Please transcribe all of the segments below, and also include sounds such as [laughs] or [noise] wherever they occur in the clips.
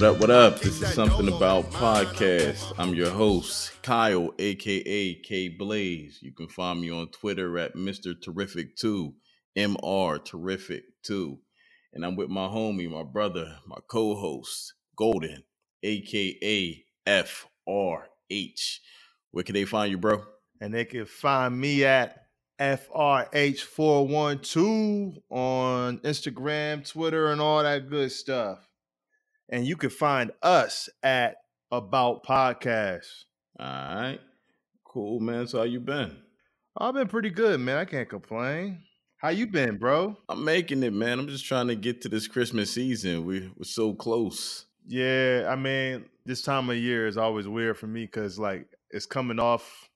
What up, what up? This is Something About Podcast. I'm your host, Kyle, aka K Blaze. You can find me on Twitter at Mr. Terrific2, MR Terrific 2. And I'm with my homie, my brother, my co host, Golden, aka FRH. Where can they find you, bro? And they can find me at FRH412 on Instagram, Twitter, and all that good stuff. And you can find us at About Podcast. All right. Cool, man. So how you been? Oh, I've been pretty good, man. I can't complain. How you been, bro? I'm making it, man. I'm just trying to get to this Christmas season. We, we're so close. Yeah, I mean, this time of year is always weird for me because like it's coming off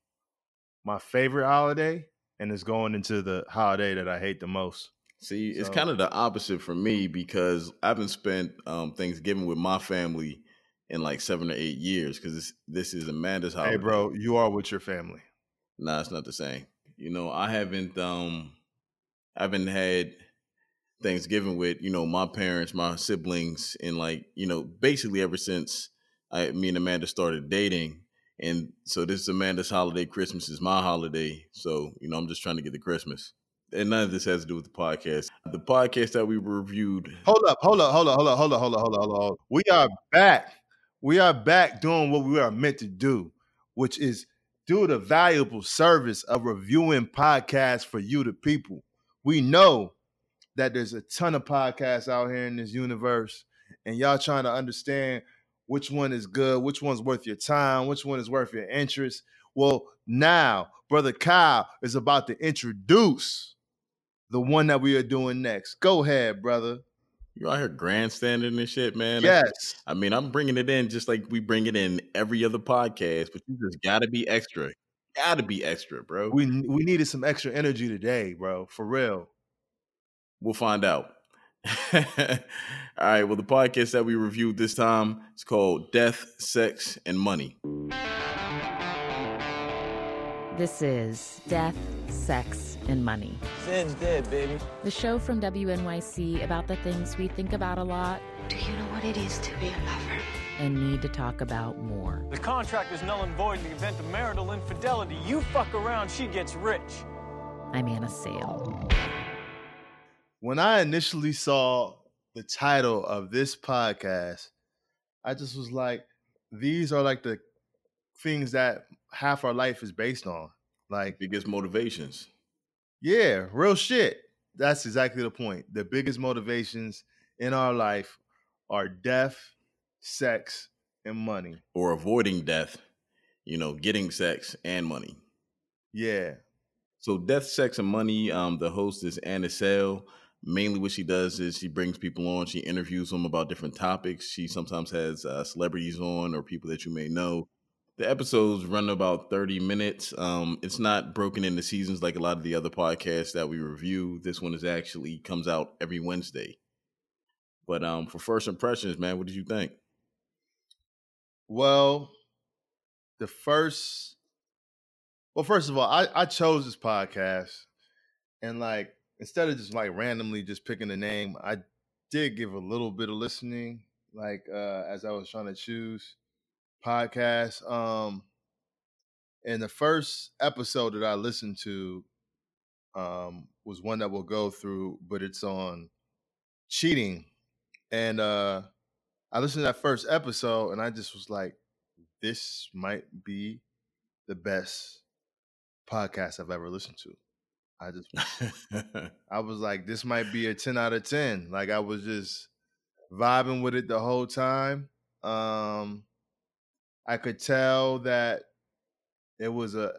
my favorite holiday and it's going into the holiday that I hate the most. See, it's kind of the opposite for me because I haven't spent um, Thanksgiving with my family in like seven or eight years because this is Amanda's holiday. Hey, bro, you are with your family. Nah, it's not the same. You know, I haven't um I haven't had Thanksgiving with, you know, my parents, my siblings, and like, you know, basically ever since I me and Amanda started dating. And so this is Amanda's holiday, Christmas is my holiday. So, you know, I'm just trying to get the Christmas. And none of this has to do with the podcast. The podcast that we reviewed. Hold up, hold up, hold up, hold up, hold up, hold up, hold up, hold up. We are back. We are back doing what we are meant to do, which is do the valuable service of reviewing podcasts for you, the people. We know that there's a ton of podcasts out here in this universe, and y'all trying to understand which one is good, which one's worth your time, which one is worth your interest. Well, now, Brother Kyle is about to introduce the one that we are doing next. Go ahead, brother. You out here grandstanding and shit, man. Yes. I mean, I'm bringing it in just like we bring it in every other podcast, but you just gotta be extra. Gotta be extra, bro. We we needed some extra energy today, bro. For real. We'll find out. [laughs] All right. Well, the podcast that we reviewed this time is called Death, Sex, and Money. This is Death, Sex, and Money, Sin's dead, baby. the show from WNYC about the things we think about a lot Do you know what it is to be a lover? and need to talk about more. The contract is null and void in the event of marital infidelity. You fuck around, she gets rich. I'm Anna Sale. When I initially saw the title of this podcast, I just was like, these are like the things that half our life is based on. Like, Biggest motivations. Yeah, real shit. That's exactly the point. The biggest motivations in our life are death, sex, and money. Or avoiding death, you know, getting sex and money. Yeah. So Death, Sex, and Money, um, the host is Anna Sale. Mainly what she does is she brings people on, she interviews them about different topics. She sometimes has uh, celebrities on or people that you may know. The episodes run about 30 minutes. Um, it's not broken into seasons like a lot of the other podcasts that we review. This one is actually comes out every Wednesday. But um, for first impressions, man, what did you think? Well, the first, well, first of all, I, I chose this podcast, and like instead of just like randomly just picking a name, I did give a little bit of listening, like uh as I was trying to choose podcasts. Um, and the first episode that I listened to, um, was one that we'll go through, but it's on cheating, and uh. I listened to that first episode and I just was like, this might be the best podcast I've ever listened to. I just, [laughs] I was like, this might be a 10 out of 10. Like, I was just vibing with it the whole time. Um, I could tell that it was a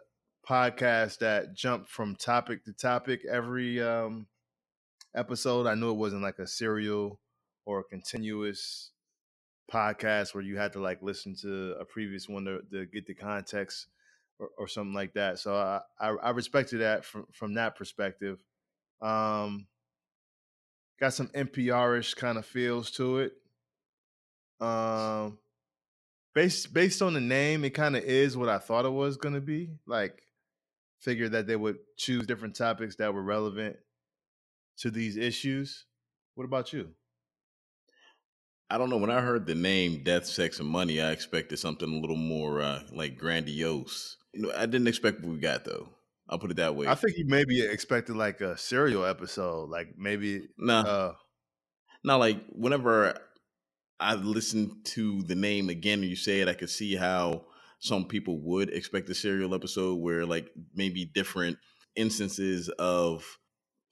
podcast that jumped from topic to topic every um, episode. I knew it wasn't like a serial or a continuous podcast where you had to like listen to a previous one to, to get the context or, or something like that. So I, I I respected that from from that perspective. Um, got some NPR ish kind of feels to it. Um, based based on the name, it kind of is what I thought it was going to be. Like, figured that they would choose different topics that were relevant to these issues. What about you? I don't know. When I heard the name Death, Sex, and Money, I expected something a little more uh, like grandiose. You know, I didn't expect what we got though. I'll put it that way. I think you maybe expected like a serial episode, like maybe nah, uh not like whenever I listened to the name again and you say it, I could see how some people would expect a serial episode where like maybe different instances of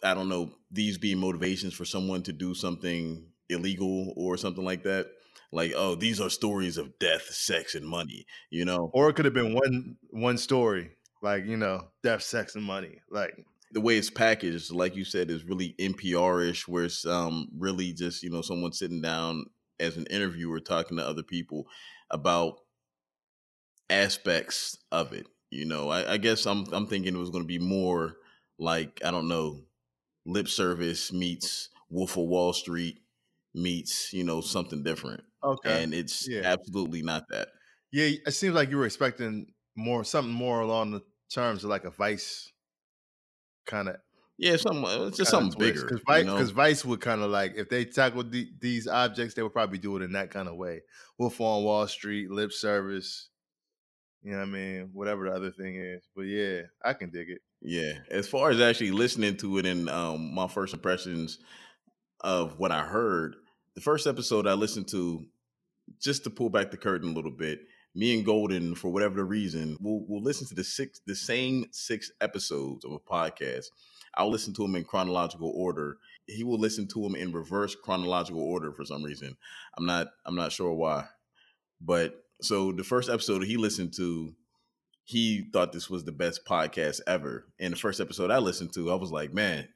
I don't know these being motivations for someone to do something illegal or something like that. Like, oh, these are stories of death, sex, and money. You know, or it could have been one one story, like you know, death, sex, and money. Like the way it's packaged, like you said, is really NPR-ish, where it's um, really just you know someone sitting down as an interviewer talking to other people about aspects of it. You know, I, I guess I'm I'm thinking it was going to be more like I don't know, lip service meets Wolf of Wall Street meets you know something different. Okay, and it's Yeah. absolutely not that. yeah, it seems like you were expecting more something more along the terms of like a Vice kind of Yeah, something uh, it's just something bigger. Because you Vice, Vice would kind of like if they tackled the, these objects, they would probably do it in that kind of way. Wolf on Wall Street, lip service. You know what I mean? Whatever the other thing is, but yeah, I can dig it. Yeah, as far as actually listening to it and um, my first impressions of what I heard, the first episode I listened to, just to pull back the curtain a little bit, me and Golden, for whatever the reason, we'll, we'll listen to the six, the same six episodes of a podcast. I'll listen to him in chronological order. He will listen to him in reverse chronological order for some reason. I'm not, I'm not sure why, but so the first episode he listened to, he thought this was the best podcast ever. And the first episode I listened to, I was like, man,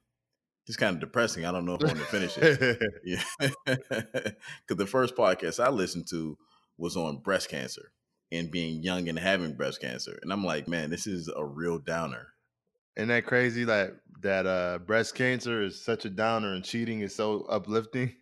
this kind of depressing. I don't know if I'm going to finish it. [laughs] Yeah. [laughs] Because the first podcast I listened to was on breast cancer and being young and having breast cancer. And I'm like, man, this is a real downer. Isn't that crazy? That that uh, breast cancer is such a downer, and cheating is so uplifting.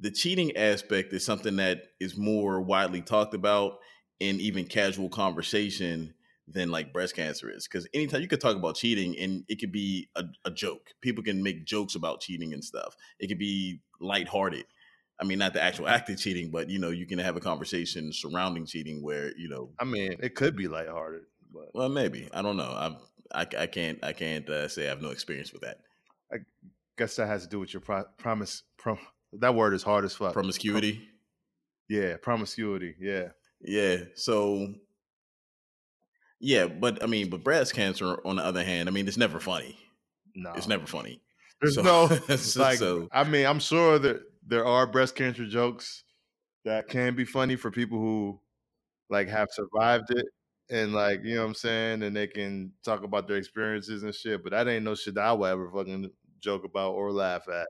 The cheating aspect is something that is more widely talked about in even casual conversation than like breast cancer is. Because anytime you could talk about cheating and it could be a, a joke, people can make jokes about cheating and stuff. It could be lighthearted. I mean, not the actual [laughs] act of cheating, but you know, you can have a conversation surrounding cheating where you know, I mean, it could be lighthearted, but well, maybe I don't know. I'm, I I can't I can't uh, say I have no experience with that I guess that has to do with your pro- promise. Pro- that word is hard as fuck. promiscuity. yeah, promiscuity. Yeah. Yeah. So yeah, but I mean, but breast cancer on the other hand, I mean, it's never funny. No, It's never funny. There's So- no [laughs] so- [laughs] like. so- I mean, I'm sure that there are breast cancer jokes that can be funny for people who like have survived it and like you know what I'm saying, and they can talk about their experiences and shit. But that ain't no shit that I would ever fucking joke about or laugh at.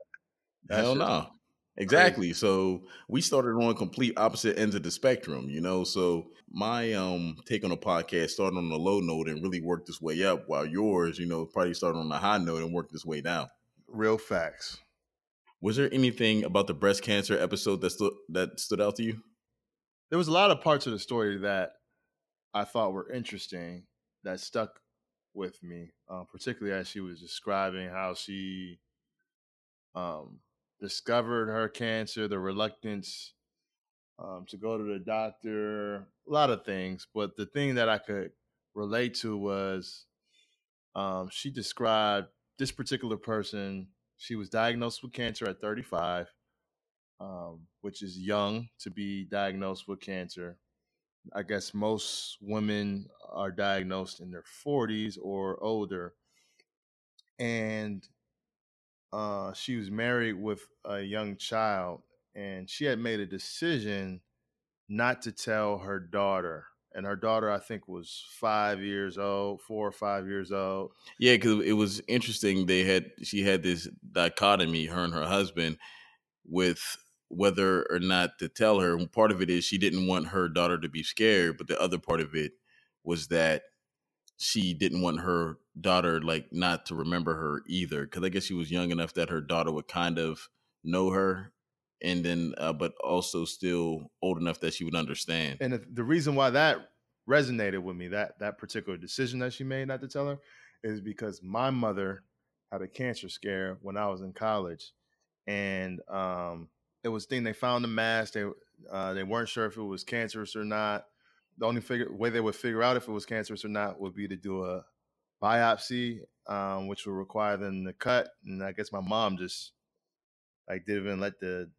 That Hell shit's no. Exactly. So we started on complete opposite ends of the spectrum, you know. So my um take on the podcast started on the low note and really worked its way up, while yours, you know, probably started on the high note and worked its way down. Real facts. Was there anything about the breast cancer episode that stood that stood out to you? there was a lot of parts of the story that I thought were interesting that stuck with me, uh, particularly as she was describing how she um, discovered her cancer, the reluctance um, to go to the doctor, a lot of things. But the thing that I could relate to was um, she described this particular person. She was diagnosed with cancer at 35 um, which is young to be diagnosed with cancer. I guess most women are diagnosed in their 40s or older. And uh, she was married with a young child, and she had made a decision not to tell her daughter. And her daughter, I think, was five years old, four or five years old. Yeah, because it was interesting. They had she had this dichotomy, her and her husband, with whether or not to tell her. Part of it is she didn't want her daughter to be scared, but the other part of it was that she didn't want her daughter like not to remember her either. Because I guess she was young enough that her daughter would kind of know her and then uh, but also still old enough that she would understand. And the, the reason why that resonated with me, that that particular decision that she made not to tell her, is because my mother had a cancer scare when I was in college, and um, it was thing they found the mass. They uh, they weren't sure if it was cancerous or not. The only figure, way they would figure out if it was cancerous or not would be to do a biopsy, um, which would require them to cut. And I guess my mom just like didn't even let the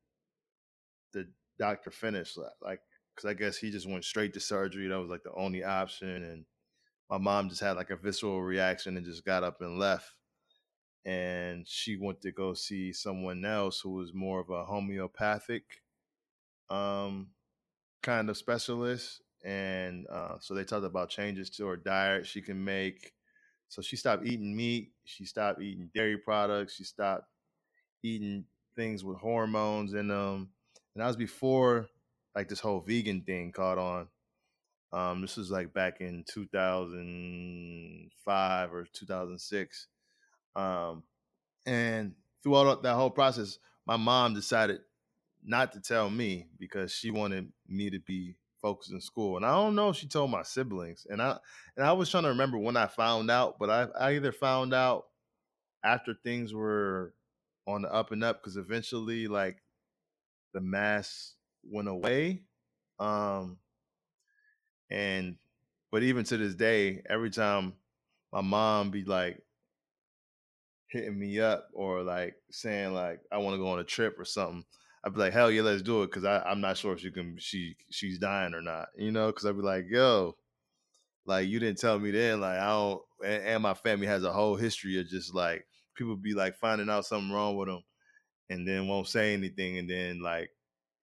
the doctor finish, like because I guess he just went straight to surgery. That was like the only option, and my mom just had like a visceral reaction and just got up and left. And she went to go see someone else who was more of a homeopathic um, kind of specialist. And uh, so they talked about changes to her diet she can make. So she stopped eating meat. She stopped eating dairy products. She stopped eating things with hormones in them. And that was before like this whole vegan thing caught on. Um, this was like back in 2005 or 2006. Um, and throughout that whole process, my mom decided not to tell me because she wanted me to be focused in school. And I don't know if she told my siblings. And I and I was trying to remember when I found out, but I, I either found out after things were on the up and up because eventually like the mass went away. Um and but even to this day, every time my mom be like hitting me up or like saying like I want to go on a trip or something, I'd be like, hell yeah, let's do it because I'm not sure if she can she she's dying or not, you know? Because I'd be like, yo, like you didn't tell me then, like I don't, and, and my family has a whole history of just like people be like finding out something wrong with them, and then won't say anything, and then like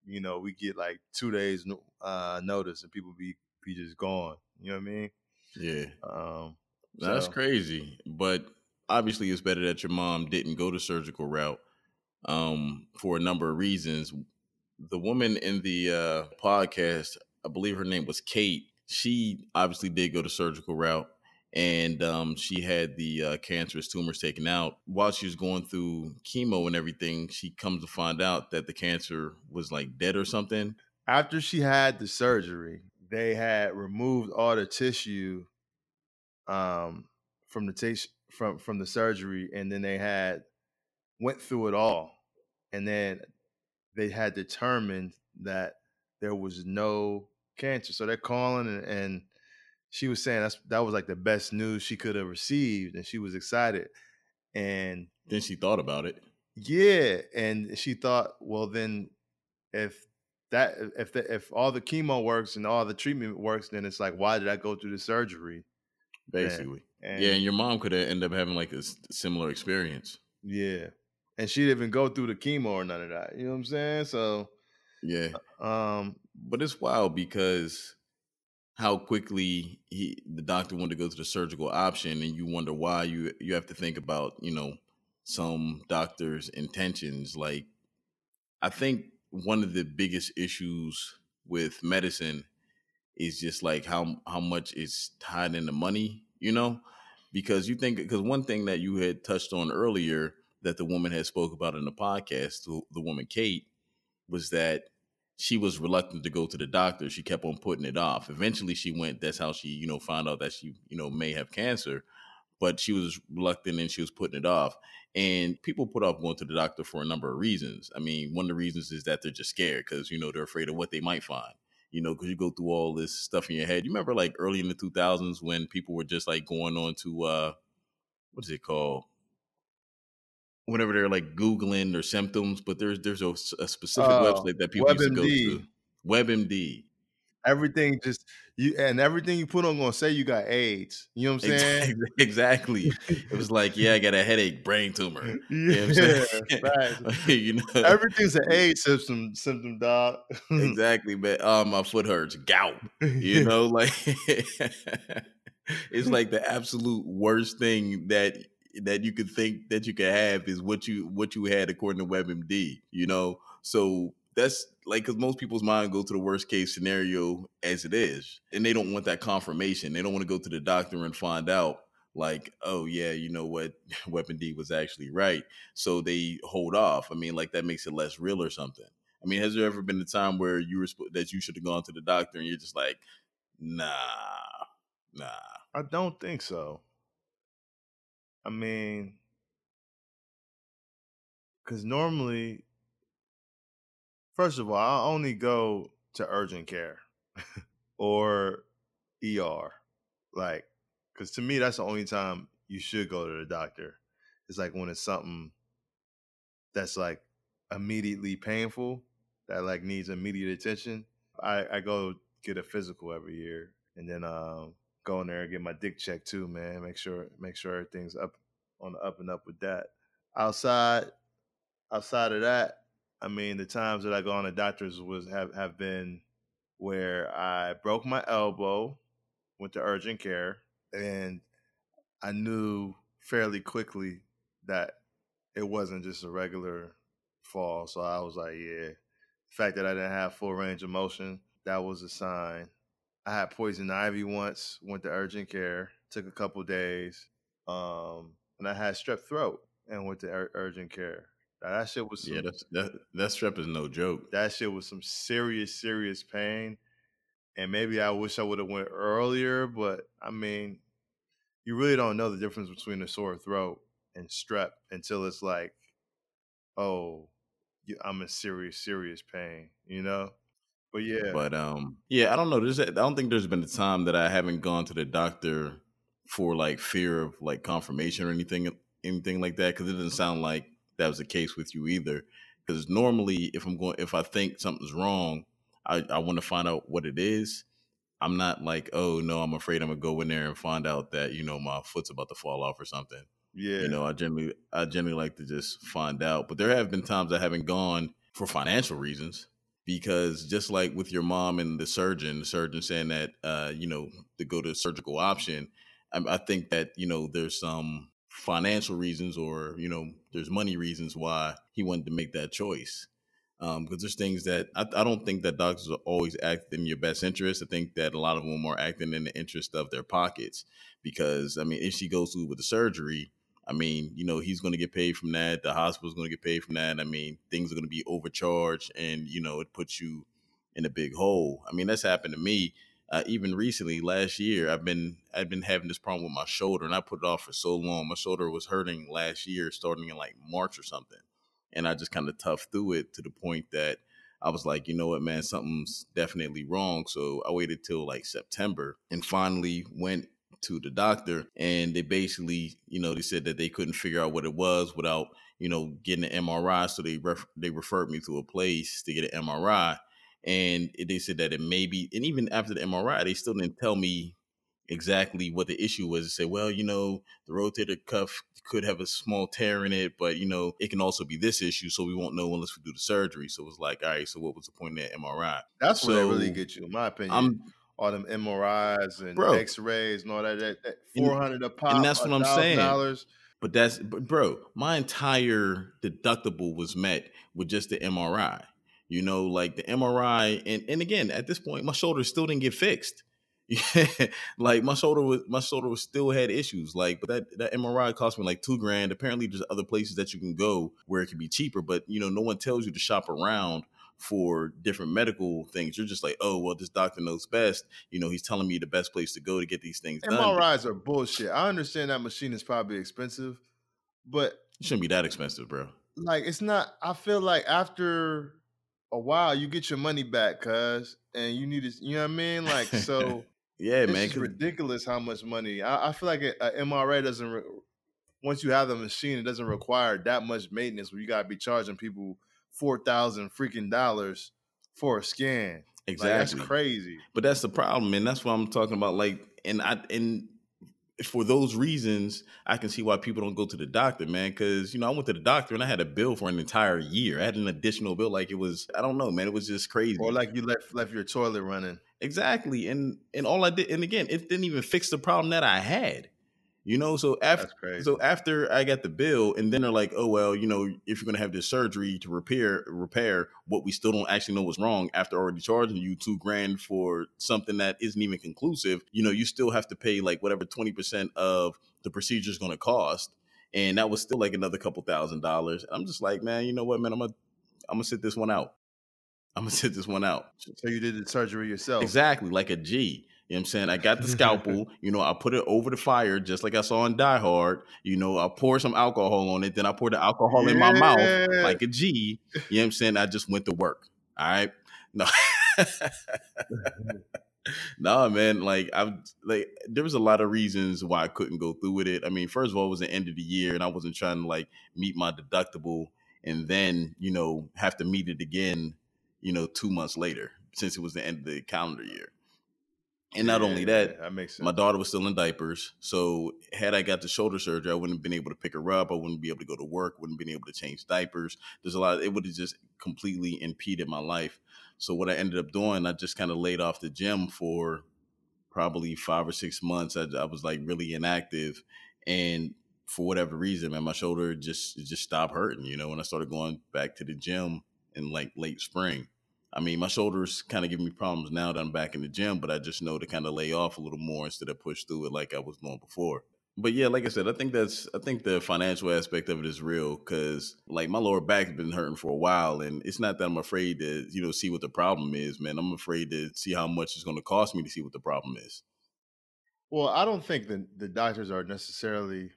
you know we get like two days uh notice, and people be be just gone. You know what I mean? Yeah. Um, That's so- crazy. But obviously, it's better that your mom didn't go the surgical route um, for a number of reasons. The woman in the uh, podcast, I believe her name was Kate, she obviously did go the surgical route. And um, she had the uh, cancerous tumors taken out. While she was going through chemo and everything, she comes to find out that the cancer was like dead or something. after she had the surgery, they had removed all the tissue um, from the tis- from from the surgery, and then they had went through it all, and then they had determined that there was no cancer. So they're calling, and, and she was saying that's that was like the best news she could have received, and she was excited. And Then she thought about it. yeah, and she thought, well, then if that if the, if all the chemo works and all the treatment works, then it's like, why did I go through the surgery? Basically, And yeah, and your mom could have ended up having like a similar experience. yeah, and she didn't even go through the chemo or none of that. You know what I'm saying? So, Yeah, um, but it's wild because how quickly he the doctor wanted to go to the surgical option, and you wonder why. You you have to think about you know some doctors' intentions. Like, I think one of the biggest issues with medicine is just like how how much is tied into money. You know, because you think because one thing that you had touched on earlier that the woman had spoke about in the podcast, the, the woman Kate, was that she was reluctant to go to the doctor. She kept on putting it off. Eventually, she went. That's how she, you know, found out that she, you know, may have cancer. But she was reluctant and she was putting it off. And people put off going to the doctor for a number of reasons. I mean, one of the reasons is that they're just scared because you know they're afraid of what they might find. You know, because you go through all this stuff in your head. You remember, like early in the two thousands, when people were just like going on to uh, what is it called? Whenever they're like googling their symptoms, but there's there's a specific Oh, website that people used to go to. WebMD. Everything just you and everything you put on gonna say you got AIDS. You know what I'm saying? [laughs] Exactly. It was like, yeah, I got a headache, brain tumor. [laughs] You know what I'm Yeah, saying? [laughs] right. you know, Everything's an AIDS symptom, symptom, dog. exactly. But oh, my foot hurts, gout. You know, like it's like the absolute worst thing that that you could think that you could have is what you what you had according to WebMD. You know, so that's like because most people's mind go to the worst case scenario as it is, and they don't want that confirmation. They don't want to go to the doctor and find out like, oh yeah, you know what, [laughs] WebMD was actually right. So they hold off. I mean, like that makes it less real or something. I mean, has there ever been a time where you were that you should have gone to the doctor and you're just like, nah, nah. I don't think so. I mean, because normally, first of all, I only go to urgent care [laughs] or ER. Like, because to me, that's the only time you should go to the doctor. It's like when it's something that's like immediately painful, that like needs immediate attention. I, I go get a physical every year and then um, go in there and get my dick checked too, man. Make sure make sure everything's up on the up and up with that. Outside outside of that, I mean the times that I go on the doctors was have, have been where I broke my elbow, went to urgent care, and I knew fairly quickly that it wasn't just a regular fall. So I was like, yeah. The fact that I didn't have full range of motion, that was a sign. I had poison ivy once, went to urgent care, took a couple days, um, and I had strep throat and went to ur- urgent care. That shit was some, Yeah, that's, that that strep is no joke. that shit was some serious, serious pain. And maybe I wish I would have went earlier, but I mean, you really don't know the difference between a sore throat and strep until it's like, oh, you- I'm in serious, serious pain, you know? But yeah, But um, yeah, I don't know. There's I don't think there's been a time that I haven't gone to the doctor for like fear of like confirmation or anything anything like that because it doesn't sound like that was the case with you either. Because normally, if I'm going, if I think something's wrong, I I want to find out what it is. I'm not like, oh no, I'm afraid I'm gonna go in there and find out that you know my foot's about to fall off or something. yeah, You know, I generally I generally like to just find out. But there have been times I haven't gone for financial reasons because just like with your mom and the surgeon, the surgeon saying that uh, you know to go to a surgical option, I, I think that you know there's some financial reasons or you know there's money reasons why he wanted to make that choice. Um, because there's things that I, I don't think that doctors are always act in your best interest. I think that a lot of them are acting in the interest of their pockets. Because I mean, if she goes through with the surgery, I mean, you know, he's going to get paid from that. The hospital's going to get paid from that. I mean, things are going to be overcharged, and you know, it puts you in a big hole. I mean, that's happened to me. Uh, even recently, last year, I've been I've been having this problem with my shoulder, and I put it off for so long. My shoulder was hurting last year, starting in like March or something, and I just kind of toughed through it to the point that I was like, you know what, man, something's definitely wrong. So I waited till like September, and finally went to the doctor and they basically you know they said that they couldn't figure out what it was without you know getting an MRI so they ref- they referred me to a place to get an MRI and they said that it may be and even after the MRI they still didn't tell me exactly what the issue was they said well you know the rotator cuff could have a small tear in it but you know it can also be this issue so we won't know unless we do the surgery so it was like all right so what was the point of that MRI that's where they really so get you, in my opinion. I'm all them MRIs and Bro. X-rays and all that. that, that Four hundred a pop. And that's what I'm saying. Dollars. But that's, but bro, my entire deductible was met with just the MRI. You know, like the MRI, and and again, at this point, my shoulder still didn't get fixed. [laughs] like my shoulder was, my shoulder was still had issues. Like, but that that MRI cost me like two grand. Apparently, there's other places that you can go where it can be cheaper, but you know, no one tells you to shop around for different medical things. You're just like, oh, well, this doctor knows best. You know, he's telling me the best place to go to get these things done. MRIs are bullshit. I understand that machine is probably expensive, but It shouldn't be that expensive, bro. like it's not. I feel like after a while, you get your money back, cuz, and you need to. You know what I mean? Like [laughs] so. Yeah, it's man. 'cause- ridiculous how much money. I, I feel like a, a MRA doesn't. Re, once you have the machine, it doesn't require that much maintenance. Where you gotta be charging people four thousand freaking dollars for a scan. exactly. Like, that's crazy. But that's the problem, and that's what I'm talking about. Like, and I and for those reasons, I can see why people don't go to the doctor, man. Because you know, I went to the doctor and I had a bill for an entire year. I had an additional bill, like it was, I don't know, man. It was just crazy. Or like you left left your toilet running. exactly, and and all I did, and again, it didn't even fix the problem that I had. You know, so after so after I got the bill, and then they're like, "Oh well, you know, if you're gonna have this surgery to repair repair what we still don't actually know was wrong after already charging you two grand for something that isn't even conclusive, you know, you still have to pay like whatever twenty percent of the procedure is gonna cost, and that was still like another couple thousand dollars. I'm just like, man, you know what, man, I'm gonna I'm gonna sit this one out. I'm gonna [laughs] sit this one out. So you did the surgery yourself. Exactly, like a G. You know what I'm saying? I got the [laughs] scalpel, you know, I put it over the fire just like I saw in Die Hard. You know, I pour some alcohol on it, then I pour the alcohol in my mouth like a G. You know what I'm saying? I just went to work. All right. [laughs] No. [laughs] no, man. Like I like there was a lot of reasons why I couldn't go through with it. I mean, first of all, it was the end of the year and I wasn't trying to like meet my deductible and then, you know, have to meet it again, you know, two months later, since it was the end of the calendar year. And not only that, that makes sense. my daughter was still in diapers. So had I got the shoulder surgery, I wouldn't have been able to pick her up. I wouldn't be able to go to work, wouldn't have been able to change diapers. There's a lot, it would have just completely impeded my life. So what I ended up doing, I just kind of laid off the gym for probably five or six months. I, I was like really inactive. And for whatever reason, man, my shoulder just just stopped hurting, you know, when I started going back to the gym in like late spring. I mean, my shoulders kind of give me problems now that I'm back in the gym, but I just know to kind of lay off a little more instead of push through it like I was doing before. But yeah, like I said, I think that's I think the financial aspect of it is real because like my lower back's been hurting for a while, and it's not that I'm afraid to you know see what the problem is, man. I'm afraid to see how much it's going to cost me to see what the problem is. Well, I don't think the the doctors are necessarily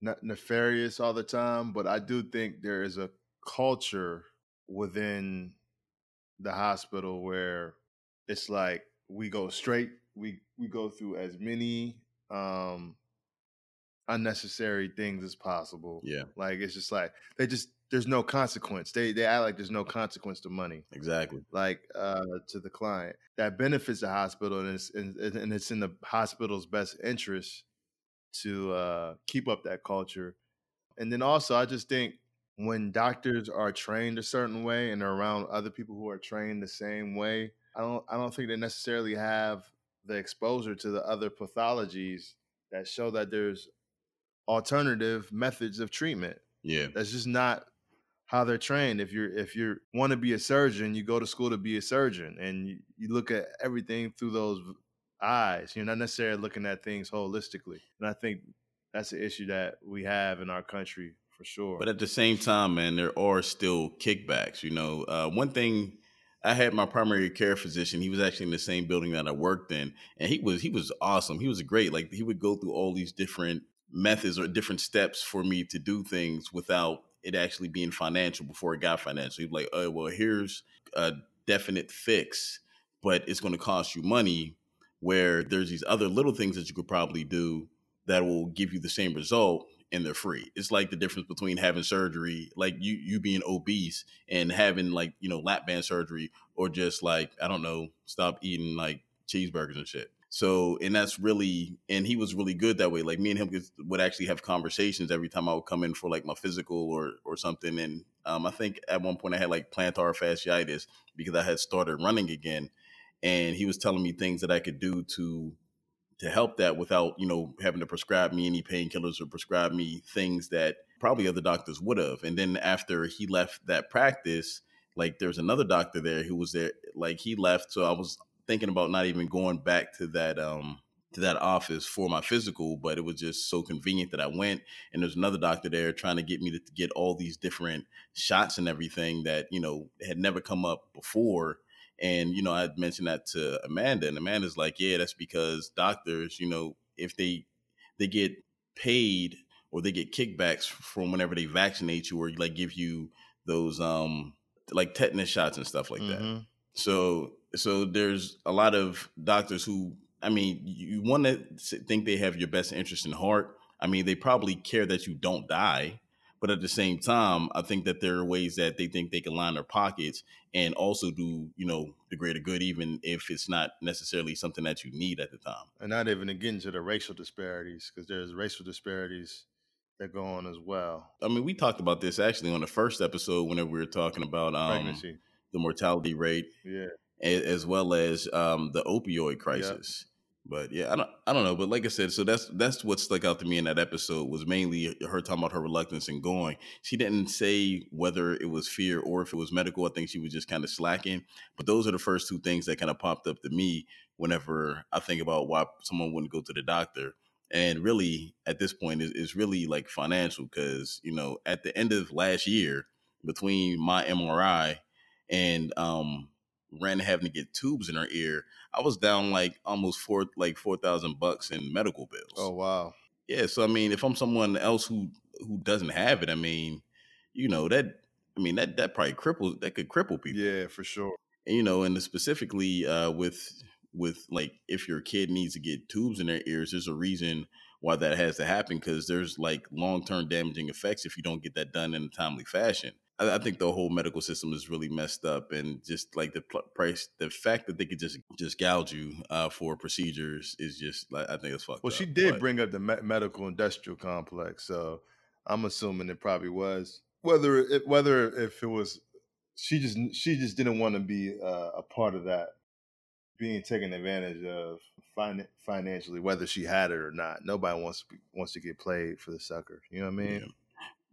ne- nefarious all the time, but I do think there is a culture within the hospital where it's like we go straight, we we go through as many um unnecessary things as possible. Yeah, Like it's just like they just there's no consequence. They they act like there's no consequence to money exactly. like uh, to the client that benefits the hospital and it's and, and it's in the hospital's best interest to uh, keep up that culture and then also i just think when doctors are trained a certain way and they're around other people who are trained the same way i don't i don't think they necessarily have the exposure to the other pathologies that show that there's alternative methods of treatment Yeah, that's just not how they're trained. If you're if you want to be a surgeon, you go to school to be a surgeon, and you, you look at everything through those eyes. You're not necessarily looking at things holistically, and I think that's the issue that we have in our country for sure. But at the same time, man, there are still kickbacks. You know, uh, one thing I had my primary care physician. He was actually in the same building that I worked in, and he was he was awesome. He was great. Like he would go through all these different methods or different steps for me to do things without it actually being financial before it got financial. He'd be like, "Oh, well, here's a definite fix, but it's going to cost you money." Where there's these other little things that you could probably do that will give you the same result and they're free. It's like the difference between having surgery, like you you being obese and having like, you know, lap band surgery or just like, I don't know, stop eating like cheeseburgers and shit. So, and that's really, and he was really good that way. Like me and him would actually have conversations every time I would come in for like my physical or or something. And um, I think at one point I had like plantar fasciitis because I had started running again, and he was telling me things that I could do to to help that without you know having to prescribe me any painkillers or prescribe me things that probably other doctors would have. And then after he left that practice like there's another doctor there who was there like he left. So i was thinking about not even going back to that um to that office for my physical but it was just so convenient that i went. And there's another doctor there trying to get me to get all these different shots and everything that you know had never come up before and, you know, I mentioned that to Amanda, and Amanda's like, yeah, that's because doctors, you know, if they they get paid or they get kickbacks from whenever they vaccinate you or like give you those um like tetanus shots and stuff like that. Mhm. So so there's a lot of doctors who I mean, you want to think they have your best interest in heart. I mean, they probably care that you don't die, but at the same time, I think that there are ways that they think they can line their pockets and also do, you know, the greater good, even if it's not necessarily something that you need at the time. and not even to get into the racial disparities because there's racial disparities that go on as well. I mean, we talked about this actually on the first episode whenever we were talking about um, Pregnancy, the mortality rate yeah. as well as um, the opioid crisis. But yeah, I don't, I don't know. But like I said, so that's that's what stuck out to me in that episode was mainly her talking about her reluctance in going. She didn't say whether it was fear or if it was medical. I think she was just kind of slacking. But those are the first two things that kind of popped up to me whenever I think about why someone wouldn't go to the doctor. And really, at this point, is is really like financial because you know at the end of last year, between my MRI and um ran having to get tubes in her ear, I was down like almost four like four thousand bucks in medical bills. Oh wow. Yeah, so I mean, if I'm someone else who who doesn't have it, I mean, you know that I mean that that probably cripples that could cripple people. Yeah, for sure. And, you know, and specifically uh, with with like if your kid needs to get tubes in their ears, there's a reason why that has to happen because there's like long term damaging effects if you don't get that done in a timely fashion. I, I think the whole medical system is really messed up, and just like the pl- price, the fact that they could just just gouge you uh, for procedures is just like I think it's fucked. Well, up. she did But- bring up the me- medical industrial complex, so I'm assuming it probably was. Whether it, whether if it was, she just she just didn't want to be uh, a part of that being taken advantage of fin- financially, whether she had it or not. Nobody wants to be, wants to get played for the sucker. You know what I mean? Yeah.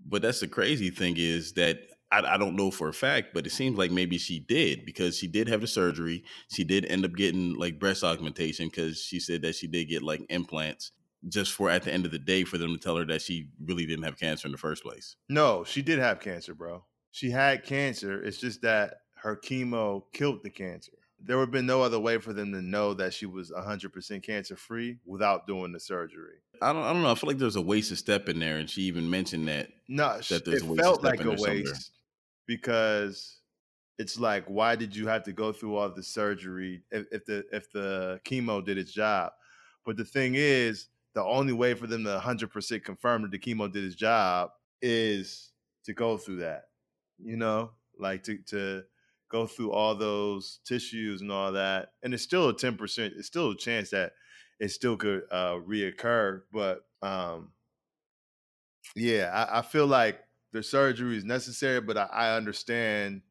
But that's the crazy thing is that I, I don't know for a fact, but it seems like maybe she did because she did have the surgery. She did end up getting like breast augmentation because she said that she did get like implants just for at the end of the day for them to tell her that she really didn't have cancer in the first place. No, she did have cancer, bro. She had cancer. It's just that her chemo killed the cancer. There would have been no other way for them to know that she was 100% cancer free without doing the surgery. I don't I don't know. I feel like there's a wasted step in there, and she even mentioned that. No, That there's it a waste of felt step like a waste because it's like, why did you have to go through all the surgery if, if the if the chemo did its job? But the thing is, the only way for them to 100% confirm that the chemo did its job is to go through that. You know, like to to go through all those tissues and all that, and it's still a 10%. It's still a chance that it still could uh, reoccur, but um, yeah, I, I feel like the surgery is necessary, but I, I understand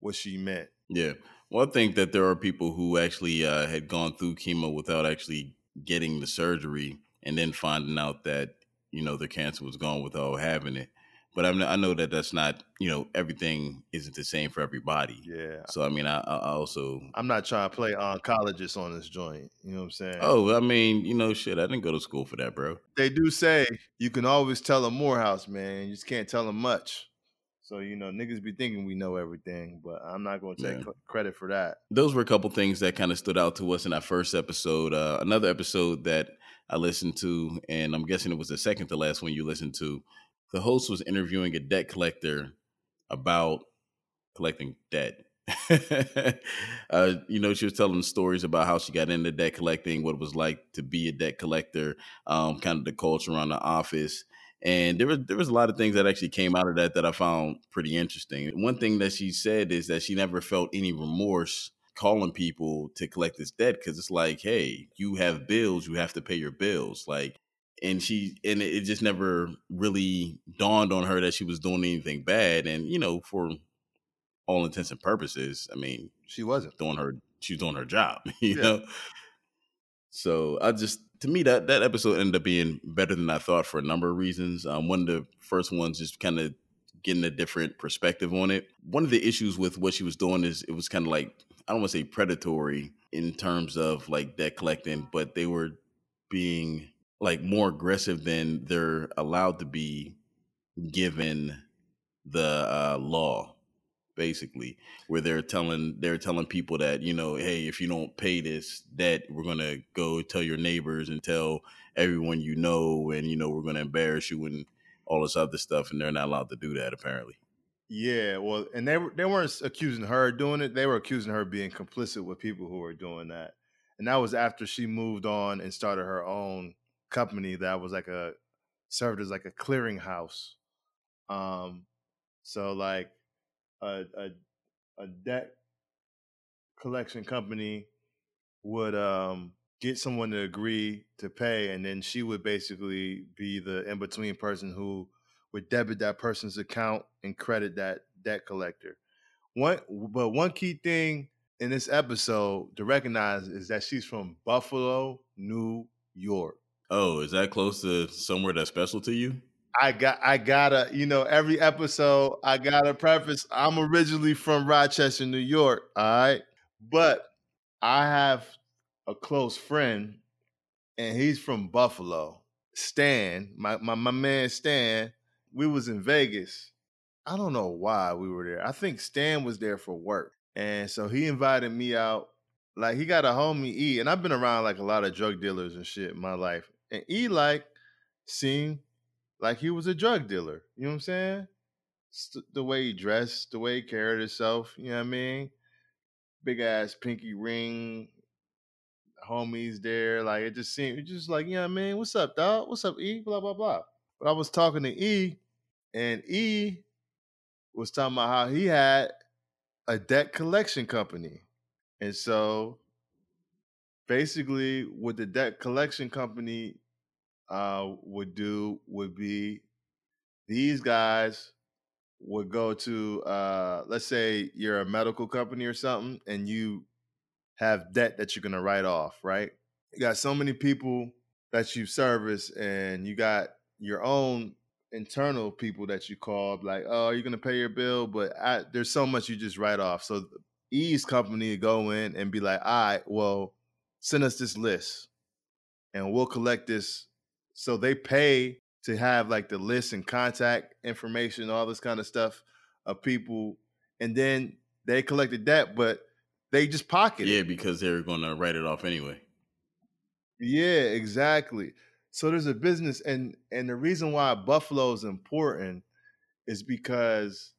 what she meant. Yeah. Well, I think that there are people who actually uh, had gone through chemo without actually getting the surgery and then finding out that, you know, their cancer was gone without having it. But I, I know that that's not, you know, everything isn't the same for everybody. Yeah. So, I mean, I, I also, I'm not trying to play oncologist on this joint. You know what I'm saying? oh, I mean, you know, shit, I didn't go to school for that, bro. They do say you can always tell a Morehouse, man. You just can't tell them much. So, you know, niggas be thinking we know everything, but I'm not going to take Yeah. cr- credit for that. those were a couple things that kind of stood out to us in that first episode. Uh, another episode that I listened to, and I'm guessing it was the second to last one you listened to. The host was interviewing a debt collector about collecting debt. [laughs] uh, you know, she was telling stories about how she got into debt collecting, what it was like to be a debt collector, um, kind of the culture around the office. And there was there was a lot of things that actually came out of that that I found pretty interesting. One thing that she said is that she never felt any remorse calling people to collect this debt because it's like, hey, you have bills, you have to pay your bills. Like, and she and it just never really dawned on her that she was doing anything bad. And you know, for all intents and purposes, I mean, She wasn't. doing her she was doing her job, [laughs] you Yeah. know. So I just to me that that episode ended up being better than I thought for a number of reasons. Um, one of the first ones just kind of getting a different perspective on it. One of the issues with what she was doing is it was kind of like I don't want to say predatory in terms of like debt collecting, but they were being like more aggressive than they're allowed to be given the uh, law basically where they're telling they're telling people that you know hey if you don't pay this debt we're gonna go tell your neighbors and tell everyone you know and you know we're gonna embarrass you and all this other stuff and they're not allowed to do that apparently Yeah, well, and they they weren't accusing her doing it. They were accusing her of being complicit with people who were doing that. And that was after she moved on and started her own company that was like a served as like a clearinghouse. Um so like a a a debt collection company would um get someone to agree to pay and then she would basically be the in between person who would debit that person's account and credit that debt collector. One, but one key thing in this episode to recognize is that she's from Buffalo, New York. Oh is that close to somewhere that's special to you I got, I gotta, you know, every episode I gotta preface. I'm originally from Rochester, New York. All right, but I have a close friend, and he's from Buffalo. Stan, my my my man Stan. We was in Vegas I don't know why we were there. I think Stan was there for work. And so he invited me out. Like he got a homie E, and I've been around like a lot of drug dealers and shit in my life. And E like seemed like he was a drug dealer. You know what I'm saying? The way he dressed, the way he carried himself, you know what I mean? Big ass pinky ring, homies there. Like it just seemed it just like, you know what I mean? What's up, dog? What's up, E? Blah, blah, blah. But I was talking to E, and E was talking about how he had a debt collection company. And so basically what the debt collection company uh, would do would be these guys would go to uh, let's say you're a medical company or something and you have debt that you're going to write off right? You got so many people that you service and you got your own internal people that you call like oh you're going to pay your bill but I, there's so much you just write off. So e's company go in and be like all right well send us this list and we'll collect this so they pay to have like the list and contact information, all this kind of stuff of people, and then they collected that, but they just pocket Yeah, because they're gonna write it off anyway. Yeah, exactly. So there's a business, and and the reason why Buffalo is important is because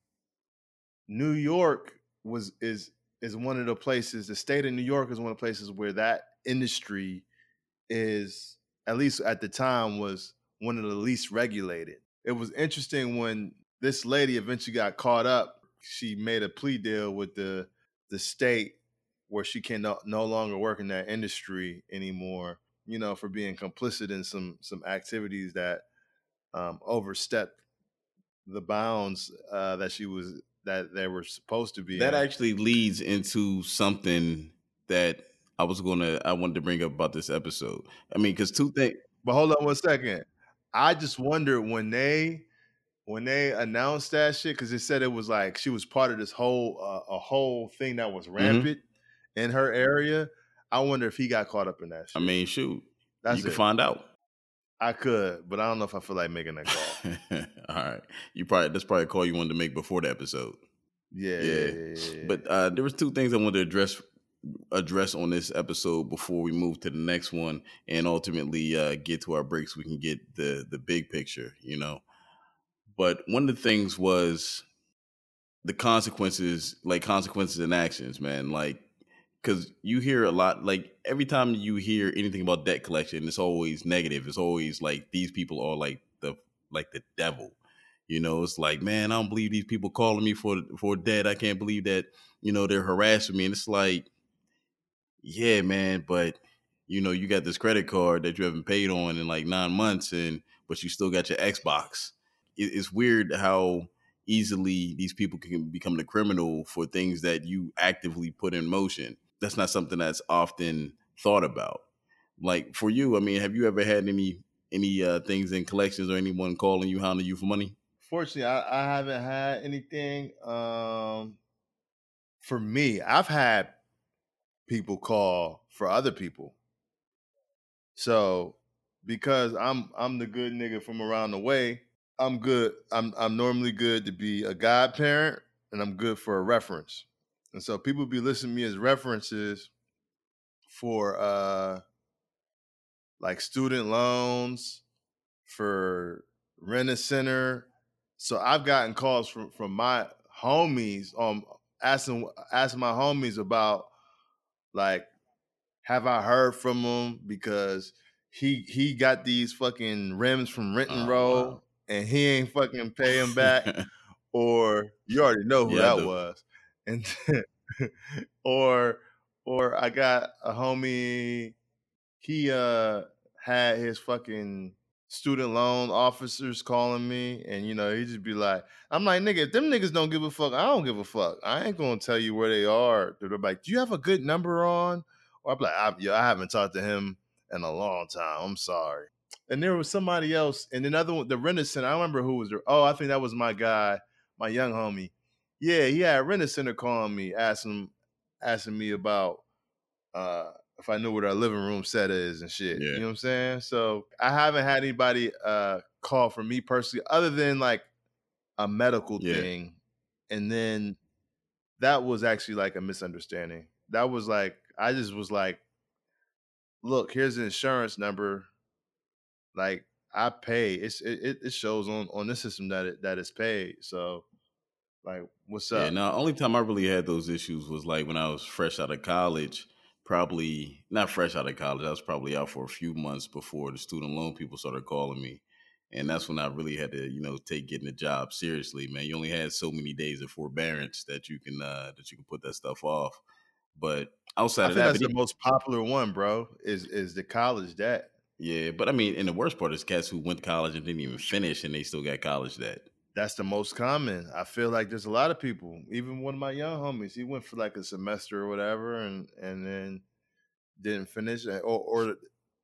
New York was is is one of the places. The state of New York is one of the places where that industry is at least at the time was one of the least regulated. It was interesting when this lady eventually got caught up. She made a plea deal with the the state where she can no, no longer work in that industry anymore. You know, for being complicit in some some activities that um, overstepped the bounds uh, that she was that they were supposed to be. That actually leads into something that I was gonna I wanted to bring up about this episode. I mean, because two things. But hold on one second. I just wondered when they when they announced that shit because it said it was like she was part of this whole uh, a whole thing that was rampant in her area. I wonder if he got caught up in that shit. I mean, shoot, That's you can find out. I could, but I don't know if I feel like making that call. [laughs] All right, you probably that's probably a call you wanted to make before the episode. Yeah, Yeah. yeah, yeah. yeah. But uh, there was two things I wanted to address address on this episode before we move to the next one and ultimately uh, get to our breaks. We can get the the big picture, you know. But one of the things was the consequences, like consequences and actions, man. Like, because you hear a lot, like every time you hear anything about debt collection, it's always negative. It's always like these people are like the like the devil. You know, it's like, man, I don't believe these people calling me for for debt. I can't believe that you know they're harassing me. And it's like, yeah, man, but you know, you got this credit card that you haven't paid on in like nine months, and but you still got your Xbox. It, it's weird how easily these people can become the criminal for things that you actively put in motion. That's not something that's often thought about. Like for you, I mean, have you ever had any any uh, things in collections or anyone calling you, hounding you for money? Fortunately, I, I haven't had anything. Um, for me, I've had people call for other people. So because I'm I'm the good nigga from around the way, I'm good. I'm I'm normally good to be a godparent, and I'm good for a reference. And so people be listening to me as references for uh like student loans, for rent a center. So I've gotten calls from from my homies um asking asking my homies about like have I heard from him because he he got these fucking rims from Renton Oh, Road wow. and he ain't fucking pay him back [laughs] or you already know who Yeah, that was and [laughs] or or I got a homie he uh had his fucking student loan officers calling me and you know he just be like I'm like nigga if them niggas don't give a fuck I don't give a fuck. I ain't gonna tell you where they are. They're like do you have a good number on? Or I'm like I, yo, I haven't talked to him in a long time. I'm sorry. And there was somebody else and another one the center I remember who was there. Oh I think that was my guy my young homie yeah he had rent center calling me asking asking me about uh if I knew what our living room set is and shit. Yeah. You know what I'm saying? So I haven't had anybody uh call for me personally, other than like a medical Yeah. thing, and then that was actually like a misunderstanding. That was like I just was like, look, here's the insurance number. Like I pay. It's it, it- it shows on on this system that it that it's paid. So like what's up? Yeah, no, only time I really had those issues was like when I was fresh out of college. Probably not fresh out of college. I was probably out for a few months before the student loan people started calling me, and that's when I really had to, you know, take getting a job seriously. Man, you only had so many days of forbearance that you can uh that you can put that stuff off. But outside of that, that's the most popular one, bro. Is is the college debt? yeah, but I mean, and the worst part is cats who went to college and didn't even finish, and they still got college debt. That's the most common. I feel like there's a lot of people. Even one of my young homies, he went for like a semester or whatever, and and then didn't finish. Or or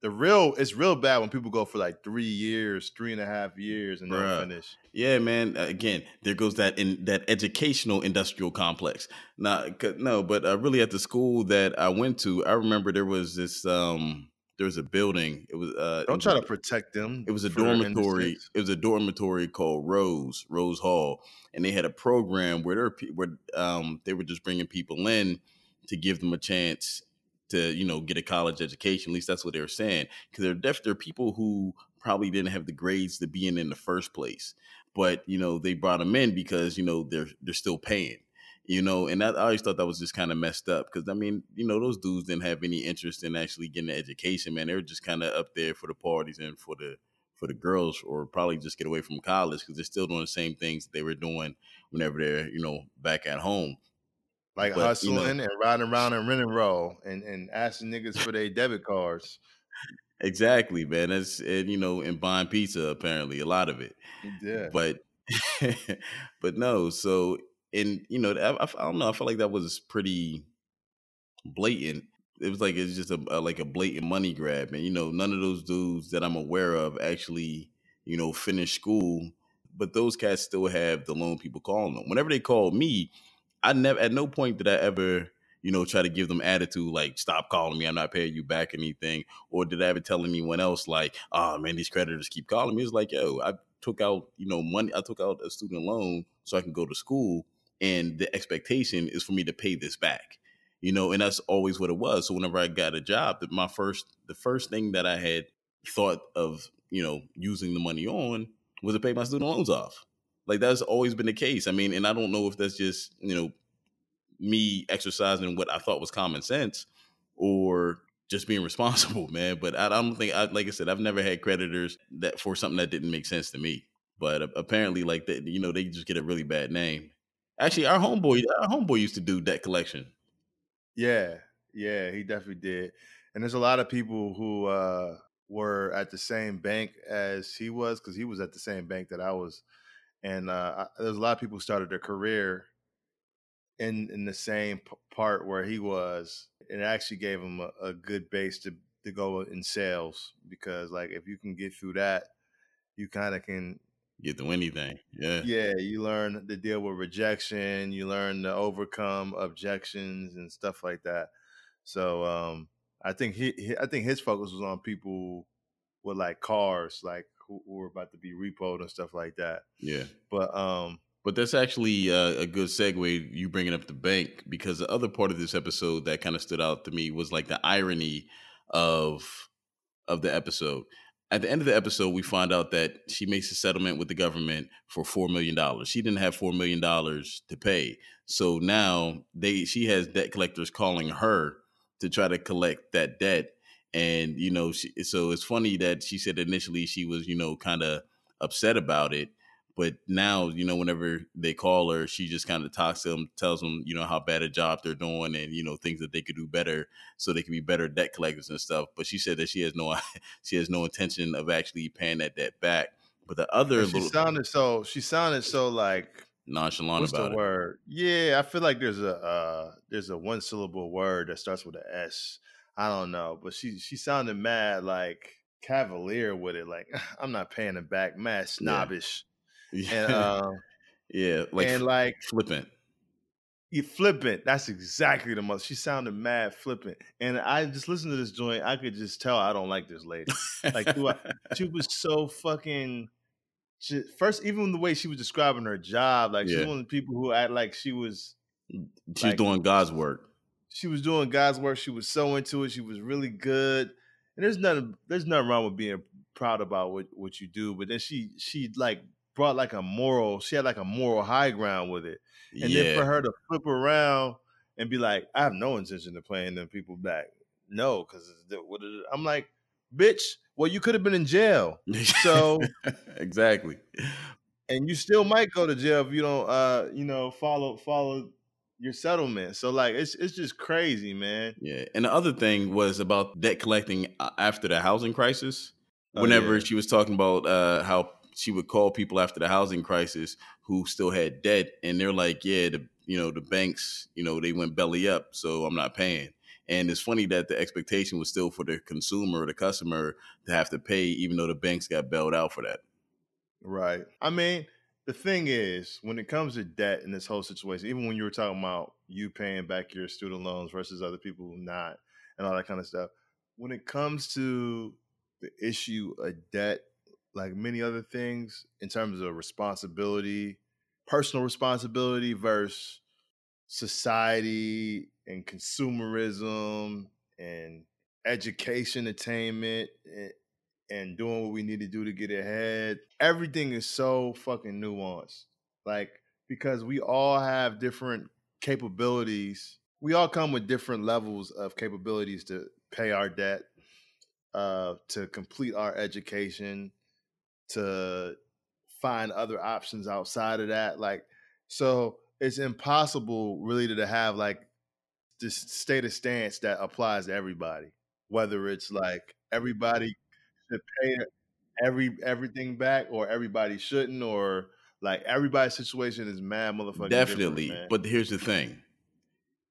the real, it's real bad when people go for like three years, three and a half years, and Bruh. don't finish. Yeah, man. Uh, Again, there goes that in that educational industrial complex. Now, no, but uh, really at the school that I went to, I remember there was this. um There was a building. It was. Uh, Don't was try to protect them. It was a dormitory. It was a dormitory called Rose Rose Hall, and they had a program where there were where um they were just bringing people in to give them a chance to you know get a college education. At least that's what they were saying. Because there, def- there are people who probably didn't have the grades to be in in the first place, but you know they brought them in because you know they're they're still paying. You know, and that, I always thought that was just kind of messed up because I mean, you know, those dudes didn't have any interest in actually getting an education. Man, they were just kind of up there for the parties and for the for the girls, or probably just get away from college because they're still doing the same things they were doing whenever they're you know back at home. like but, you hustling know- and riding around and rent and roll and, and asking niggas for their debit cards. Exactly, man. That's and you know, and buying pizza apparently a lot of it. Yeah. but [laughs] but no so and you know I, I don't know i felt like that was pretty blatant it was like it's just a, a like a blatant money grab and you know none of those dudes that i'm aware of actually you know finish school but those cats still have the loan people calling them whenever they call me i never at no point did i ever you know try to give them attitude like stop calling me i'm not paying you back anything or did i ever tell anyone else like oh man these creditors keep calling me it's like yo i took out, you know, money. I took out a student loan so I can go to school, and the expectation is for me to pay this back. You know, and that's always what it was. So whenever I got a job, that my first, the first thing that I had thought of, you know, using the money on was to pay my student loans off. Like that's always been the case. I mean, and I don't know if that's just, you know, me exercising what I thought was common sense or just being [laughs] responsible, man. But I, I don't think, I, like I said, I've never had creditors that for something that didn't make sense to me. But apparently, like that, you know, they just get a really bad name. Actually, our homeboy, our homeboy used to do debt collection. Yeah, yeah, he definitely did. And there's a lot of people who uh were at the same bank as he was because he was at the same bank that I was. And uh there's a lot of people who started their career in in the same p- part where he was. and It actually gave him a, a good base to to go in sales because like if you can get through that, you kind of can Get to anything. Yeah. yeah, you learn to deal with rejection. You learn to overcome objections and stuff like that. So um, I think he, he, I think his focus was on people with like cars, like who, who were about to be repoed and stuff like that. Yeah. But um, But that's actually uh, a good segue, you bringing up the bank, because the other part of this episode that kind of stood out to me was like the irony of of the episode. At the end of the episode, we find out that she makes a settlement with the government for four million dollars. She didn't have four million dollars to pay, so now they she has debt collectors calling her to try to collect that debt. And you know, she, so it's funny that she said initially she was you know kind of upset about it, but now you know whenever they call her she just kind of talks to them tells them you know how bad a job they're doing and you know things that they could do better so they can be better debt collectors and stuff but she said that she has no [laughs] she has no intention of actually paying that debt back but the other and she little sounded so she sounded so like nonchalant what's about the it word? Yeah, I feel like there's a uh, there's a one syllable word that starts with an S. I don't know, but she she sounded mad like cavalier with it. Like I'm not paying it back, mad snobbish, and uh, [laughs] yeah like and like flippant you flippant. That's exactly the most. She sounded mad flippant, and I just listened to this joint. I could just tell I don't like this lady. Like, I, she was [laughs] so fucking she, first, even the way she was describing her job, like she's Yeah. one of the people who act like she was She's Like- doing God's work. she was doing God's work. She was so into it. She was really good. And there's nothing there's nothing wrong with being proud about what what you do. But then she she like brought like a moral. She had like a moral high ground with it. And yeah. then for her to flip around and be like, I have no intention of playing them people back. No, because I'm like, bitch. Well, you could have been in jail. So [laughs] exactly. and you still might go to jail if you don't uh you know follow follow your settlement so like it's it's just crazy man Yeah. And the other thing was about debt collecting uh, after the housing crisis. Oh, Whenever yeah. she was talking about uh, how she would call people after the housing crisis who still had debt, and they're like, "Yeah, the you know the banks, you know, they went belly up, so I'm not paying." And it's funny that the expectation was still for the consumer the customer to have to pay, even though the banks got bailed out for that. right i mean the thing is when it comes to debt in this whole situation even when you were talking about you paying back your student loans versus other people not and all that kind of stuff when it comes to the issue of debt like many other things in terms of responsibility personal responsibility versus society and consumerism and education attainment and, doing what we need to do to get ahead. Everything is so fucking nuanced. Like because we all have different capabilities. We all come with different levels of capabilities to pay our debt uh to complete our education to find other options outside of that like so it's impossible really to have like this state of stance that applies to everybody whether it's like everybody should pay every everything back or everybody shouldn't or like everybody's situation is mad motherfucking different, Definitely. But here's the thing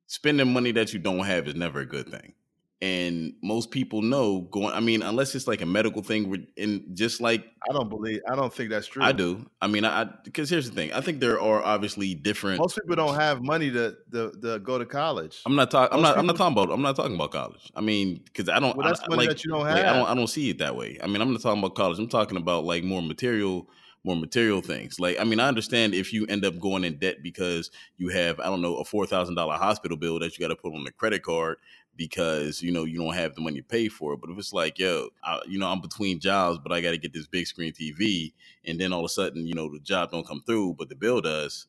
spending money that you don't have is never a good thing. And most people know going, I mean, unless it's like a medical thing, and just like I don't believe I don't think that's true. I do. I mean, I, because here's the thing I think there are obviously different. Most people don't have money to to, to go to college. I'm not talking. I'm not. I'm not talking about. I'm not talking about college. I mean, because I don't. Well, that's I, money like, that you don't like, I have. don't. I don't see it that way. I mean, I'm not talking about college. I'm talking about like more material, more material things. Like, I mean, I understand if you end up going in debt because you have, I don't know, a four thousand dollar hospital bill that you got to put on the credit card because you know you don't have the money to pay for it. But if it's like, yo, I, you know, I'm between jobs, but I got to get this big screen TV, and then all of a sudden, you know, the job don't come through, but the bill does.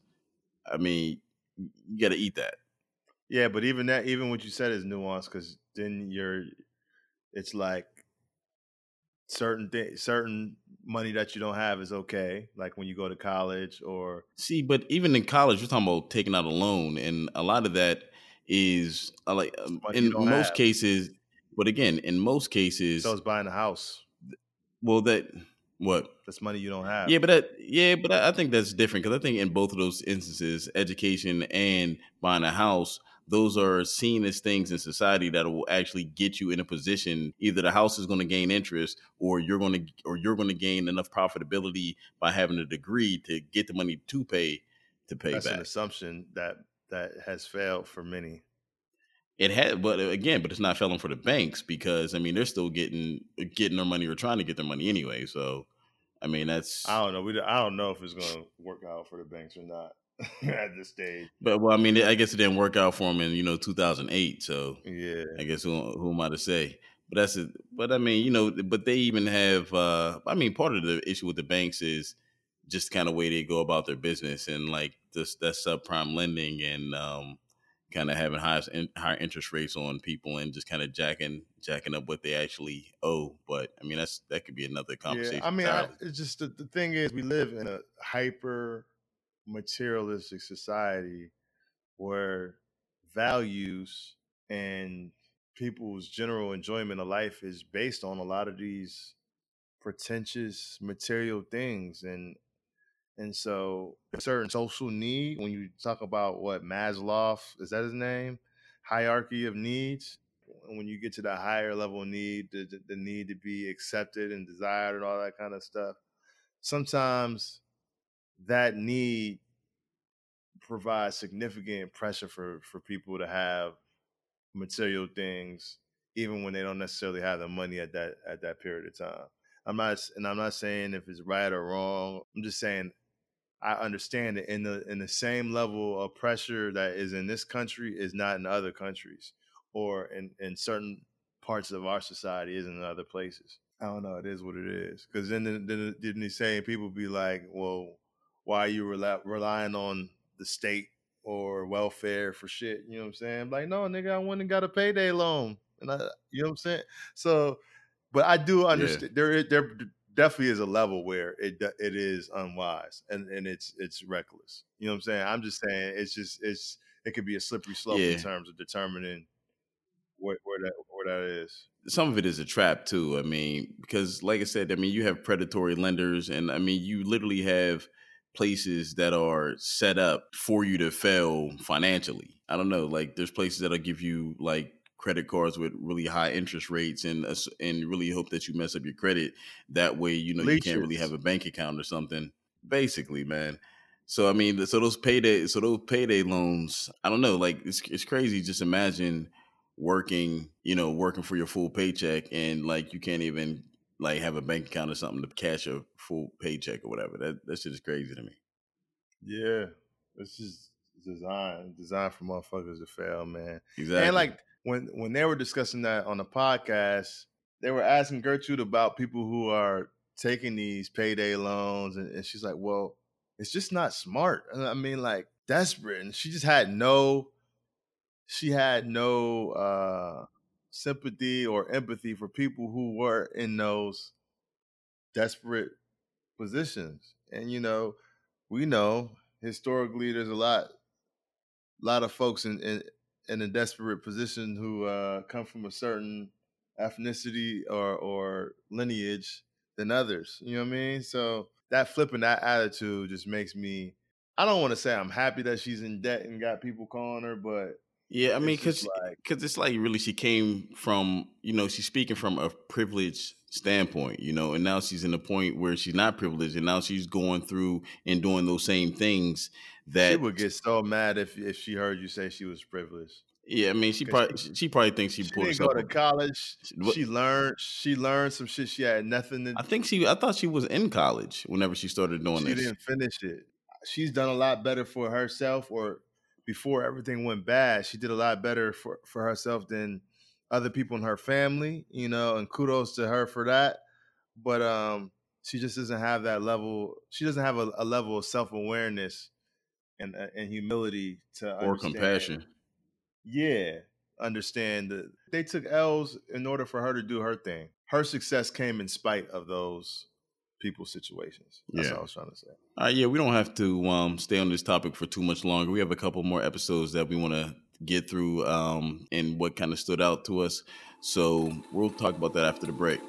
I mean, you got to eat that. Yeah, but even that, even what you said is nuanced because then you're, it's like certain things, certain money that you don't have is okay. Like when you go to college or See, but even in college, you're talking about taking out a loan, and a lot of that is uh, like um, in most have. cases. But again, in most cases, so it's buying a house. well, that what? That's money you don't have. Yeah, but that yeah, but I, I think that's different because I think in both of those instances, education and buying a house, those are seen as things in society that will actually get you in a position. Either the house is going to gain interest, or you're going to, or you're going to gain enough profitability by having a degree to get the money to pay to pay that's back. an assumption that that has failed for many. It had, but uh, again, but it's not failing for the banks because I mean they're still getting getting their money or trying to get their money anyway. So, I mean that's. I don't know. We I don't know if it's going to work out for the banks or not [laughs] at this stage. But well, I mean, I guess it didn't work out for them in you know 2008. So Yeah. I guess who, who am I to say? But that's it. But I mean, you know, but they even have. uh I mean, part of the issue with the banks is just kind of way they go about their business and like this that subprime lending and um kind of having high higher interest rates on people and just kind of jacking jacking up what they actually owe. But I mean, that's that could be another conversation. Yeah, I mean, I, it's just the, the thing is, we live in a hyper materialistic society where values and people's general enjoyment of life is based on a lot of these pretentious material things and and so a certain social need when you talk about what Maslow is that his name hierarchy of needs when you get to the higher level need the, the, the need to be accepted and desired and all that kind of stuff sometimes that need provides significant pressure for for people to have material things even when they don't necessarily have the money at that at that period of time I'm not, and I'm not saying if it's right or wrong. I'm just saying I understand it in the in the same level of pressure that is in this country is not in other countries or in in certain parts of our society isn't in other places. I don't know. It is what it is. Because then, then didn't he say people be like, well, why are you rely, relying on the state or welfare for shit? You know what I'm saying? like, no, nigga, I went and got a payday loan, and I, you know what I'm saying. So, but I do understand yeah. there there definitely is a level where it it is unwise and and it's it's reckless. You know what I'm saying? I'm just saying it's just it's it could be a slippery slope yeah. in terms of determining where, where that where that is. Some of it is a trap too. I mean, because like I said, I mean you have predatory lenders, and I mean you literally have places that are set up for you to fail financially. I don't know, like there's places that'll give you like credit cards with really high interest rates and and really hope that you mess up your credit. That way, you know, Leeches. you can't really have a bank account or something. Basically, man. So I mean, so those payday, so those payday loans. I don't know, like it's it's crazy. Just imagine working, you know, working for your full paycheck and like you can't even like have a bank account or something to cash a full paycheck or whatever. That that shit is crazy to me. Yeah, it's just designed designed for motherfuckers to fail, man. Exactly. And like when when they were discussing that on the podcast, they were asking Gertrude about people who are taking these payday loans, and, and she's like, "Well, it's just not smart." I mean, like desperate, and she just had no, she had no uh sympathy or empathy for people who were in those desperate positions. And you know, we know historically there's a lot lot of folks in, in in a desperate position who uh, come from a certain ethnicity or or lineage than others. You know what I mean? So that flipping that attitude just makes me. I don't want to say I'm happy that she's in debt and got people calling her, but yeah, I mean, because because like, eh, it's like really she came from you know she's speaking from a privileged standpoint, you know, and now she's in a point where she's not privileged, and now she's going through and doing those same things that she would get so mad if if she heard you say she was privileged. Yeah, I mean, she probably she, she, probably thinks she, she didn't go to college. She learned she learned some shit. She had nothing to. I think she. I thought she was in college whenever she started doing she this. She didn't finish it. She's done a lot better for herself, or before everything went bad, she did a lot better for for herself than other people in her family. You know, and kudos to her for that. But um, she just doesn't have that level. She doesn't have a, a level of self awareness and uh, and humility to or compassion. Yeah, understand that they took L's in order for her to do her thing. Her success came in spite of those people's situations. That's yeah. what I was trying to say. Uh, yeah, we don't have to um, stay on this topic for too much longer. We have a couple more episodes that we want to get through um, and what kind of stood out to us. So we'll talk about that after the break.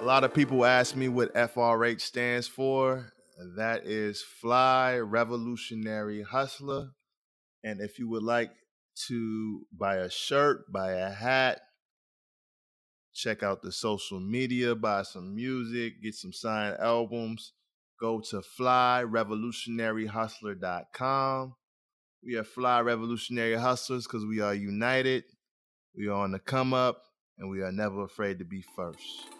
A lot of people ask me what FRH stands for. That is Fly Revolutionary Hustler. And if you would like to buy a shirt, buy a hat, check out the social media, buy some music, get some signed albums, go to flyrevolutionaryhustler.com. We are Fly Revolutionary Hustlers because we are united, we are on the come up, and we are never afraid to be first.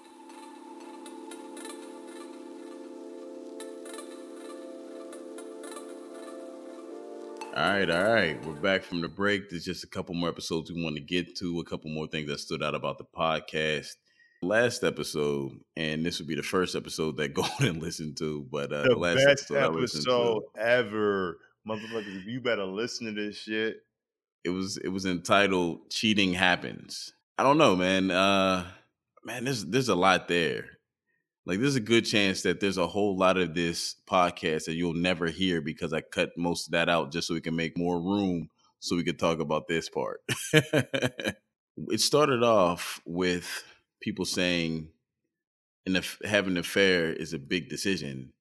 All right, all right. We're back from the break. There's just a couple more episodes we want to get to, a couple more things that stood out about the podcast. Last episode, and this would be the first episode that [laughs] Golden listened to, but uh, the, the last best episode, episode ever. Motherfuckers, you better listen to this shit. It was it was entitled Cheating Happens. I don't know, man. Uh man, there's there's a lot there like there's a good chance that there's a whole lot of this podcast that you'll never hear because I cut most of that out just so we can make more room so we could talk about this part. [laughs] it started off with people saying and having an affair is a big decision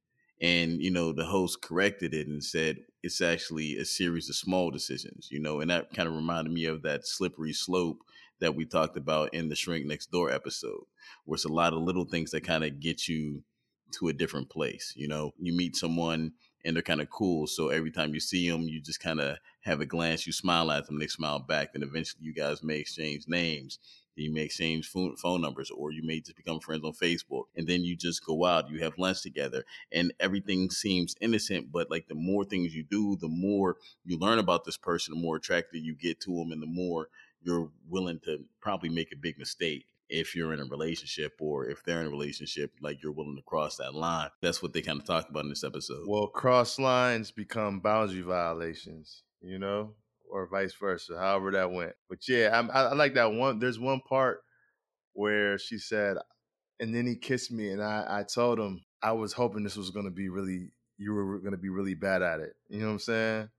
and you know the host corrected it and said it's actually a series of small decisions you know and that kind of reminded me of that slippery slope that we talked about in the shrink next door episode where it's a lot of little things that kind of get you to a different place. You know, you meet someone and they're kind of cool. So every time you see them, you just kind of have a glance, you smile at them, they smile back, and eventually you guys may exchange names. You may exchange phone, phone numbers, or you may just become friends on Facebook, and then you just go out. You have lunch together, and everything seems innocent. But like the more things you do, the more you learn about this person, the more attracted you get to them, and the more you're willing to probably make a big mistake if you're in a relationship or if they're in a relationship, like you're willing to cross that line. That's what they kind of talked about in this episode. Well, cross lines become boundary violations, you know, or vice versa, however that went. But yeah, I, I like that one. There's one part where she said, and then he kissed me, and I, I told him I was hoping this was going to be really, you were going to be really bad at it. You know what I'm saying?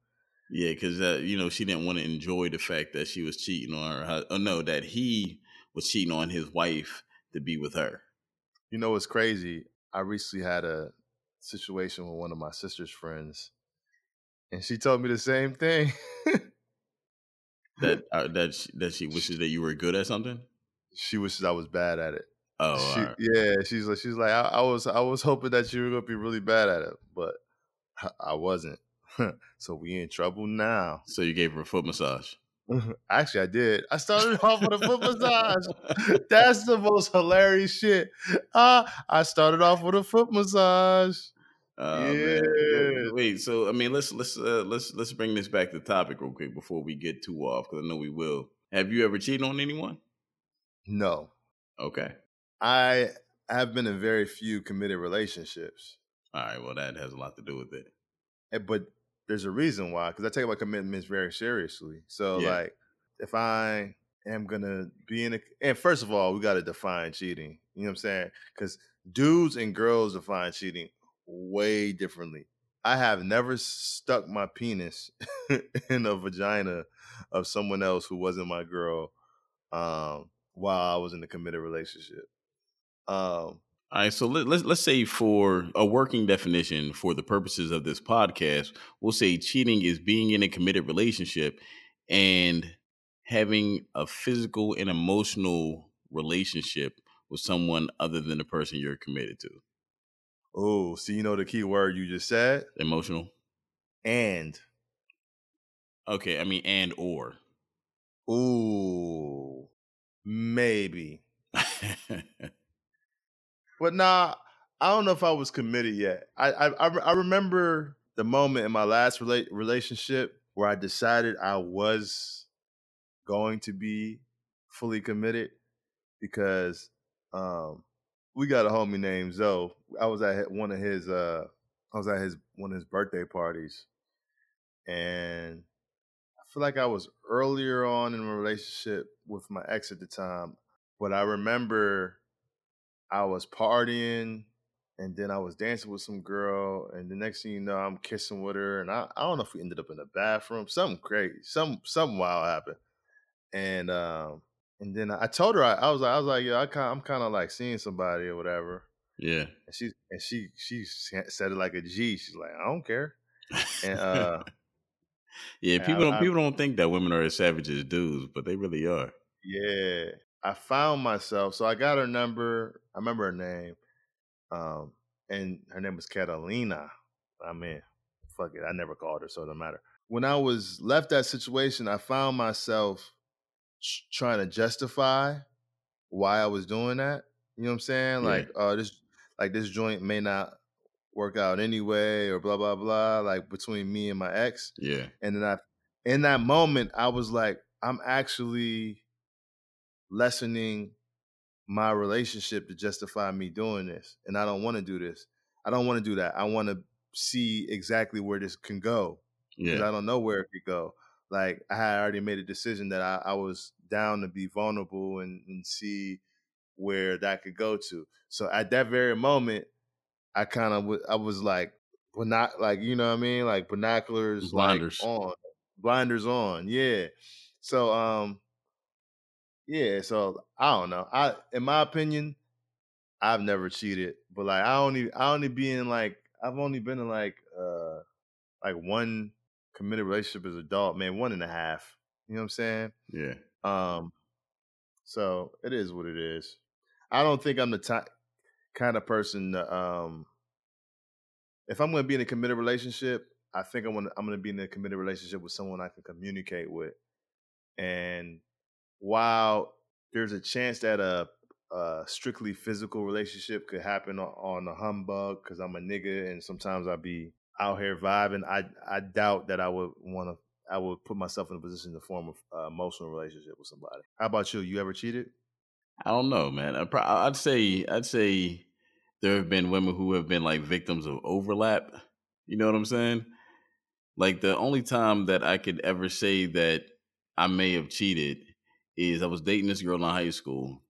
Yeah, because uh, you know she didn't want to enjoy the fact that she was cheating on her. Oh no, that he was cheating on his wife to be with her. You know what's crazy? I recently had a situation with one of my sister's friends, and she told me the same thing. [laughs] That uh, that she, that she wishes that you were good at something. she wishes I was bad at it. Oh, She- right. yeah, she's like, she's like, I, I was, I was hoping that you were gonna be really bad at it, but I wasn't. [laughs] so we in trouble now. so you gave her a foot massage. [laughs] Actually, I did. [laughs] I started off with a foot massage. That's the most hilarious shit. Uh, I started off with a foot massage. Uh, man. Yeah. Wait, so I mean, let's let's uh, let's let's bring this back to topic real quick before we get too off because I know we will. Have you ever cheated on anyone? No, Okay. I have been in very few committed relationships, All right. Well, that has a lot to do with it. Eh, but there's a reason why. Because I take my commitments very seriously. So, Yeah. like, if I am gonna be in a, and first of all, we got to define cheating. You know what I'm saying? Because dudes and girls define cheating way differently. I have never stuck my penis [laughs] in a vagina of someone else who wasn't my girl um, while I was in a committed relationship. Um, All right, so let, let's let's say for a working definition for the purposes of this podcast, we'll say cheating is being in a committed relationship and having a physical and emotional relationship with someone other than the person you're committed to. oh, so you know the key word you just said? Emotional. And. Okay, I mean and or. Ooh, maybe. [laughs] But nah, I don't know if I was committed yet. I I, I remember the moment in my last rela- relationship where I decided I was going to be fully committed because um we got a homie named Zoe. I was at one of his uh I was at his one of his birthday parties and I feel like I was earlier on in a relationship with my ex at the time, but I remember I was partying and then I was dancing with some girl, and the next thing you know, I'm kissing with her, and I, I don't know if we ended up in the bathroom, something crazy, some something wild happened, and um and then I told her I, I was like I was like yeah I kind I'm kind of like seeing somebody or whatever, yeah. and she and she she said it like a G, she's like I don't care, and uh [laughs] yeah, I- people don't I- people don't think that women are as savage as dudes, but they really are. Yeah, I found myself. So I got her number. I remember her name, um, and her name was Catalina. I mean, fuck it, I never called her, so it doesn't matter. When I was left that situation, I found myself trying to justify why I was doing that. You know what I'm saying? Yeah. Like, uh, this, like this joint may not work out anyway, or blah blah blah. Like between me and my ex, Yeah. and then I, in that moment, I was like, I'm actually lessening my relationship to justify me doing this. And I don't want to do this. I don't want to do that. I want to see exactly where this can go because Yeah. I don't know where it could go. Like I had already made a decision that I, I was down to be vulnerable and, and see where that could go to. So at that very moment, I kind of w- I was like, but not like you know what I mean, like binoculars, Blinders. like on, blinders on, yeah. So um, yeah. So I don't know. I in my opinion, I've never cheated, but like I only I only be in like I've only been in like uh like one committed relationship as an adult, man, one and a half. You know what I'm saying? Yeah. Um, so it is what it is. I don't think I'm the type kind of person to um if I'm going to be in a committed relationship, I think I'm gonna I'm going to be in a committed relationship with someone I can communicate with. And while there's a chance that a, a strictly physical relationship could happen on, a humbug because I'm a nigga and sometimes I be out here vibing, I I doubt that I would want to. I would put myself in a position to form a uh, emotional relationship with somebody. How about you? You ever cheated? I don't know, man. I pro- I'd say I'd say there have been women who have been like victims of overlap. You know what I'm saying? Like the only time that I could ever say that I may have cheated is I was dating this girl in high school,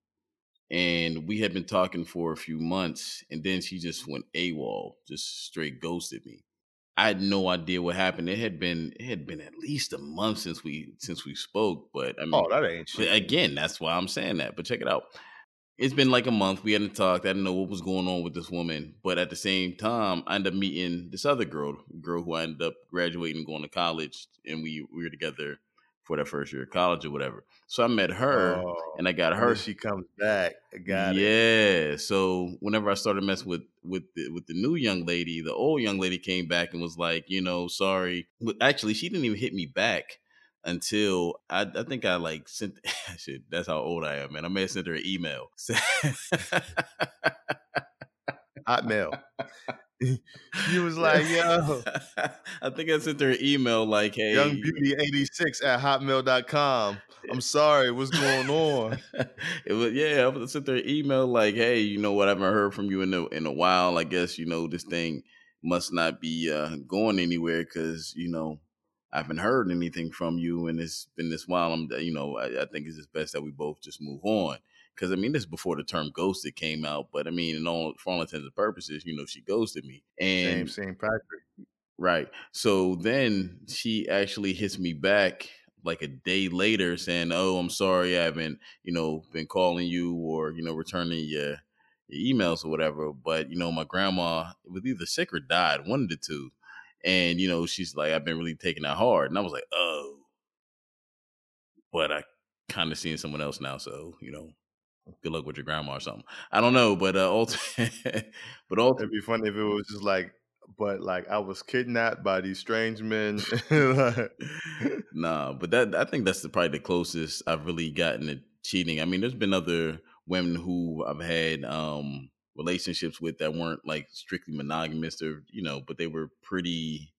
and we had been talking for a few months, and then she just went AWOL, just straight ghosted me. I had no idea what happened. It had been it had been at least a month since we since we spoke, but I mean, Oh, that ain't but shit. again, that's why I'm saying that. But check it out. It's been like a month. We hadn't talked. I didn't know what was going on with this woman. But at the same time, I ended up meeting this other girl, girl who I ended up graduating, going to college, and we, we were together for that first year of college or whatever. So I met her Oh, and I got her. she comes back. Got it. yeah. So whenever I started messing with with the, with the new young lady, the old young lady came back and was like, you know, sorry. But actually, she didn't even hit me back until I, I think I like sent. [laughs] Shit, that's how old I am, man. I may have sent her an email. [laughs] Hotmail. [laughs] you was like, [laughs] yo, I think I sent her an email like, hey, young beauty 86 at hotmail.com. I'm sorry, what's going on? [laughs] it was yeah. I sent her an email like, "Hey, you know what? I haven't heard from you in a in a while. I guess you know this thing must not be uh, going anywhere because you know I haven't heard anything from you, and it's been this while. I'm you know I, I think it's just best that we both just move on because I mean this is before the term ghosted came out, but I mean in all for all intents and purposes, you know she ghosted me, and James St. Patrick. Right. So then she actually hits me back like a day later saying, "Oh, I'm sorry, I haven't, you know, been calling you or you know returning your, your emails or whatever." But you know, my grandma was either sick or died, one of the two, and you know, she's like, "I've been really taking that hard," and I was like, "Oh," but I kind of seeing someone else now, so you know. Good luck with your grandma or something. I don't know, but uh, ultimately, [laughs] but ultimately, It'd be funny if it was just like, but like I was kidnapped by these strange men. [laughs] nah, but that I think that's the, probably the closest I've really gotten to cheating. I mean, there's been other women who I've had um relationships with that weren't like strictly monogamous or you know, but they were pretty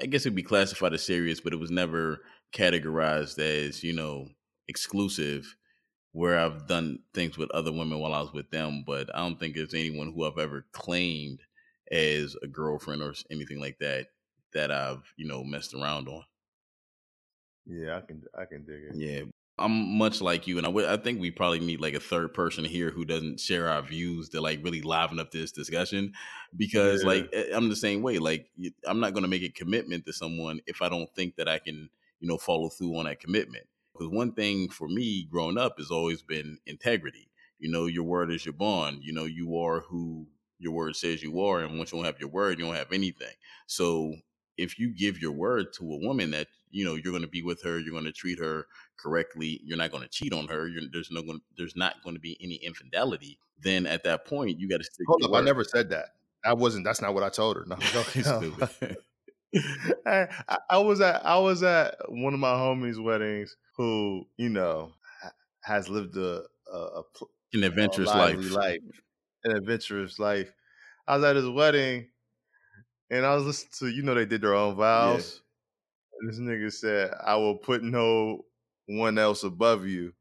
I guess it'd be classified as serious, but it was never categorized as, you know, exclusive where I've done things with other women while I was with them, but I don't think there's anyone who I've ever claimed as a girlfriend or anything like that that I've, you know, messed around on. yeah, I can I can dig it. Yeah, I'm much like you, and I I think we probably need like a third person here who doesn't share our views to like really liven up this discussion, because Yeah. like eh, I'm the same way. Like I'm not going to make a commitment to someone if I don't think that I can, you know, follow through on that commitment. Because one thing for me growing up has always been integrity. You know, your word is your bond. You know, you are who your word says you are, and once you don't have your word, you don't have anything. So if you give your word to a woman that you know you're going to be with her, you're going to treat her correctly, you're not going to cheat on her. You're, there's no going, there's not going to be any infidelity. Then at that point, you got to stick. Hold up, I never said that. I wasn't. That's not what I told her. No, [laughs] I'm joking. [laughs] I, I- was at I was at one of my homies' weddings who you know has lived a a, a, An adventurous lively life. life, an adventurous life. I was at his wedding, and I was listening to you know they did their own vows. And this nigga said, "I will put no one else above you,"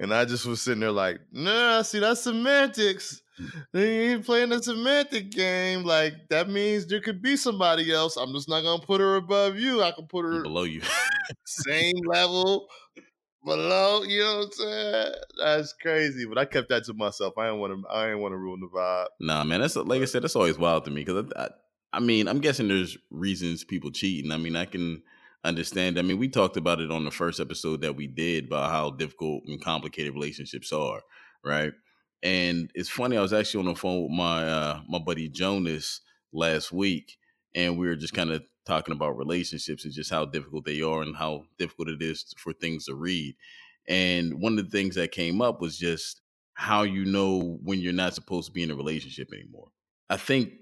and I just was sitting there like, "Nah, see that's semantics." Mm. They ain't playing a semantic game. Like that means there could be somebody else. I'm just not gonna put her above you. I can put her below you. [laughs] same level below. You know what I'm saying? That's crazy. But I kept that to myself. I didn't want to. I didn't want to ruin the vibe. Nah, man, that's like I said, that's always wild to me because I, I, I mean, I'm guessing there's reasons people cheat, and I mean, I can understand. I mean, we talked about it on the first episode that we did about how difficult and complicated relationships are, right? And it's funny, I was actually on the phone with my uh, my buddy Jonas last week, and we were just kind of talking about relationships and just how difficult they are and how difficult it is for things to read. And one of the things that came up was just how you know when you're not supposed to be in a relationship anymore. I think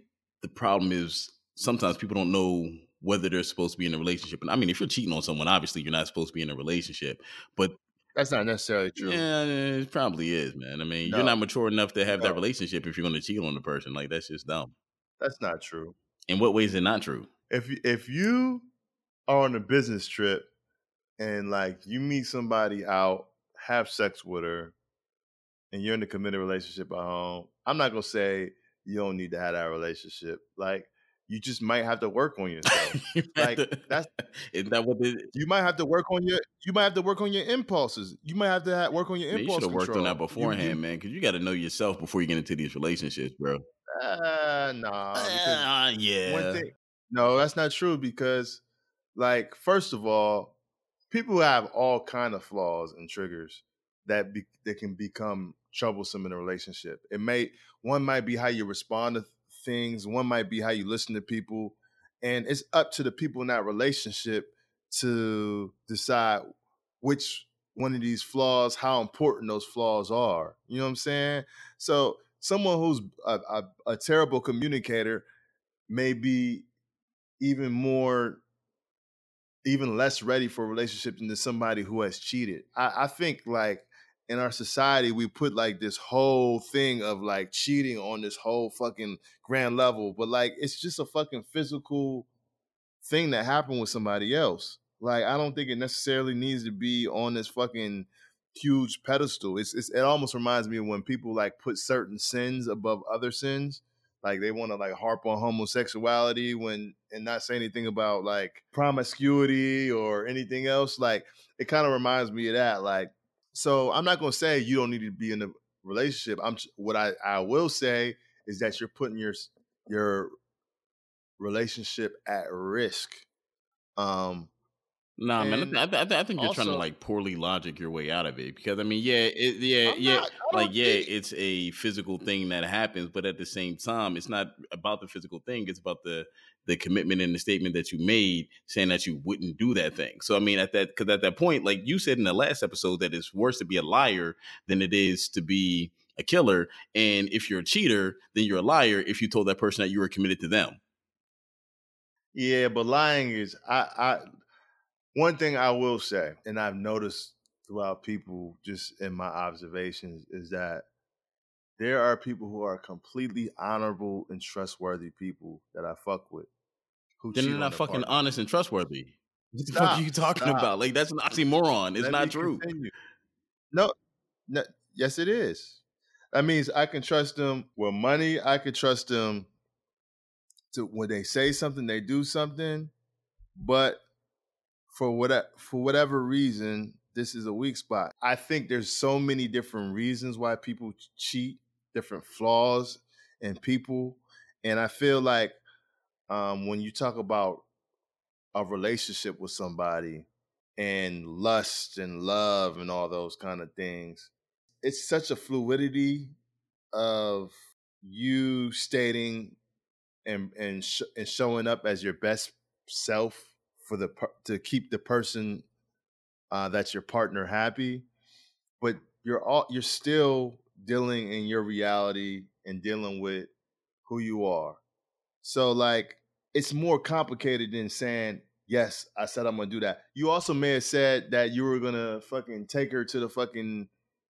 the problem is sometimes people don't know whether they're supposed to be in a relationship. And I mean, if you're cheating on someone, obviously you're not supposed to be in a relationship. But That's not necessarily true. yeah, it probably is, man. I mean, No. you're not mature enough to have that relationship if you're going to cheat on the person. Like that's just dumb. That's not true. In what ways is it not true? If you, if you are on a business trip and like you meet somebody out, have sex with her, and you're in a committed relationship at home, I'm not gonna say you don't need to have that relationship. Like you just might have to work on yourself. [laughs] You Like, to- that's- [laughs] isn't that what it, you might have to work on your you might have to work on your impulses. You might have to ha work on your man, you should have worked on that beforehand, you- man, because you got to know yourself before you get into these relationships, bro. Uh, nah. Ah, yeah. thing. No, that's not true because, like, first of all, people have all kind of flaws and triggers that be, that can become troublesome in a relationship. It may one might be how you respond to things, one might be how you listen to people, and it's up to the people in that relationship to decide which one of these flaws, how important those flaws are. You know what I'm saying? So someone who's a, a, a terrible communicator may be even more even less ready for a relationship than somebody who has cheated I, I think like in our society we put like this whole thing of like cheating on this whole fucking grand level but like it's just a fucking physical thing that happened with somebody else. Like i don't think it necessarily needs to be on this fucking huge pedestal. It's, it's it almost reminds me of when people like put certain sins above other sins. Like they want to like harp on homosexuality when and not say anything about like promiscuity or anything else. Like it kind of reminds me of that. Like so i'm not going to say you don't need to be in a relationship i'm what i i will say is that you're putting your your relationship at risk. Um Nah, man. I, And th- I, th- I think you're trying to like poorly logic your way out of it because I mean, yeah, it, yeah, I'm yeah, not- like yeah, think- it's a physical thing that happens, but at the same time, it's not about the physical thing. It's about the the commitment and the statement that you made, saying that you wouldn't do that thing. So I mean, at that because at that point, like you said in the last episode, that it's worse to be a liar than it is to be a killer. And if you're a cheater, then you're a liar if you told that person that you were committed to them. Yeah, but lying is I I one thing I will say, and I've noticed throughout people just in my observations is that there are people who are completely honorable and trustworthy people that I fuck with. Who Then they're not fucking partner. honest and trustworthy. [laughs] What the fuck are you talking stop. about? Like that's an oxymoron. It's Let not true. continue. No, no, yes, it is. That means I can trust them with money. I can trust them to when they say something, they do something. But for what for whatever reason, this is a weak spot. I think there's so many different reasons why people cheat, different flaws in people, and I feel like um, when you talk about a relationship with somebody and lust and love and all those kind of things, it's such a fluidity of you stating and and sh- and showing up as your best self for the to keep the person uh, that's your partner happy, but you're all you're still dealing in your reality and dealing with who you are. So like it's more complicated than saying yes, I said I'm gonna do that. You also may have said that you were gonna fucking take her to the fucking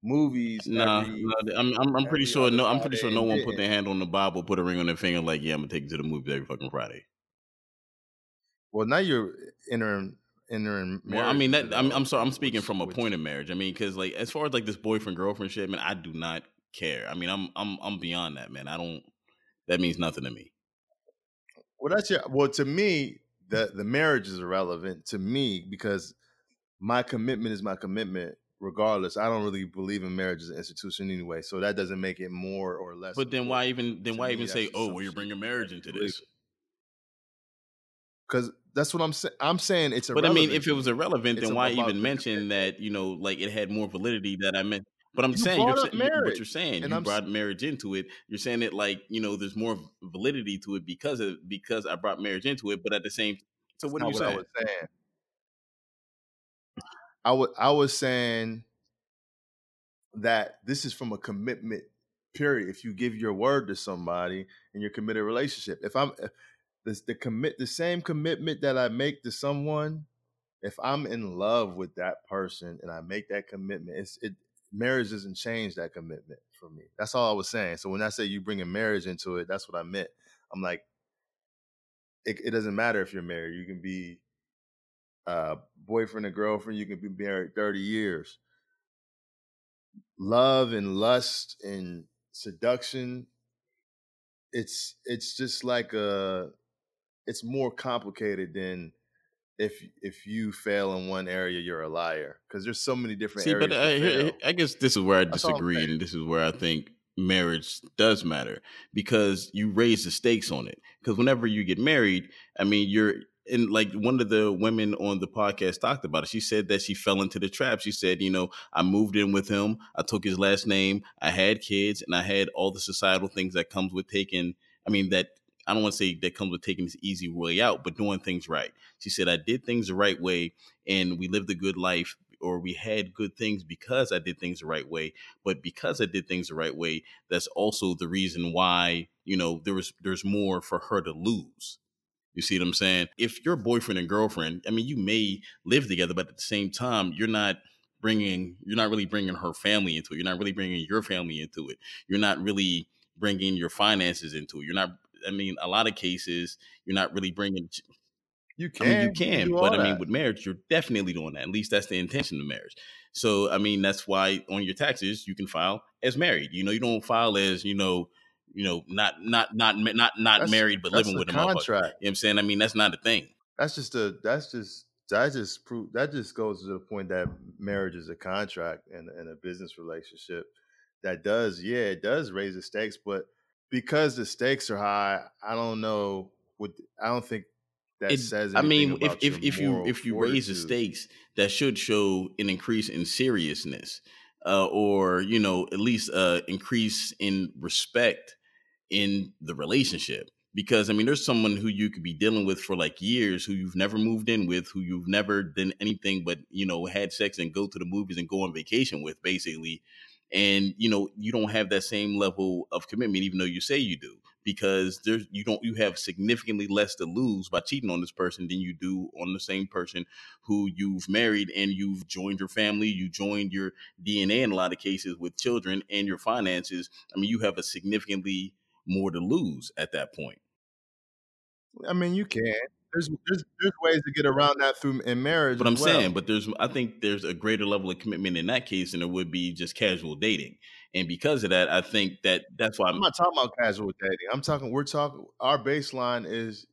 movies. Nah, every- nah, I'm I'm, I'm pretty sure no I'm pretty sure no one put their hand on the Bible, put a ring on their finger, like yeah, I'm gonna take you to the movies every fucking Friday. Well, now you're entering entering. Marriage. Well, I mean that I'm I'm sorry, I'm speaking from a point of marriage. I mean, because like as far as like this boyfriend girlfriend shit, man, I do not care. I mean, I'm I'm I'm beyond that, man. I don't. That means nothing to me. Well, that's your. Well, to me, the the marriage is irrelevant to me because my commitment is my commitment, regardless. I don't really believe in marriage as an institution anyway, so that doesn't make it more or less. But then why even then why even say, oh, well, you're bringing marriage into this? Because that's what I'm saying. I'm saying it's. Irrelevant. But I mean, if it was irrelevant, It's then why even mention that you know, like it had more validity that I meant. But I'm You saying, you're, brought up sa- you- but marriage, you're saying and you I'm s- brought marriage into it. You're saying it like you know, there's more validity to it because of because I brought marriage into it. But at the same, so That's what are you what saying? I was saying. I was I was saying that this is from a commitment period. If you give your word to somebody in your committed relationship, if I'm eh, this the commit the same commitment that I make to someone. If I'm in love with that person and I make that commitment, it's it marriage doesn't change that commitment for me. That's all I was saying. So when I say you bring a marriage into it, that's what I meant. I'm like, it, it doesn't matter if you're married. You can be uh, boyfriend and girlfriend. You can be married 30 years. Love and lust and seduction. It's it's just like a. It's more complicated than if if you fail in one area, you're a liar because there's so many different See, areas. but I. I guess this is where I That's disagree, and this is where I think marriage does matter because you raise the stakes on it. Because whenever you get married, I mean, you're and like one of the women on the podcast talked about it. She said that she fell into the trap. She said, you know, I moved in with him, I took his last name, I had kids, and I had all the societal things that comes with taking. I mean, that I don't want to say that comes with taking this easy way out, but doing things right. She said, I did things the right way and we lived a good life or we had good things because I did things the right way. But because I did things the right way, that's also the reason why, you know, there was there's more for her to lose. You see what I'm saying? If your boyfriend and girlfriend, I mean, you may live together, but at the same time, you're not bringing, you're not really bringing her family into it. You're not really bringing your family into it. You're not really bringing your finances into it. You're not, I mean, a lot of cases, you're not really bringing you I can. mean, you can, do but I mean, that. with marriage, you're definitely doing that. At least that's the intention of marriage. So, I mean, that's why on your taxes you can file as married. You know, you don't file as you know, you know, not not not not not That's- married but living with a motherfucker. You know contract. what I'm saying? I mean, that's not a thing. That's just a. That's just. That just prove. That just goes to the point that marriage is a contract and, and a business relationship. That does, yeah, it does raise the stakes, but because the stakes are high, I don't know. What I don't think that It- says. I mean, if if if you if you raise the stakes, that should show an increase in seriousness, uh, or you know, at least uh, increase in respect in the relationship. Because I mean, there's someone who you could be dealing with for like years, who you've never moved in with, who you've never done anything but you know had sex and go to the movies and go on vacation with, basically. And you know, you don't have that same level of commitment, even though you say you do because there's you don't you have significantly less to lose by cheating on this person than you do on the same person who you've married and you've joined your family, you joined your DNA in a lot of cases with children and your finances. I mean, you have a significantly more to lose at that point. I mean, you can. There's there's there's ways to get around that through in marriage. But I'm well. saying, but there's I think there's a greater level of commitment in that case than there would be just casual dating. And because of that, I think that that's why I'm not talking about casual dating. I'm talking. We're talking. Our baseline is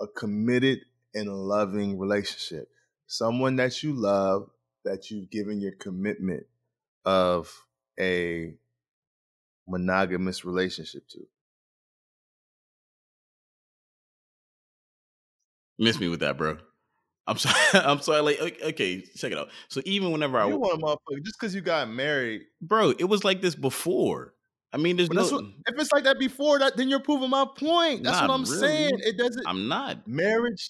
a committed and loving relationship. Someone that you love, that you've given your commitment of a monogamous relationship to. Miss me with that, bro. I'm sorry. [laughs] I'm sorry. Like, okay, check it out. So even whenever I, You want a motherfucker just because you got married. bro, it was like this before. I mean, there's But no. that's what, if it's like that before that, then you're proving my point. That's what I'm really. saying. It doesn't. I'm not. marriage.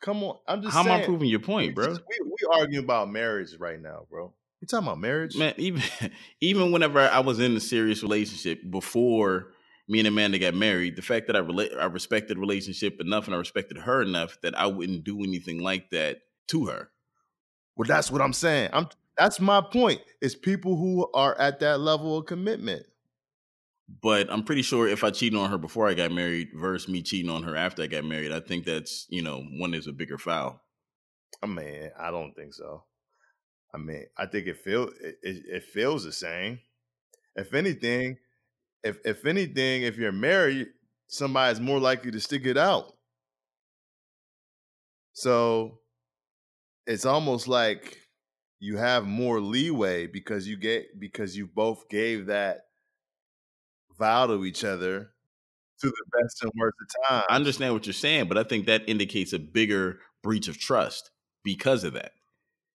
Come on, I'm just How am saying. I proving your point, bro? just- We, we arguing about marriage right now, bro. You talking about marriage? Man, even [laughs] even whenever I was in a serious relationship before me and Amanda got married, the fact that I I respected relationship enough and I respected her enough that I wouldn't do anything like that to her. Well, that's what I'm saying. I'm that's my point. It's people who are at that level of commitment. But I'm pretty sure if I cheated on her before I got married versus me cheating on her after I got married, I think that's you know one is a bigger foul. I mean, I don't think so. I mean, I think it feel it, it, it feels the same. If anything, if if anything, if you're married, somebody's more likely to stick it out. So it's almost like you have more leeway because you get because you both gave that vow to each other to the best and worst of time. I understand what you're saying, but I think that indicates a bigger breach of trust because of that.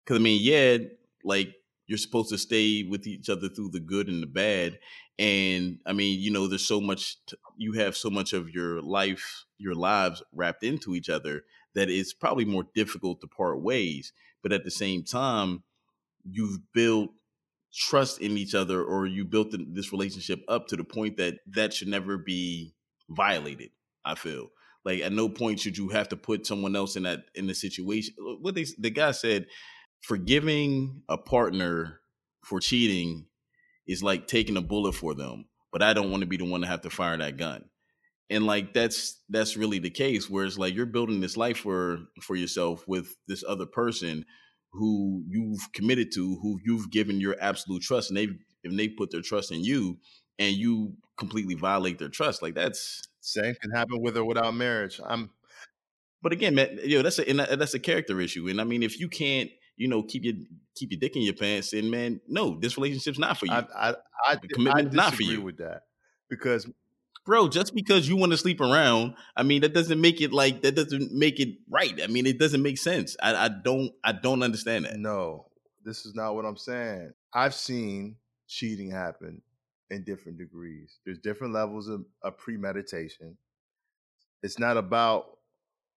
Because I mean, yeah, like you're supposed to stay with each other through the good and the bad, and I mean, you know, there's so much. T- you have so much of your life, your lives wrapped into each other that it's probably more difficult to part ways. But at the same time, you've built trust in each other, or you built this relationship up to the point that that should never be violated. I feel Like at no point should you have to put someone else in that in the situation. Uh, what they the guy said, forgiving a partner for cheating is like taking a bullet for them, but I don't want to be the one to have to fire that gun. And like that's that's really the case. Where it's like you're building this life for for yourself with this other person who you've committed to, who you've given your absolute trust, and they've and they put their trust in you, and you completely violate their trust. Like that's Same can happen with or without marriage. I'm But again, man, you know that's a and that's a character issue. And I mean, if you can't, you know, keep your keep your dick in your pants, then man, no, this relationship's not for you, I I I, The I commitment's not for you. with that because bro. Just because you want to sleep around, I mean, that doesn't make it like that doesn't make it right. I mean, it doesn't make sense. I, I don't I don't understand that. no, this is not what I'm saying. I've seen cheating happen in different degrees. There's different levels of, of premeditation. It's not about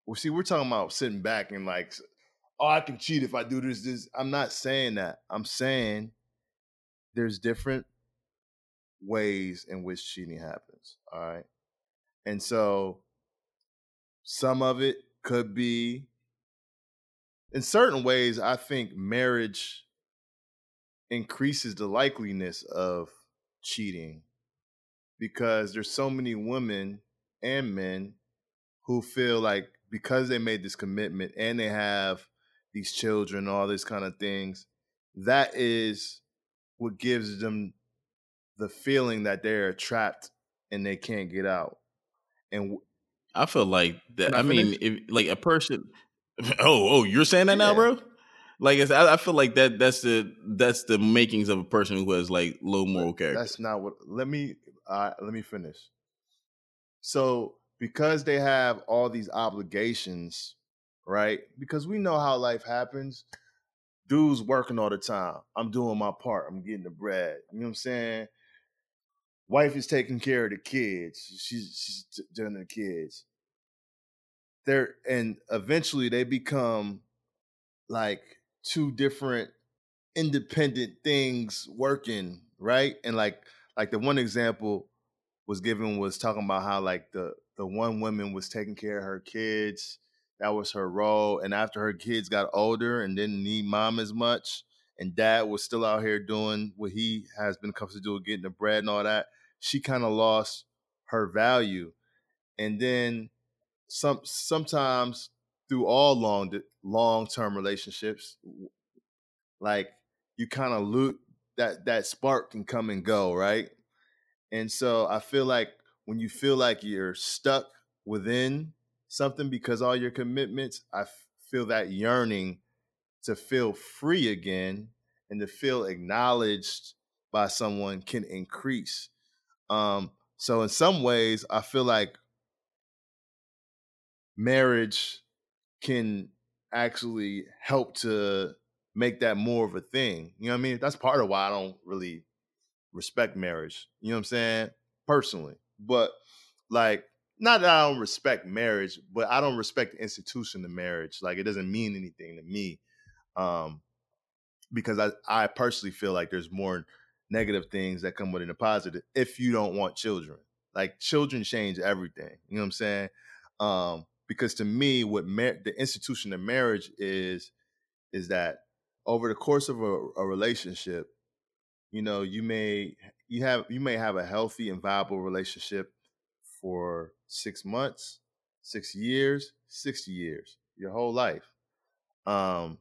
well, see, we're talking about sitting back and like, oh, I can cheat if I do this, this. I'm not saying that. I'm saying there's different ways in which cheating happens. All right. And so some of it could be in certain ways, I think marriage increases the likeliness of cheating because there's so many women and men who feel like because they made this commitment and they have these children, all these kind of things, that is what gives them the feeling that they're trapped and they can't get out. And w- I feel like that. I mean, if like a person. [laughs] Oh, oh, you're saying that now, bro? Like, it's, I, I feel like that. That's the that's the makings of a person who has like low moral character. That's not what. Let me uh, let me finish. So because they have all these obligations, right? Because we know how life happens. Dude's working all the time. I'm doing my part. I'm getting the bread. You know what I'm saying? Wife is taking care of the kids. She's she's doing the kids. They're and eventually they become like two different independent things working, right? And like like the one example was given was talking about how like the the one woman was taking care of her kids. That was her role. And after her kids got older and didn't need mom as much, and dad was still out here doing what he has been accustomed to do, getting the bread and all that, she kind of lost her value. And then some sometimes through all long long term relationships, like you kind of loot that that spark can come and go, right? And so I feel like when you feel like you're stuck within something because all your commitments, I f- feel that yearning to feel free again and to feel acknowledged by someone can increase. Um, so in some ways, I feel like marriage can actually help to make that more of a thing. You know what I mean? That's part of why I don't really respect marriage. You know what I'm saying? Personally. But like not that I don't respect marriage, but I don't respect the institution of marriage. Like it doesn't mean anything to me. Um because I, I personally feel like there's more negative things that come with it than positive if you don't want children. Like children change everything. You know what I'm saying? Um, because to me, what mar- the institution of marriage is, is that over the course of a, a relationship, you know, you may you have you may have a healthy and viable relationship for six months, six years, sixty years, your whole life. Um,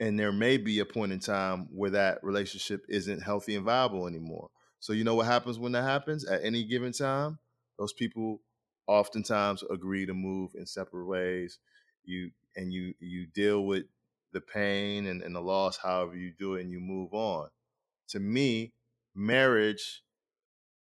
and there may be a point in time where that relationship isn't healthy and viable anymore. So you know what happens when that happens at any given time? Those people oftentimes agree to move in separate ways. You and you you deal with the pain and, and the loss however you do it and you move on. To me, marriage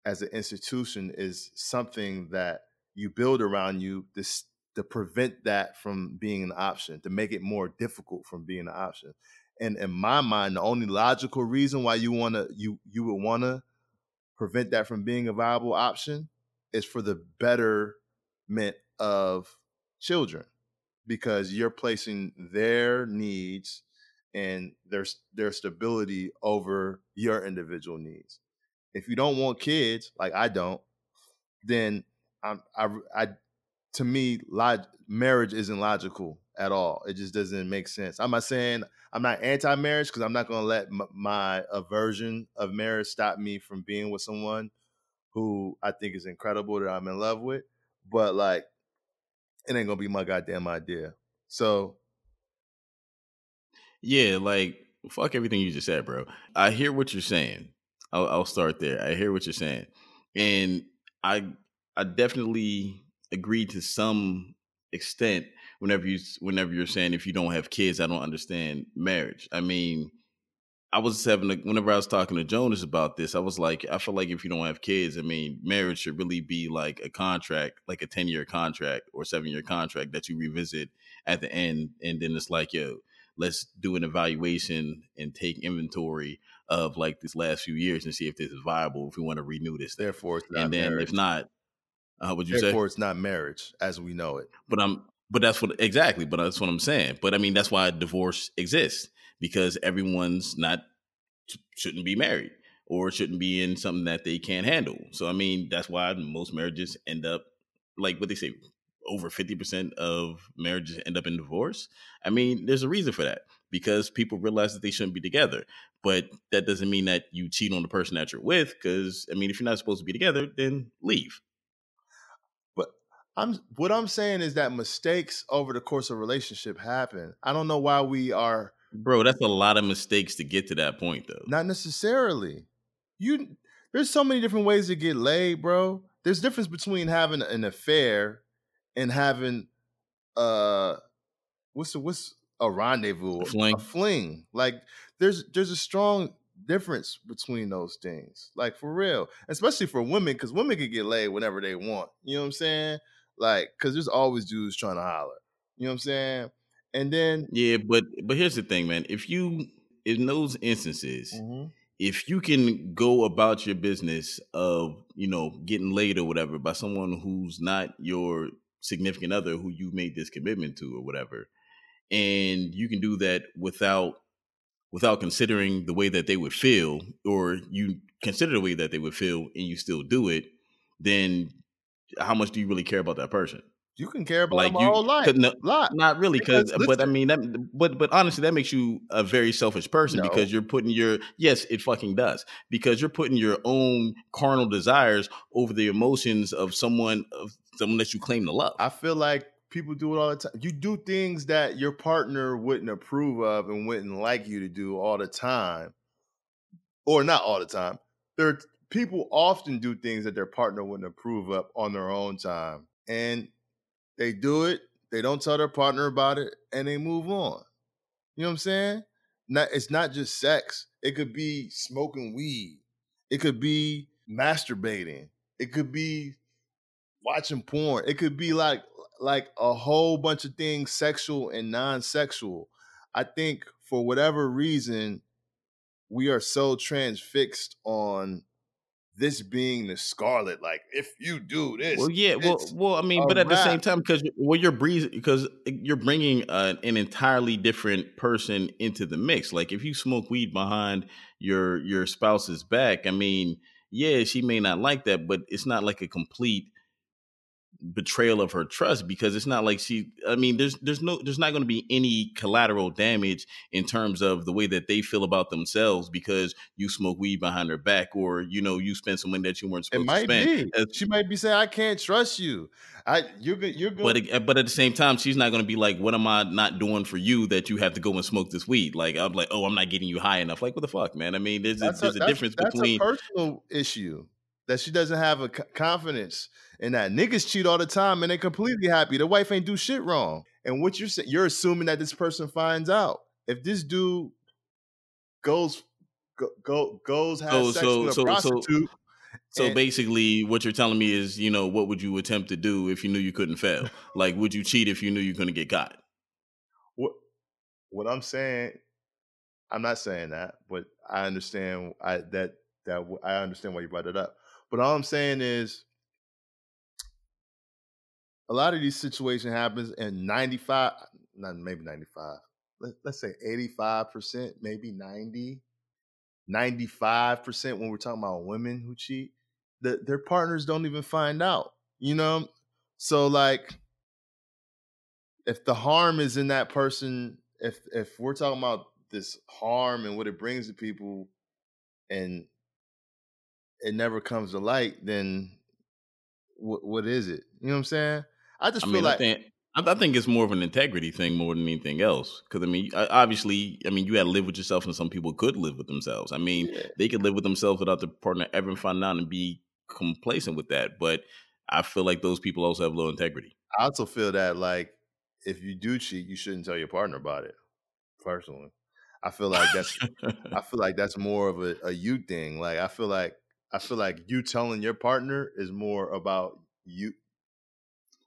as an institution is something that you build around you this to prevent that from being an option, to make it more difficult from being an option. And in my mind, the only logical reason why you wanna you you would wanna prevent that from being a viable option is for the betterment of children because you're placing their needs and their their stability over your individual needs. If you don't want kids, like I don't, then I'm, I I to me, log- marriage isn't logical at all. It just doesn't make sense. I'm not saying I'm not anti-marriage because I'm not going to let m- my aversion of marriage stop me from being with someone who I think is incredible that I'm in love with. But like, it ain't gonna be my goddamn idea. So Yeah, like fuck everything you just said, bro. I hear what you're saying. I'll, I'll start there. I hear what you're saying, and I I definitely agree to some extent. Whenever you whenever you're saying if you don't have kids, I don't understand marriage. I mean, I was having a, whenever I was talking to Jonas about this, I was like, I feel like if you don't have kids, I mean, marriage should really be like a contract, like a ten year contract or seven year contract that you revisit at the end, and then it's like, yo, let's do an evaluation and take inventory of like this last few years and see if this is viable if we want to renew this. therefore, it's not and then marriage. if not, uh, would you say? therefore, it's not marriage as we know it. But I'm but that's what exactly, but that's what I'm saying. But I mean that's why divorce exists because everyone's not shouldn't be married or shouldn't be in something that they can't handle. So I mean that's why most marriages end up like what they say over 50% of marriages end up in divorce. I mean, there's a reason for that because people realize that they shouldn't be together. But that doesn't mean that you cheat on the person that you're with cuz I mean if you're not supposed to be together, then leave. But I'm what I'm saying is that mistakes over the course of a relationship happen. I don't know why we are Bro, that's a lot of mistakes to get to that point though. not necessarily. You there's so many different ways to get laid, bro. There's difference between having an affair and having uh what's the, what's a rendezvous, A fling. a fling. Like there's there's a strong difference between those things. Like for real, especially for women, because women can get laid whenever they want. You know what I'm saying? Like, because there's always dudes trying to holler. You know what I'm saying? And then Yeah, but but here's the thing, man. If you in those instances, mm-hmm. if you can go about your business of you know getting laid or whatever by someone who's not your significant other who you made this commitment to or whatever and you can do that without without considering the way that they would feel or you consider the way that they would feel and you still do it then how much do you really care about that person you can care about like them you all life. no- lot. not really because Because but i mean that but but honestly that makes you a very selfish person No. because you're putting your yes it fucking does because you're putting your own carnal desires over the emotions of someone of someone that you claim to love I feel like people do it all the time. You do things that your partner wouldn't approve of and wouldn't like you to do all the time, or not all the time. There, are- people often do things that their partner wouldn't approve of on their own time, and they do it. They don't tell their partner about it, and they move on. You know what I'm saying? Not, it's not just sex. It could be smoking weed. It could be masturbating. It could be watching porn. It could be like like a whole bunch of things, sexual and non-sexual. I think for whatever reason, we are so transfixed on this being the scarlet. Like, if you do this, well yeah well well i mean but at the same time because well you're breezing because you're bringing uh, an entirely different person into the mix like if you smoke weed behind your your spouse's back i mean yeah she may not like that but it's not like a complete betrayal of her trust because it's not like she i mean there's there's no there's not going to be any collateral damage in terms of the way that they feel about themselves because you smoke weed behind their back or you know you spend some money that you weren't it supposed to might spend be. As- She might be saying, "I can't trust you." I you're good. You're good. but ag- uh, but at the same time, she's not going to be like, "What am I not doing for you that you have to go and smoke this weed?" Like I'm like, "Oh, I'm not getting you high enough." Like what the fuck, man? I mean, there's a, there's a, that's- difference that's between a personal issue that she doesn't have a c- confidence in that. Niggas cheat all the time and they completely happy. The wife ain't do shit wrong. And what you're saying, you're assuming that this person finds out. If this dude goes go, go goes has So- sex so- with a so- so- prostitute, So and- basically, what you're telling me is, you know, what would you attempt to do if you knew you couldn't fail? [laughs] like, would you cheat if you knew you couldn't get caught? what what I'm saying, I'm not saying that, but I understand I that that I understand why you brought it up. But all I'm saying is a lot of these situations happens and 95 not maybe 95 let, let's say 85% maybe 90 95% when we're talking about women who cheat the, their partners don't even find out you know? So like if the harm is in that person, if if we're talking about this harm and what it brings to people, and it never comes to light, then what what is it? You know what I'm saying? I just I feel mean, I like think I, I think it's more of an integrity thing more than anything else. Because I mean, obviously, I mean, you had to live with yourself, and some people could live with themselves. I mean, Yeah. they could live with themselves without the partner ever finding out and be complacent with that. But I feel like those people also have low integrity. I also feel that like if you do cheat, you shouldn't tell your partner about it. Personally, I feel like that's I feel like that's more of a, a you thing. Like I feel like I feel like you telling your partner is more about you.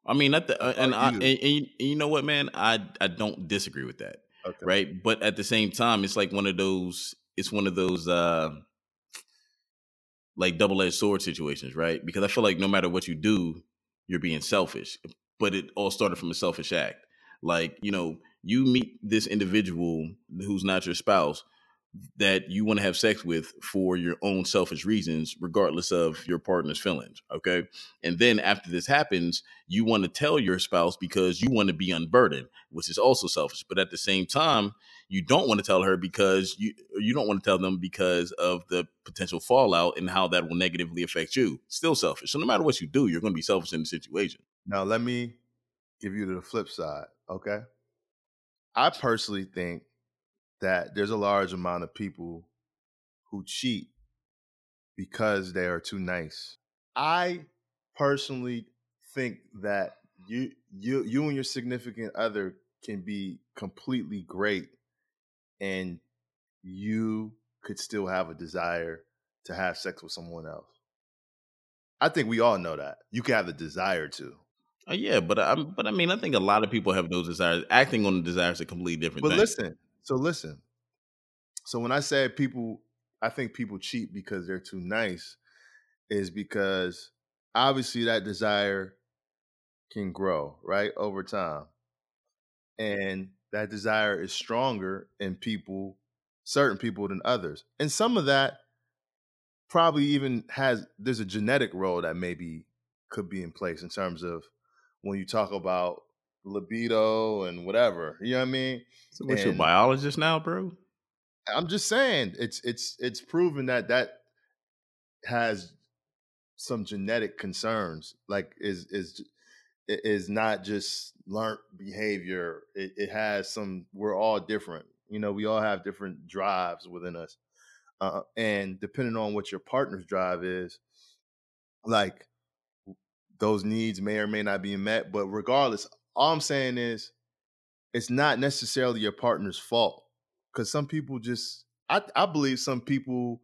I mean, at the, uh, and, I, you. and, and you- know what, man, I I don't disagree with that. Okay. right but at the same time it's like one of those it's one of those uh like double-edged sword situations right because i feel like no matter what you do you're being selfish but it all started from a selfish act like you know you meet this individual who's not your spouse that you want to have sex with for your own selfish reasons regardless of your partner's feelings okay and then after this happens you want to tell your spouse because you want to be unburdened which is also selfish but at the same time you don't want to tell her because you you don't want to tell them because of the potential fallout and how that will negatively affect you still selfish so no matter what you do you're going to be selfish in the situation Now let me give you the flip side. Okay. I personally think that there's a large amount of people who cheat because they are too nice. I personally think that you you you and your significant other can be completely great and you could still have a desire to have sex with someone else. I think we all know that. You can have the desire to. Uh, yeah, but I, but I mean, I think a lot of people have those desires. Acting on the desires is a completely different But thing. listen, so listen. So when I say people, I think people cheat because they're too nice, is because obviously that desire can grow, right, over time. And that desire is stronger in people, certain people than others. And some of that probably even has there's a genetic role that maybe could be in place in terms of when you talk about libido and whatever. You know what I mean? so what's your and- biologist now, bro? I'm just saying it's it's it's proven that that has some genetic concerns. Like is is is not just learned behavior. It, it has some. We're all different. You know, we all have different drives within us, uh, and depending on what your partner's drive is, like those needs may or may not be met. But regardless, all I'm saying is, it's not necessarily your partner's fault because some people just I, I believe some people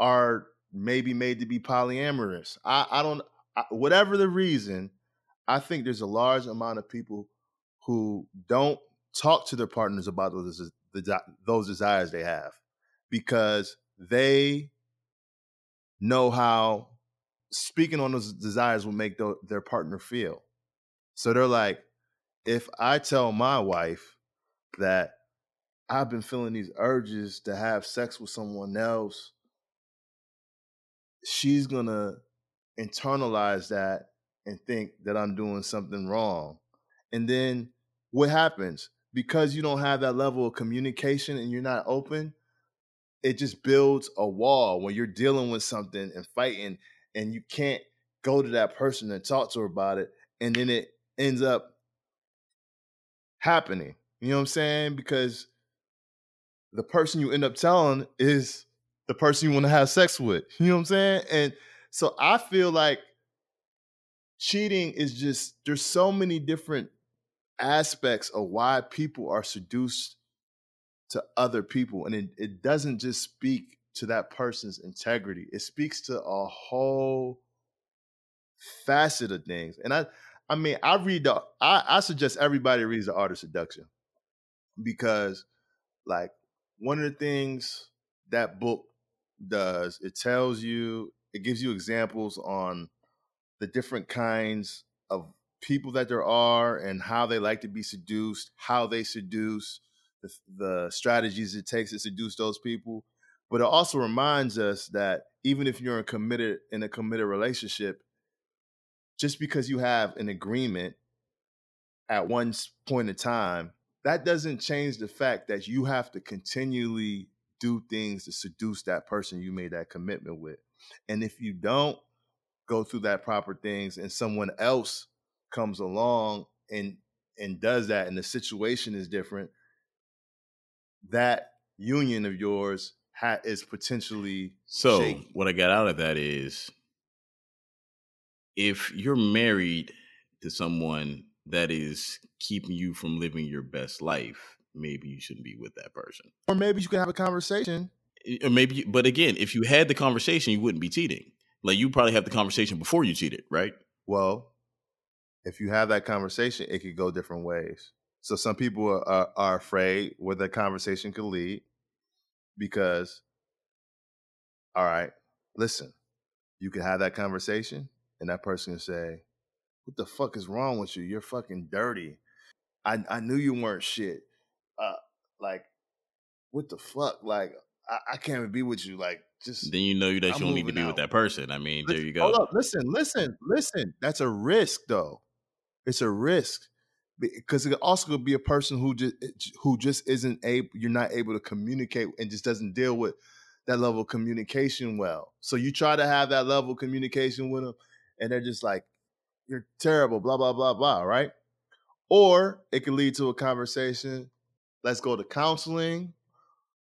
are maybe made to be polyamorous. I, I don't I, whatever the reason i think there's a large amount of people who don't talk to their partners about those, those desires they have because they know how speaking on those desires will make their partner feel so they're like if i tell my wife that I've been feeling these urges to have sex with someone else, she's gonna internalize that and think that I'm doing something wrong. And then what happens? Because you don't have that level of communication and you're not open, it just builds a wall when you're dealing with something and fighting and you can't go to that person and talk to her about it. And then it ends up happening. You know what I'm saying? Because the person you end up telling is the person you want to have sex with. You know what I'm saying? And so I feel like cheating is just there's so many different aspects of why people are seduced to other people and it, it doesn't just speak to that person's integrity it speaks to a whole facet of things and i i mean i read the i, I suggest everybody reads the art of seduction because like one of the things that book does it tells you it gives you examples on the different kinds of people that there are and how they like to be seduced how they seduce the, the strategies it takes to seduce those people. But it also reminds us that even if you're in committed in a committed relationship just because you have an agreement at one point in time, that doesn't change the fact that you have to continually do things to seduce that person you made that commitment with. And if you don't go through that proper things and someone else comes along and and does that and the situation is different, that union of yours ha- is potentially So shaky. what I got out of that is if you're married to someone that is keeping you from living your best life, maybe you shouldn't be with that person. or maybe you can have a conversation Or maybe but again, if you had the conversation, you wouldn't be cheating. Like you probably have the conversation before you cheated, right? Well, if you have that conversation, it could go different ways. So some people are, are, are afraid where the conversation could lead because, all right, listen, you can have that conversation and that person can say, what the fuck is wrong with you? You're fucking dirty. I, I knew you weren't shit. Uh, like, what the fuck? Like, I, I can't even be with you. Like, just Then you know that I'm you don't need to be with that person. I mean, there you go. Hold up, listen, listen, listen. That's a risk, though. It's a risk because it could also could be a person who just who just isn't able. You're not able to communicate and just doesn't deal with that level of communication well. So you try to have that level of communication with them, and they're just like, "You're terrible," blah blah blah blah. Right? Or it could lead to a conversation. Let's go to counseling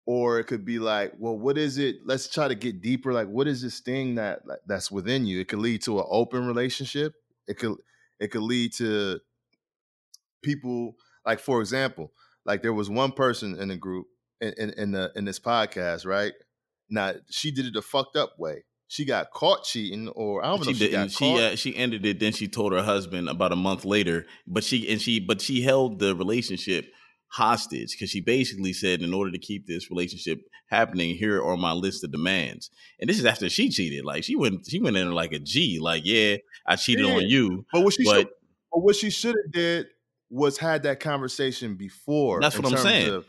or it could be like well what is it let's try to get deeper like what is this thing that that's within you it could lead to an open relationship it could it could lead to people like for example like there was one person in the group in, in, in the in this podcast right now she did it a fucked up way she got caught cheating or i don't know she if she didn't. got She caught uh, she ended it. Then she told her husband about a month later. But she and she but she held the relationship hostage because she basically said, in order to keep this relationship happening, here are my list of demands. And this is after she cheated. Like she went she went in like a G. Like yeah, I cheated Yeah. on you. but what she but- should but what she should have did was had that conversation before That's what I'm saying. of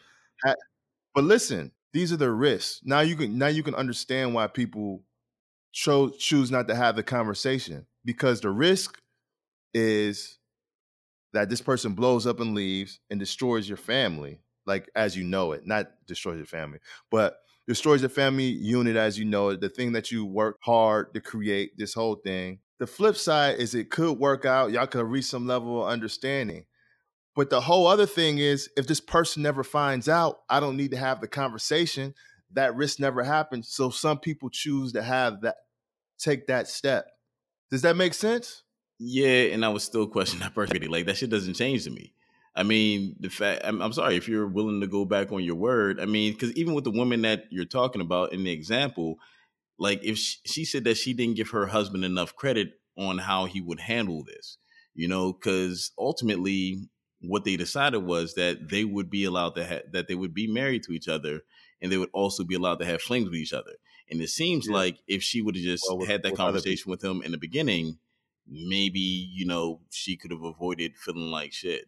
but listen these are the risks now you can now you can understand why people cho- choose not to have the conversation because the risk is that this person blows up and leaves and destroys your family like as you know it not destroys your family but destroys your family unit as you know it the thing that you work hard to create this whole thing. The flip side is it could work out y'all could reach some level of understanding. But the whole other thing is if this person never finds out i don't need to have the conversation that risk never happens so some people choose to have that take that step does that make sense Yeah, and I was still questioning [laughs] that person. Like that shit doesn't change to me. I mean, the fact I'm, I'm sorry if you're willing to go back on your word. I mean, because even with the woman that you're talking about in the example, like if she, she said that she didn't give her husband enough credit on how he would handle this, you know, because ultimately what they decided was that they would be allowed to have that they would be married to each other and they would also be allowed to have flings with each other. And it seems Yeah. like if she would have just Well, with- had that with conversation with him in the beginning, maybe you know she could have avoided feeling like shit.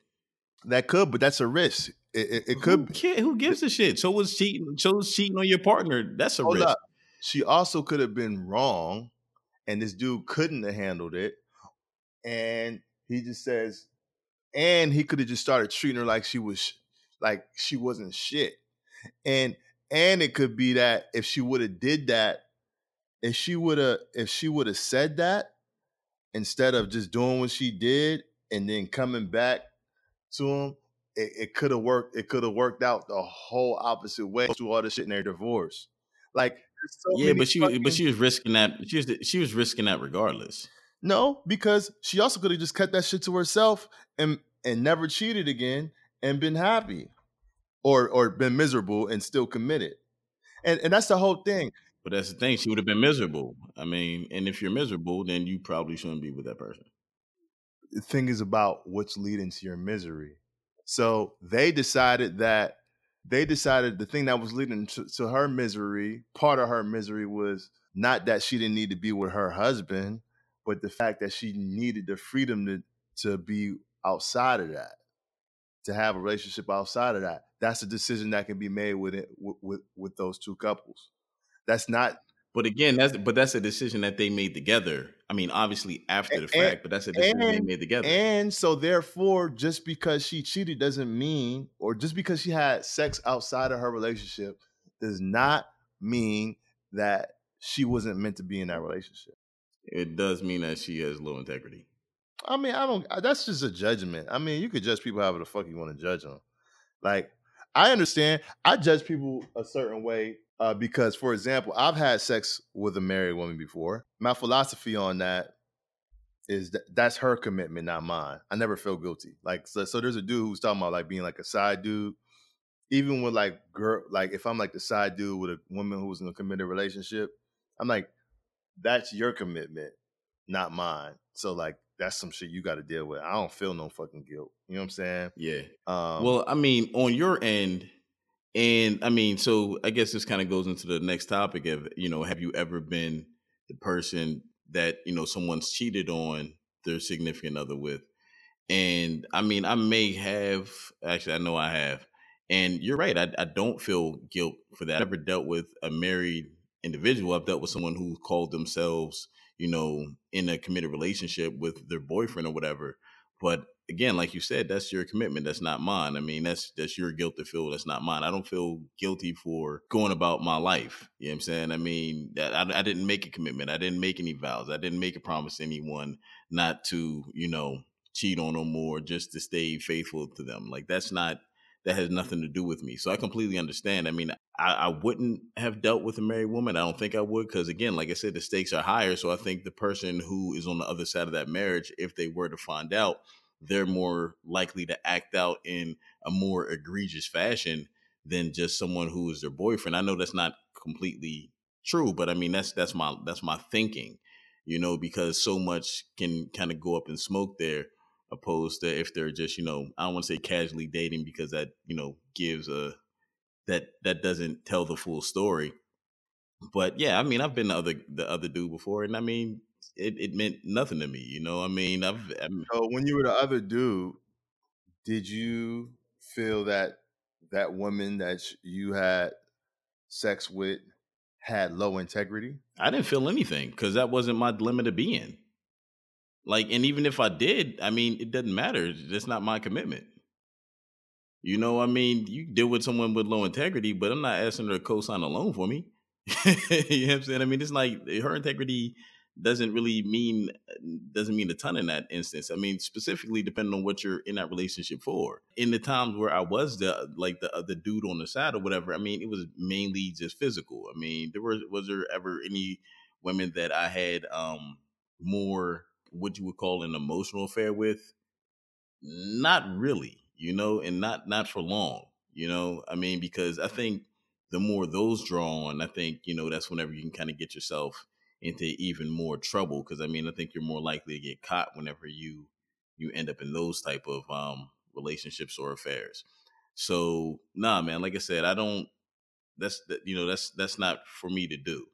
that could but that's a risk it, it, it Who, could ca- who gives a shit? So was cheating. So was cheating on your partner. That's a Hold risk. up. She also could have been wrong, and this dude couldn't have handled it. And he just says, and he could have just started treating her like she was like she wasn't shit. And and it could be that if she would have did that, if she would have if she would have said that instead of just doing what she did and then coming back to him, it, it could have worked. It could have worked out the whole opposite way through all the shit in their divorce. Like, so yeah, but she was- fucking- but she was risking that. She was she was risking that regardless. no, because she also could have just cut that shit to herself and and never cheated again and been happy, or or been miserable and still committed. And and that's the whole thing. But that's the thing. She would have been miserable. I mean, and if you're miserable, then you probably shouldn't be with that person. the thing is about what's leading to your misery. So they decided that they decided the thing that was leading to, to her misery, part of her misery was not that she didn't need to be with her husband, but the fact that she needed the freedom to to be outside of that, to have a relationship outside of that. That's a decision that can be made with it with with, those two couples. That's not But again, that's but that's a decision that they made together. I mean, obviously after the And- fact, but that's a decision they made together. And so, therefore, just because she cheated doesn't mean, or just because she had sex outside of her relationship, does not mean that she wasn't meant to be in that relationship. it does mean that she has low integrity. I mean, I don't. That's just a judgment. I mean, you could judge people however the fuck you want to judge them. Like, I understand. I judge people a certain way uh, because, for example, I've had sex with a married woman before. My philosophy on that is that that's her commitment, not mine. I never feel guilty. Like, so, so there's a dude who's talking about like being like a side dude. Even with like girl, like if I'm like the side dude with a woman who's in a committed relationship, I'm like, that's your commitment, not mine. So like that's some shit you got to deal with. I don't feel no fucking guilt. You know what I'm saying? Yeah. Um, well, I mean, on your end, and I mean, so I guess this kind of goes into the next topic of, you know, have you ever been the person that, you know, someone's cheated on their significant other with? And I mean, I may have, actually, I know I have. And you're right. I, I don't feel guilt for that. I've never dealt with a married individual. I've dealt with someone who called themselves, you know, in a committed relationship with their boyfriend or whatever. But again, like you said, that's your commitment. That's not mine. I mean, that's that's your guilt to feel. That's not mine. I don't feel guilty for going about my life. You know what I'm saying? I mean, I, I didn't make a commitment. I didn't make any vows. I didn't make a promise to anyone not to, you know, cheat on them or just to stay faithful to them. Like that's not that has nothing to do with me. So I completely understand. I mean, I, I wouldn't have dealt with a married woman. I don't think I would because, again, like I said, the stakes are higher. So I think the person who is on the other side of that marriage, if they were to find out, they're more likely to act out in a more egregious fashion than just someone who is their boyfriend. I know that's not completely true, but I mean that's that's my that's my thinking, you know, because so much can kind of go up in smoke there opposed to if they're just you know i don't want to say casually dating because that you know gives a that that doesn't tell the full story but yeah i mean i've been the other the other dude before and i mean it, it meant nothing to me you know i mean i've I'm, so when you were the other dude, did you feel that that woman that you had sex with had low integrity? i didn't feel anything because that wasn't my limit of being like and even if i did i mean it doesn't matter that's not my commitment you know i mean you deal with someone with low integrity but i'm not asking her to co-sign a loan for me [laughs] you know what i'm saying i mean it's like eh, her integrity doesn't really mean eh, doesn't mean a ton in that instance. I mean, specifically depending on what you're in that relationship for. In the times where I was the like the uh, the dude on the side or whatever, I mean, it was mainly just physical. I mean, there was was there ever any women that I had um more what you would call an emotional affair with? Not really, you know, and not not for long, you know. I mean, because I think the more those draw on, I think you know that's whenever you can kind of get yourself into even more trouble because I mean I think you're more likely to get caught whenever you you end up in those type of um relationships or affairs. So nah, man, like I said, I don't. That's that you know that's that's not for me to do.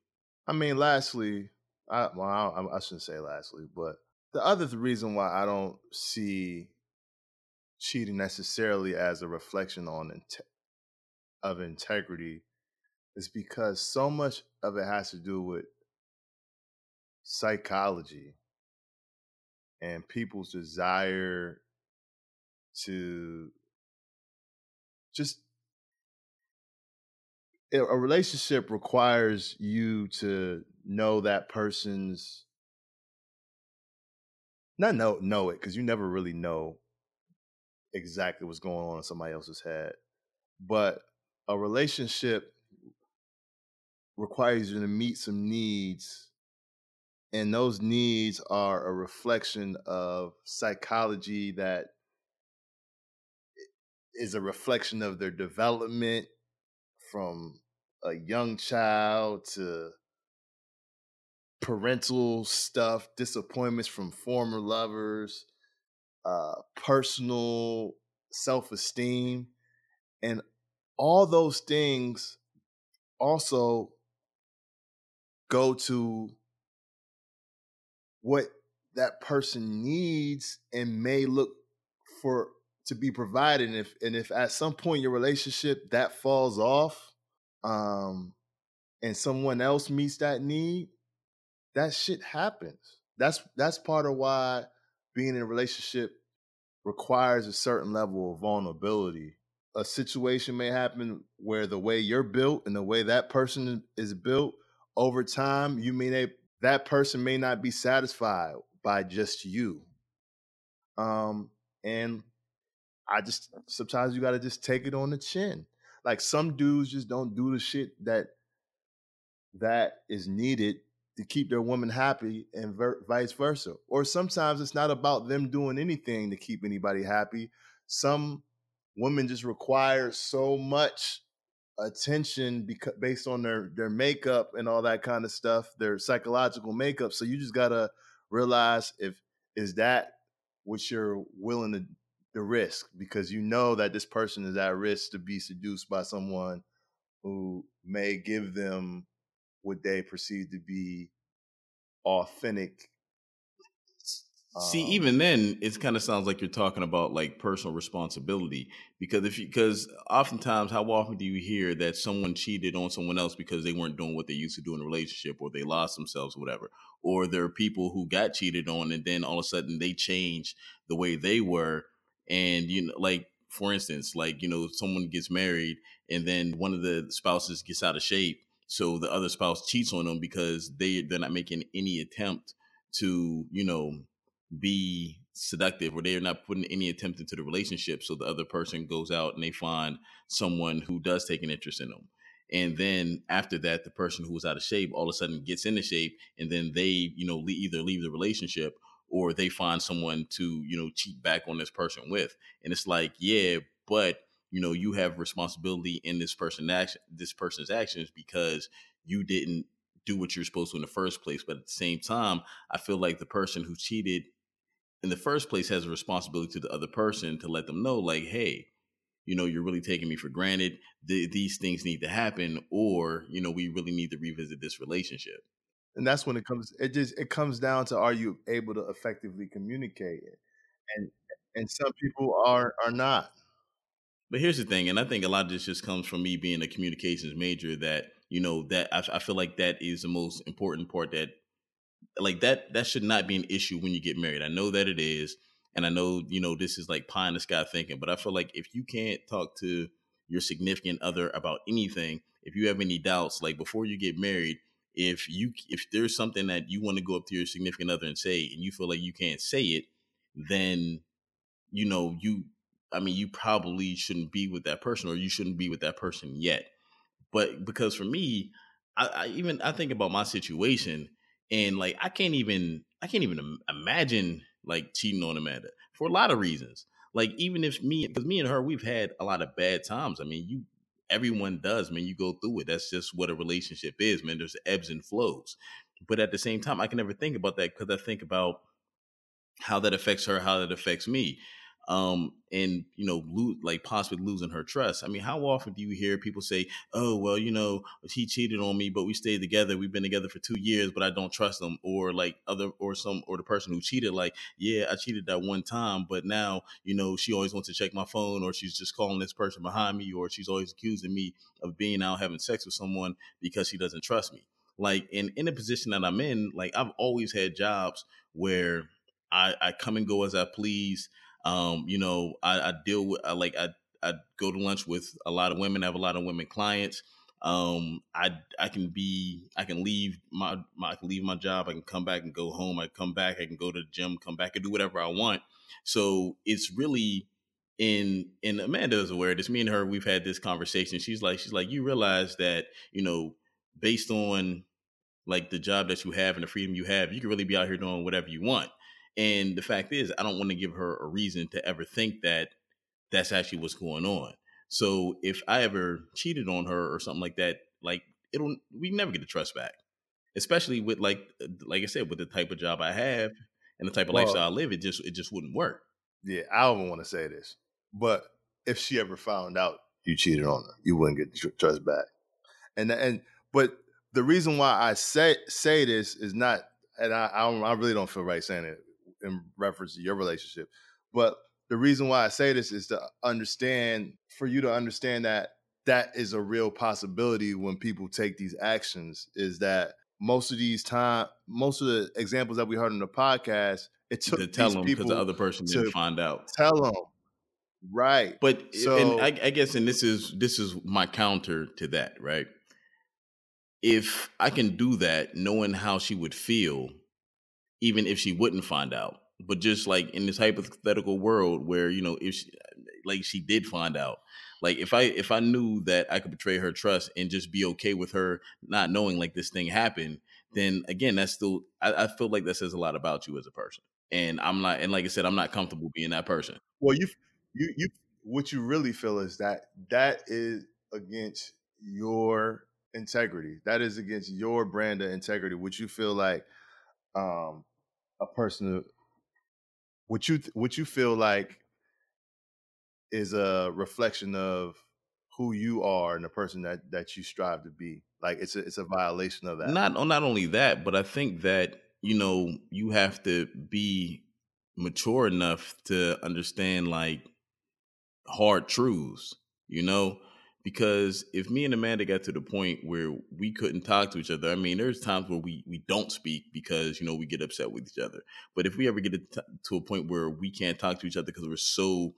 I mean, lastly, I well, I, I shouldn't say lastly, but the other reason why I don't see cheating necessarily as a reflection on inte- of integrity is because so much of it has to do with psychology and people's desire to just a a relationship requires you to know that person's not know know it because you never really know exactly what's going on in somebody else's head but a relationship requires you to meet some needs and those needs are a reflection of psychology that is a reflection of their development from a young child to parental stuff, disappointments from former lovers, uh, personal self esteem. And all those things also go to what that person needs and may look for to be provided and if and if at some point your relationship that falls off um and someone else meets that need, that shit happens. That's that's part of why being in a relationship requires a certain level of vulnerability. A situation may happen where the way you're built and the way that person is built over time, you may that person may not be satisfied by just you. Um, and I just sometimes you got to just take it on the chin. Like some dudes just don't do the shit that that is needed to keep their woman happy and ver- vice versa. Or sometimes it's not about them doing anything to keep anybody happy. Some women just require so much attention because based on their their makeup and all that kind of stuff, their psychological makeup. So you just got to realize if is that what you're willing to the risk because you know that this person is at risk to be seduced by someone who may give them what they perceive to be authentic. See, um, even then, it kind of sounds like you're talking about like personal responsibility because if you because oftentimes, how often do you hear that someone cheated on someone else because they weren't doing what they used to do in a relationship or they lost themselves or whatever, or there are people who got cheated on and then all of a sudden they change the way they were, and you know, like for instance, like you know, someone gets married and then one of the spouses gets out of shape, so the other spouse cheats on them because they they're not making any attempt to you know be seductive or they're not putting any attempt into the relationship so the other person goes out and they find someone who does take an interest in them. And then after that the person who was out of shape all of a sudden gets into shape and then they you know either leave the relationship or they find someone to you know cheat back on this person with. And it's like yeah but you know you have responsibility in this person action this person's actions because you didn't do what you're supposed to in the first place. But at the same time i feel like the person who cheated in the first place has a responsibility to the other person to let them know like hey you know you're really taking me for granted. Th- these things need to happen or you know we really need to revisit this relationship. And that's when it comes it just it comes down to are you able to effectively communicate it? And and some people are are not but here's the thing and i think a lot of this just comes from me being a communications major that you know that I, I feel like that is the most important part that like that that should not be an issue when you get married. I know that it is, and I know you know this is like pie in the sky thinking, but I feel like if you can't talk to your significant other about anything, if you have any doubts, like before you get married, if you if there's something that you want to go up to your significant other and say, and you feel like you can't say it, then you know you. I mean, you probably shouldn't be with that person, or you shouldn't be with that person yet. But because for me, I, I even I think about my situation and like I can't even I can't even imagine like cheating on Amanda for a lot of reasons. Like even if me because me and her we've had a lot of bad times. I mean, you everyone does, man. You go through it. That's just what a relationship is, man. There's ebbs and flows. But at the same time, I can never think about that because I think about how that affects her, how that affects me um, and you know, lo- like possibly losing her trust. I mean, how often do you hear people say, "Oh, well, you know, he cheated on me, but we stayed together. We've been together for two years, but I don't trust him," or like other, or some, or the person who cheated, like, "Yeah, I cheated that one time, but now, you know, she always wants to check my phone, or she's just calling this person behind me, or she's always accusing me of being out having sex with someone because she doesn't trust me." Like, in in the position that I'm in, like, I've always had jobs where I, I come and go as I please. Um, you know, I, I deal with I like I I go to lunch with a lot of women. I have a lot of women clients. Um, I I can be I can leave my, my I can leave my job. I can come back and go home. I come back. I can go to the gym. Come back and do whatever I want. So it's really in and Amanda is aware. This me and her we've had this conversation. She's like she's like you realize that you know based on like the job that you have and the freedom you have, you can really be out here doing whatever you want. And the fact is, I don't want to give her a reason to ever think that that's actually what's going on. So if I ever cheated on her or something like that, like it'll we never get the trust back. Especially with like uh, like I said, with the type of job I have and the type of Well- lifestyle I live, it just it just wouldn't work. Yeah, I don't want to say this, but if she ever found out you cheated on her, you wouldn't get the tr- trust back. And and but the reason why I say say this is not, and I I, don't, I really don't feel right saying it in reference to your relationship, but the reason why I say this is to understand for you to understand that that is a real possibility when people take these actions. Is that most of these time, most of the examples that we heard in the podcast, it took to tell them because people the other person to didn't find out. tell them, right? But So- and I, I guess, and this is this is my counter to that, right? If I can do that, knowing how she would feel, even if she wouldn't find out, but just like in this hypothetical world where you know if she, like she did find out, like if I if I knew that I could betray her trust and just be okay with her not knowing like this thing happened, then again that's still I, I feel like that says a lot about you as a person. And I'm not, and like I said, I'm not comfortable being that person. Well, you, you, you. What you really feel is that that is against your integrity. That is against your brand of integrity. Which you feel like, um, a person. What you what you feel like is a reflection of who you are and the person that that you strive to be. Like it's a it's a violation of that. Not not only that, but I think that you know you have to be mature enough to understand like hard truths. You know, because if me and Amanda got to the point where we couldn't talk to each other, I mean, there's times where we we don't speak because you know we get upset with each other. But if we ever get to, a point where we can't talk to each other because we're so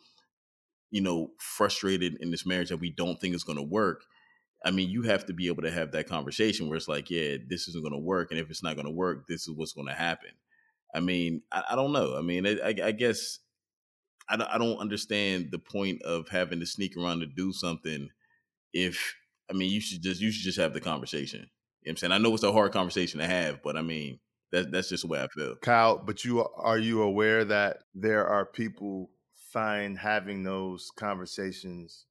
you know frustrated in this marriage that we don't think is going to work I mean, you have to be able to have that conversation where it's like, yeah, this isn't going to work, and if it's not going to work, this is what's going to happen. I mean, I, I don't know. I mean, I, I, I guess I don't, I don't understand the point of having to sneak around to do something. If I mean, you should just you should just have the conversation. You know what I'm saying? I know it's a hard conversation to have, but I mean, that that's just the way I feel. Kyle, but you are you aware that there are people find having those conversations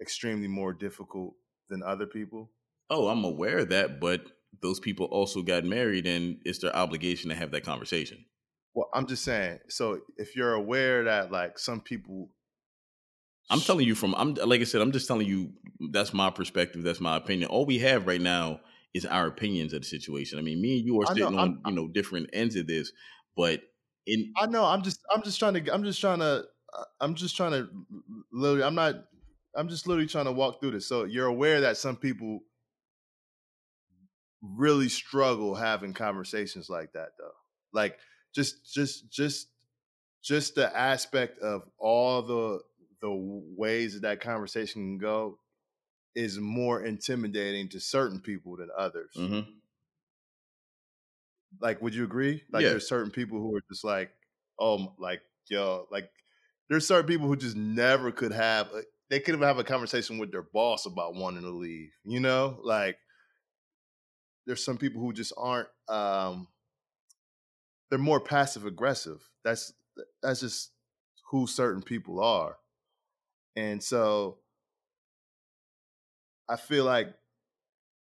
extremely more difficult than other people? Oh, I'm aware of that, but those people also got married, and it's their obligation to have that conversation. Well, I'm just saying. So if you're aware that like some people I'm telling you from I'm like I said, I'm just telling you that's my perspective, that's my opinion. All we have right now is our opinions of the situation. I mean, me and you are I know, sitting I'm- on, you know, different ends of this, but in I know. I'm just. I'm just trying to. I'm just trying to. uh, I'm just trying to. Literally, I'm not. I'm just literally trying to walk through this. So you're aware that some people really struggle having conversations like that, though. Like just, just, just, just the aspect of all the the ways that that conversation can go is more intimidating to certain people than others. Mhm. Like, would you agree? Like, Yeah. there's certain people who are just like, oh, like, yo, like, there's certain people who just never could have. a- They could have a conversation with their boss about wanting to leave. You know, like, there's some people who just aren't. um They're more passive aggressive. That's that's just who certain people are, and so I feel like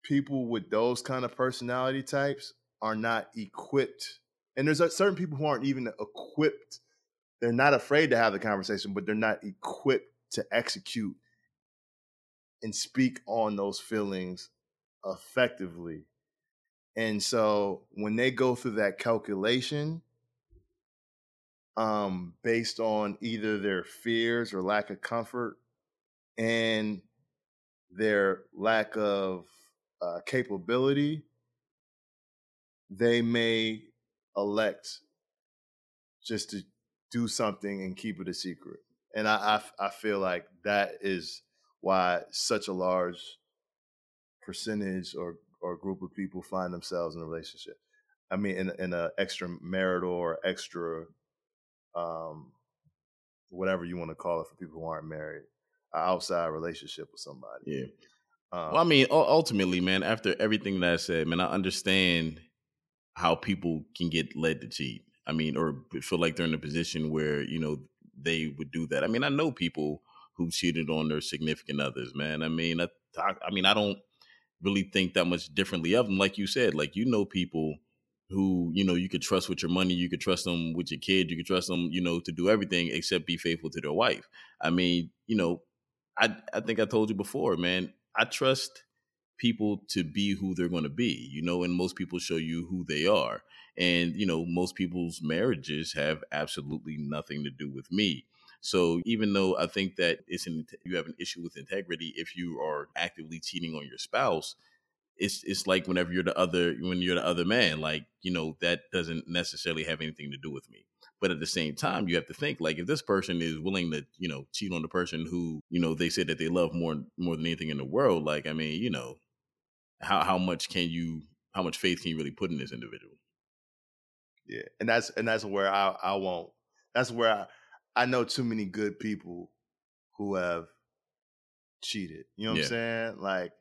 people with those kind of personality types are not equipped. And there's certain people who aren't even equipped. They're not afraid to have the conversation, but they're not equipped to execute and speak on those feelings effectively. And so when they go through that calculation, um, based on either their fears or lack of comfort and their lack of uh, capability, they may elect just to do something and keep it a secret. And I, I, I feel like that is why such a large percentage or, or group of people find themselves in a relationship. I mean, in, in a extramarital or extra, um, whatever you want to call it for people who aren't married, a outside relationship with somebody. yeah. Um, Well, I mean, ultimately, man, after everything that I said, man, I understand how people can get led to cheat. I mean, or feel like they're in a position where, you know, they would do that. I mean, I know people who cheated on their significant others, man. I mean, I, I, I mean, I don't really think that much differently of them. Like you said, like, you know, people who, you know, you could trust with your money, you could trust them with your kid, you could trust them, you know, to do everything except be faithful to their wife. I mean, you know, I, I think I told you before, man, I trust people to be who they're going to be, you know, and most people show you who they are. And, you know, most people's marriages have absolutely nothing to do with me. So even though I think that it's an, you have an issue with integrity if you are actively cheating on your spouse, it's it's like whenever you're the other when you're the other man, like you know that doesn't necessarily have anything to do with me. But at the same time, you have to think like if this person is willing to you know cheat on the person who you know they said that they love more more than anything in the world, like I mean you know how how much can you how much faith can you really put in this individual? Yeah, and that's and that's where I I won't. That's where I I know too many good people who have cheated. You know what Yeah. I'm saying? Like,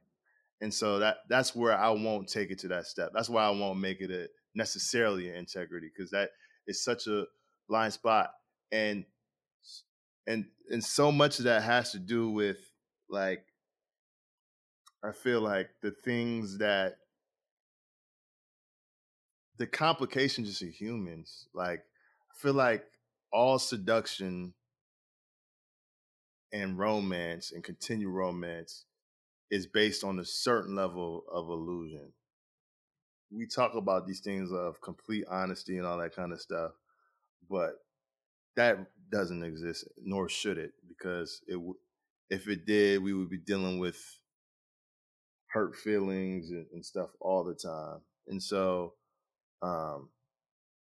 and so that that's where I won't take it to that step. That's why I won't make it a necessarily an integrity because that is such a blind spot, and and and so much of that has to do with like I feel like the things that the complications just of humans. Like I feel like all seduction and romance and continued romance is based on a certain level of illusion. We talk about these things of complete honesty and all that kind of stuff, but that doesn't exist, nor should it, because it w- if it did, we would be dealing with hurt feelings and, and stuff all the time. And so, um,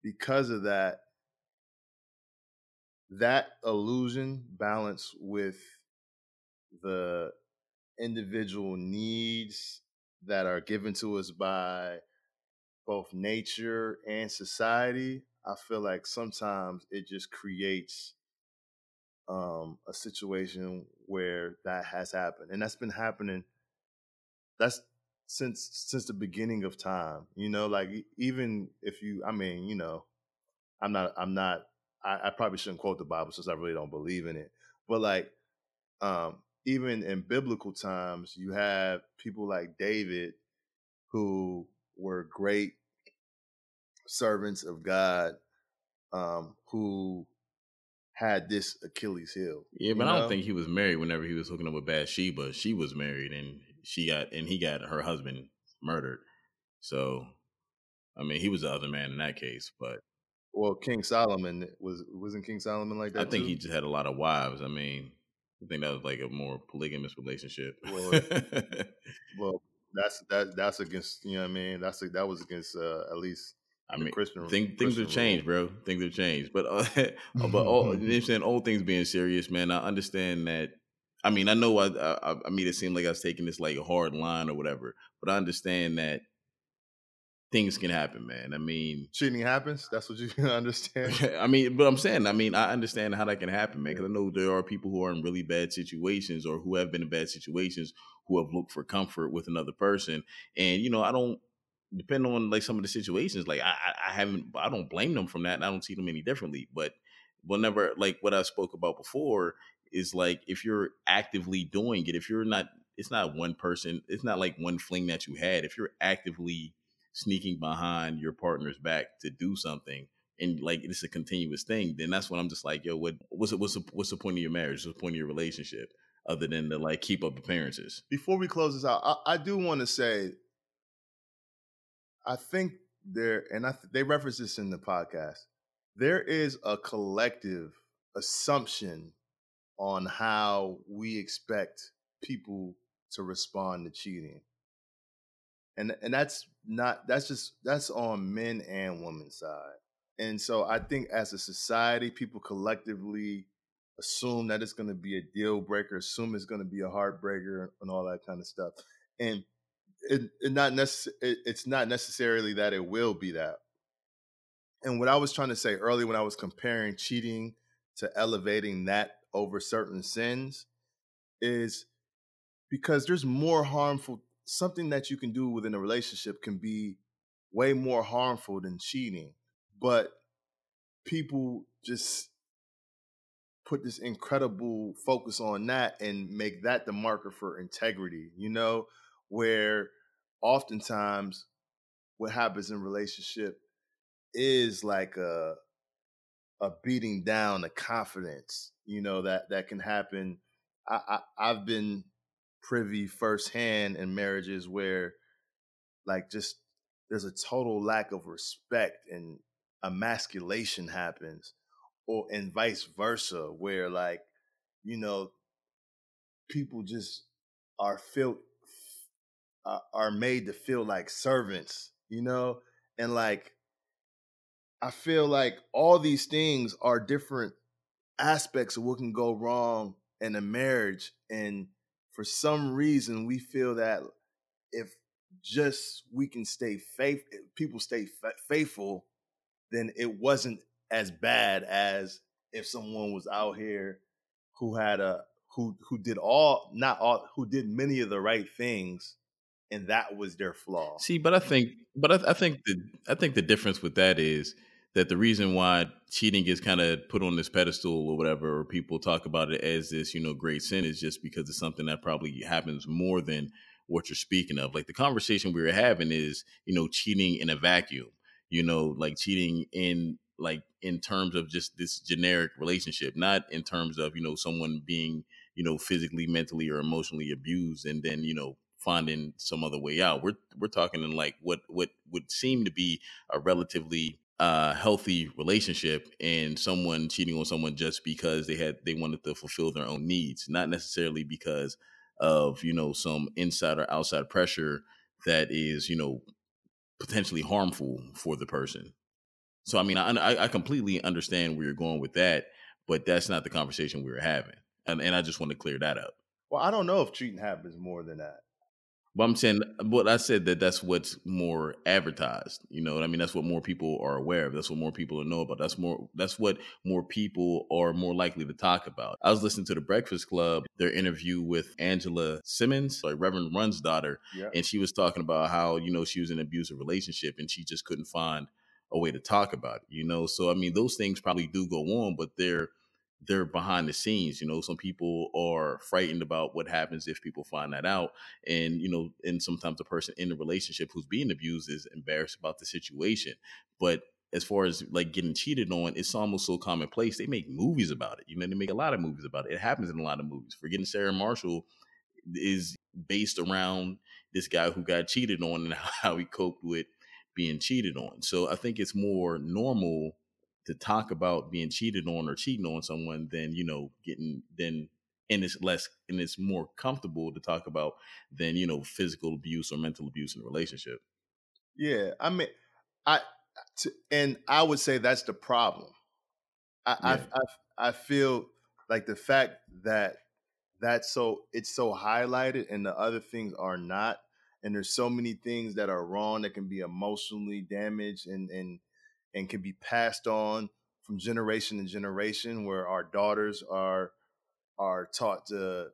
because of that, that illusion balance with the individual needs that are given to us by both nature and society, I feel like sometimes it just creates um, a situation where that has happened, and that's been happening. That's since since the beginning of time. You know, like even if you, I mean, you know, I'm not, I'm not. I, I probably shouldn't quote the Bible since I really don't believe in it. But like, um, even in biblical times, you have people like David who were great servants of God, um, who had this Achilles heel. Yeah, you but I don't think he was married whenever he was hooking up with Bathsheba. She was married, and she got and he got her husband murdered. So, I mean, he was the other man in that case. But Well, King Solomon was wasn't King Solomon like that. I think too? he just had a lot of wives. I mean, I think that was like a more polygamous relationship. Well, [laughs] Well, that's that that's against you know what I mean. That's that was against uh, at least I mean, Christian. thing, things Christian have changed, bro. Things have changed. But uh, [laughs] but all, you know [laughs] saying, old things being serious, man. I understand that. I mean, I know I, I I made it seem like I was taking this like a hard line or whatever, but I understand that things can happen, man. I mean, Cheating happens. That's what you [laughs] understand. [laughs] I mean, but I'm saying, I mean, I understand how that can happen, man. Because I know there are people who are in really bad situations or who have been in bad situations who have looked for comfort with another person, and you know, I don't. depend on like some of the situations, like I, I, haven't, I don't blame them from that, and I don't see them any differently. But whenever, like what I spoke about before, is like if you're actively doing it, if you're not, it's not one person, it's not like one fling that you had. If you're actively sneaking behind your partner's back to do something and like it's a continuous thing, then that's when I'm just like, yo, what what's what's the what's the point of your marriage? What's the point of your relationship other than to like keep up appearances? Before we close this out, I, I do want to say, I think there, and I th- they reference this in the podcast. There is a collective assumption on how we expect people to respond to cheating, and and that's not that's just that's on men and women's side. And so I think as a society, people collectively assume that it's going to be a deal breaker, assume it's going to be a heartbreaker, and all that kind of stuff. And it, it not necess- it, it's not necessarily that it will be that. And what I was trying to say earlier when I was comparing cheating to elevating that over certain sins is because there's more harmful something that you can do within a relationship can be way more harmful than cheating but people just put this incredible focus on that and make that the marker for integrity you know where oftentimes what happens in relationship is like a a beating down the confidence you know that that can happen. I, I i've been privy firsthand in marriages where like just there's a total lack of respect and emasculation happens or and vice versa, where like, you know, people just are feel uh, are made to feel like servants, you know, and like I feel like all these things are different aspects of what can go wrong in a marriage, and for some reason we feel that if just we can stay faith, eh, people stay fa- faithful, then it wasn't as bad as if someone was out here who had a who who did all not all who did many of the right things and that was their flaw. See, but I think, but I, I think the I think the difference with that is that the reason why cheating gets kind of put on this pedestal or whatever, or people talk about it as this, you know, great sin, is just because it's something that probably happens more than what you're speaking of. Like the conversation we were having is, you know, cheating in a vacuum. You know, like cheating in like in terms of just this generic relationship, not in terms of you know someone being you know physically, mentally, or emotionally abused, and then you know finding some other way out. We're we're talking in like what what would seem to be a relatively uh, healthy relationship and someone cheating on someone just because they had they wanted to fulfill their own needs, not necessarily because of you know some inside or outside pressure that is you know potentially harmful for the person. So I mean, I I completely understand where you're going with that, but that's not the conversation we were having, and and I just want to clear that up. well i don't know if cheating happens more than that But I'm saying what I said that that's what's more advertised. You know what I mean? That's what more people are aware of. That's what more people know about. That's more that's what more people are more likely to talk about. I was listening to the Breakfast Club, their interview with Angela Simmons, like Reverend Run's daughter, yeah and she was talking about how, you know, she was in an abusive relationship and she just couldn't find a way to talk about it, you know. So I mean those things probably do go on, but they're they're behind the scenes. You know, some people are frightened about what happens if people find that out. And, you know, and sometimes the person in the relationship who's being abused is embarrassed about the situation. But as far as like getting cheated on, it's almost so commonplace. They make movies about it. You know, they make a lot of movies about it. It happens in a lot of movies. Forgetting Sarah Marshall is based around this guy who got cheated on and [laughs] how he coped with being cheated on. So I think it's more normal to talk about being cheated on or cheating on someone than you know getting then and it's less and it's more comfortable to talk about than you know physical abuse or mental abuse in a relationship yeah i mean i to, and i would say that's the problem I, Yeah. I i i feel like the fact that that's so it's so highlighted and the other things are not and there's so many things that are wrong that can be emotionally damaged and and and can be passed on from generation to generation where our daughters are are taught to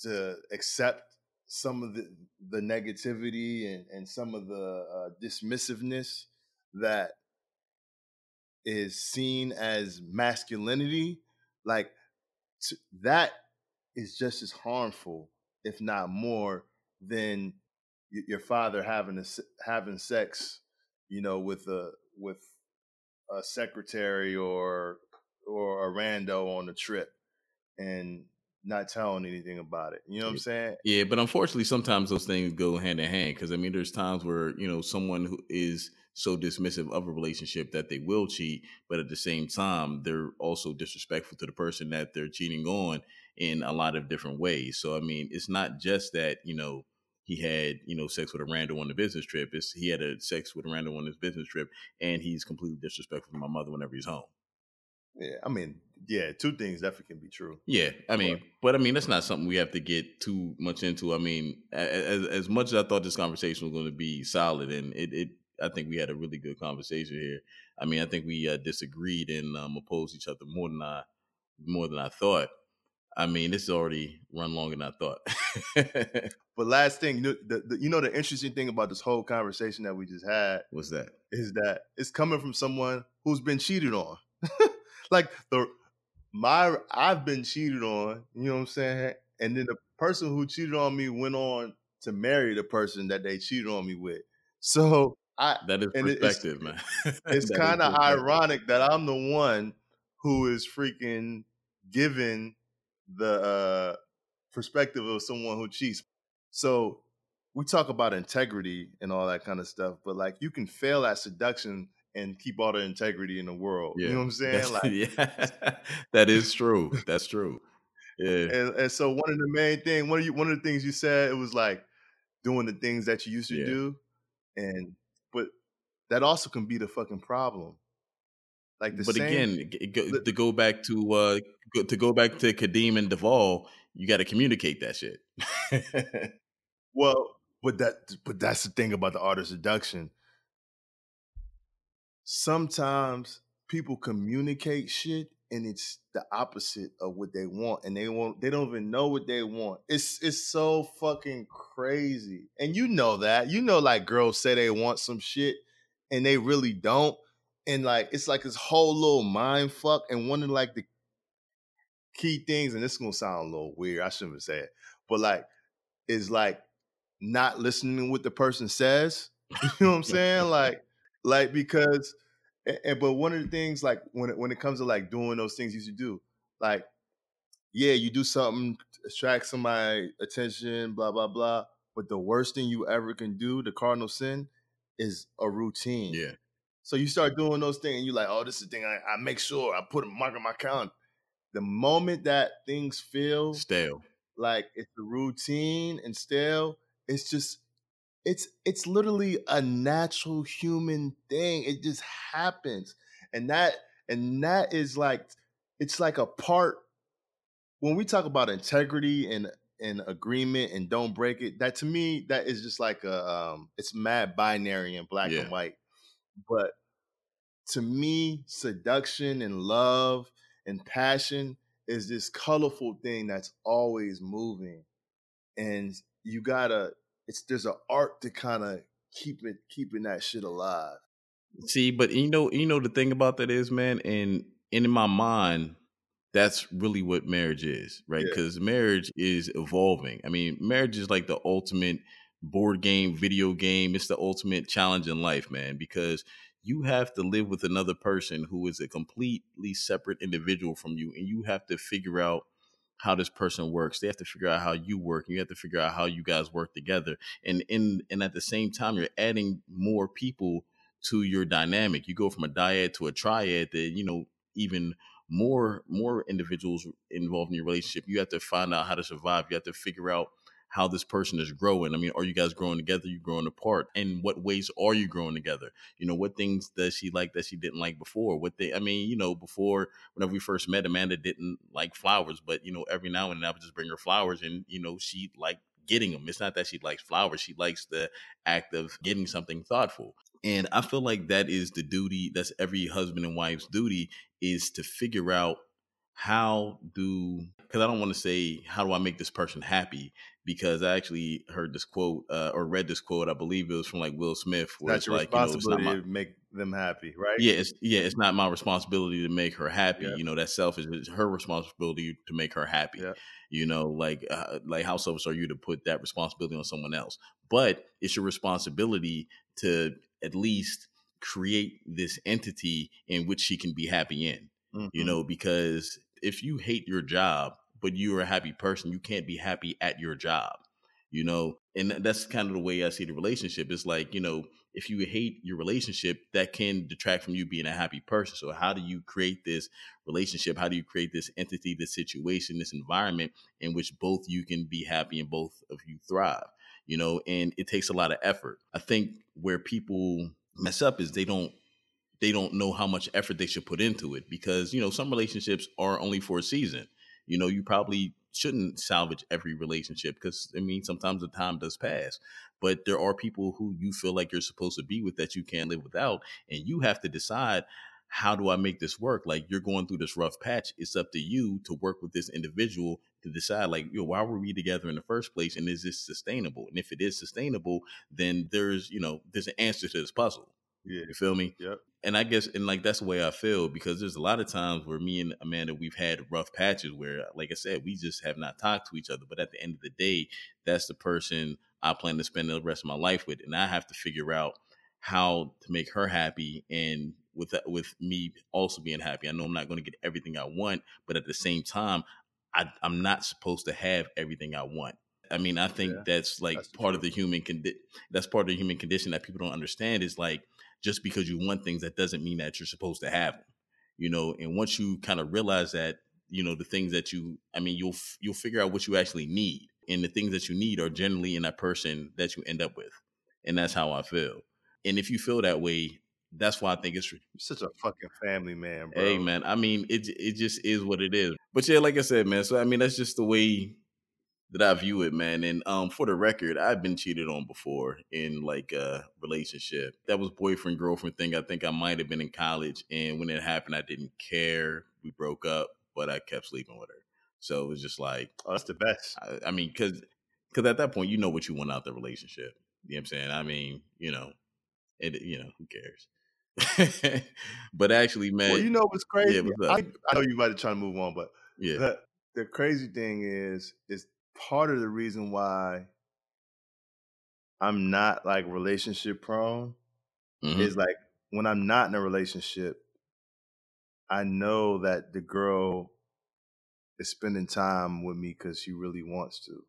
to accept some of the the negativity and and some of the uh, dismissiveness that is seen as masculinity like t- that is just as harmful if not more than your father having a, having sex you know with a with a secretary or or a rando on a trip and not telling anything about it you know what i'm saying? Yeah but unfortunately sometimes those things go hand in hand because i mean there's times where you know someone who is so dismissive of a relationship that they will cheat but at the same time they're also disrespectful to the person that they're cheating on in a lot of different ways. So i mean it's not just that you know he had you know sex with a random on the business trip it's he had a sex with a random on his business trip and he's completely disrespectful to my mother whenever he's home yeah i mean yeah two things definitely can be true Yeah, I mean, But- but I mean, that's not something we have to get too much into. I mean, as as much as I thought this conversation was going to be solid, and it, it, I think we had a really good conversation here. I mean, I think we uh, disagreed and um, opposed each other more than I, more than I thought. I mean, this already run longer than I thought. [laughs] but last thing you know the, the, you know the interesting thing about this whole conversation that we just had was that? is that it's coming from someone who's been cheated on [laughs] like the my i've been cheated on you know what i'm saying and then the person who cheated on me went on to marry the person that they cheated on me with so i That is it- it's- perspective, man. it's [laughs] kind of ironic that I'm the one who is freaking given the uh, perspective of someone who cheats. So we talk about integrity and all that kind of stuff, but like you can fail at seduction and keep all the integrity in the world. You know what I'm saying? That's- [laughs] Like, yeah, that is true. That's true. Yeah, and, and so one of the main thing, one of you, one of the things you said, it was like doing the things that you used to Yeah. do, and but that also can be the fucking problem. Like the but same, again, g- go, the- to go back to uh, to go back to Kadeem and Duvall, you got to communicate that shit. [laughs] Well, but that but that's the thing about the art of seduction. Sometimes people communicate shit and it's the opposite of what they want and they want they don't even know what they want. It's it's so fucking crazy. And you know that. You know like girls say they want some shit and they really don't. And like it's like this whole little mind fuck and one of like the key things and this is going to sound a little weird. I shouldn't say it. But like is like not listening to what the person says. [laughs] You know what I'm saying? [laughs] Like, like because, and, and- but one of the things like when it, when it comes to like doing those things you should do, like, yeah, you do something attract somebody attention, blah blah blah. But the worst thing you ever can do, the cardinal sin, is a routine. yeah, So you start doing those things, and you're like, oh, this is the thing I, I make sure I put a mark on my calendar. The moment that things feel stale. like it's a routine and stale it's just it's it's literally a natural human thing it just happens and that and that is like it's like a part when we talk about integrity and and agreement and don't break it that to me that is just like a um it's mad binary and black Yeah. and white but to me seduction and love and passion is this colorful thing that's always moving and you gotta it's there's an art to kind of keep it keeping that shit alive See, but you know, you know the thing about that is, man, and, and in my mind, that's really what marriage is, right? Yeah. Because marriage is evolving. I mean, marriage is like the ultimate board game, video game. It's the ultimate challenge in life, man, because you have to live with another person who is a completely separate individual from you, and you have to figure out how this person works. They have to figure out how you work. And you have to figure out how you guys work together. And in and at the same time, you're adding more people to your dynamic. You go from a dyad to a triad that, you know, even more more individuals involved in your relationship. You have to find out how to survive. You have to figure out how this person is growing. I mean, are you guys growing together? You growing apart? And what ways are you growing together? You know, what things does she like that she didn't like before? What they I mean, you know, before whenever we first met, Amanda didn't like flowers, but you know, every now and then I would just bring her flowers and, you know, she liked getting them. It's not that she likes flowers. She likes the act of getting something thoughtful. And I feel like that is the duty, that's every husband and wife's duty is to figure out how do, because I don't want to say, how do I make this person happy? Because I actually heard this quote uh, or read this quote, I believe it was from like Will Smith, where that's it's your like, you know, it's not responsibility my, to make them happy right yeah, it's yeah, it's not my responsibility to make her happy. Yeah. You know, that's selfish. It's her responsibility to make her happy. Yeah. You know, like uh, like how selfish are you to put that responsibility on someone else? But it's your responsibility to at least create this entity in which she can be happy in. You Mhm. know, because if you hate your job but you're a happy person, you can't be happy at your job. You know, and that's kind of the way I see the relationship. It's like you know, if you hate your relationship, that can detract from you being a happy person. So, how do you create this relationship? How do you create this entity, this situation, this environment in which both you can be happy and both of you thrive? You know, and it takes a lot of effort. I think where people mess up is they don't they don't know how much effort they should put into it because you know some relationships are only for a season. You know, you probably shouldn't salvage every relationship because I mean sometimes the time does pass but there are people who you feel like you're supposed to be with that you can't live without and you have to decide how do i make this work? Like you're going through this rough patch it's up to you to work with this individual to decide like yo why were we together in the first place and is this sustainable? And if it is sustainable then there's you know there's an answer to this puzzle. Yeah. You feel me? Yep and I guess and like that's the way I feel because there's a lot of times where me and Amanda we've had rough patches where, like I said, we just have not talked to each other. But at the end of the day, that's the person I plan to spend the rest of my life with, and I have to figure out how to make her happy and with with me also being happy. I know I'm not going to get everything I want, but at the same time, I, I'm not supposed to have everything I want. I mean, I think Yeah, that's like that's part of the human condi- that's part of the human condition that people don't understand is like just because you want things that doesn't mean that you're supposed to have them you know and once you kind of realize that you know the things that you i mean you'll f- you'll figure out what you actually need and the things that you need are generally in that person that you end up with and that's how i feel and if you feel that way that's why i think it's You're such a fucking family man, bro. Hey man, I mean it it just is what it is. But yeah, like I said, man. So I mean that's just the way that I view it, man. And um for the record, I've been cheated on before in like a relationship. That was boyfriend girlfriend thing. I think I might have been in college and when it happened I didn't care. We broke up, but I kept sleeping with her. So it was just like Oh, that's the best. I, I mean cuz cuz at that point you know what you want out the relationship. You know what I'm saying? I mean, you know, it you know, who cares? [laughs] but actually, man, Well, you know what's crazy? Yeah, what's? I, I know you might be trying to move on, but yeah. the, the crazy thing is, is part of the reason why I'm not like relationship prone mhm. is like when I'm not in a relationship, I know that the girl is spending time with me because she really wants to,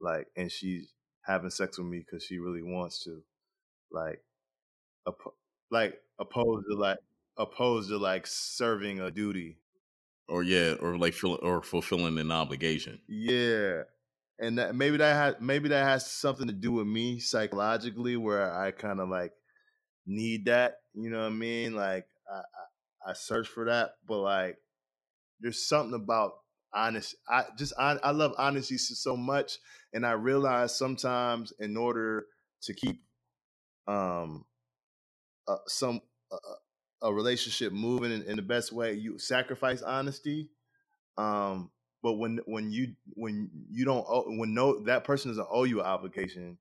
like, and she's having sex with me because she really wants to, like, oppo- like opposed to like opposed to like serving a duty. Or yeah, or like fill, or fulfilling an obligation. Yeah. And that maybe that has maybe that has something to do with me psychologically where I kind of like need that, you know what I mean? Like I, I I search for that, but like there's something about honest I just I, I love honesty so much and I realize sometimes in order to keep um uh, some uh, a relationship moving in, in the best way you sacrifice honesty um but when when you when you don't owe, when no that person doesn't owe you an obligation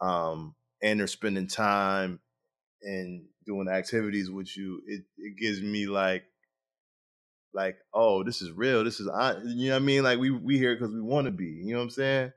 um and they're spending time and doing activities with you it, it gives me like like oh this is real this is you know what i mean like we we here because we want to be you know what i'm saying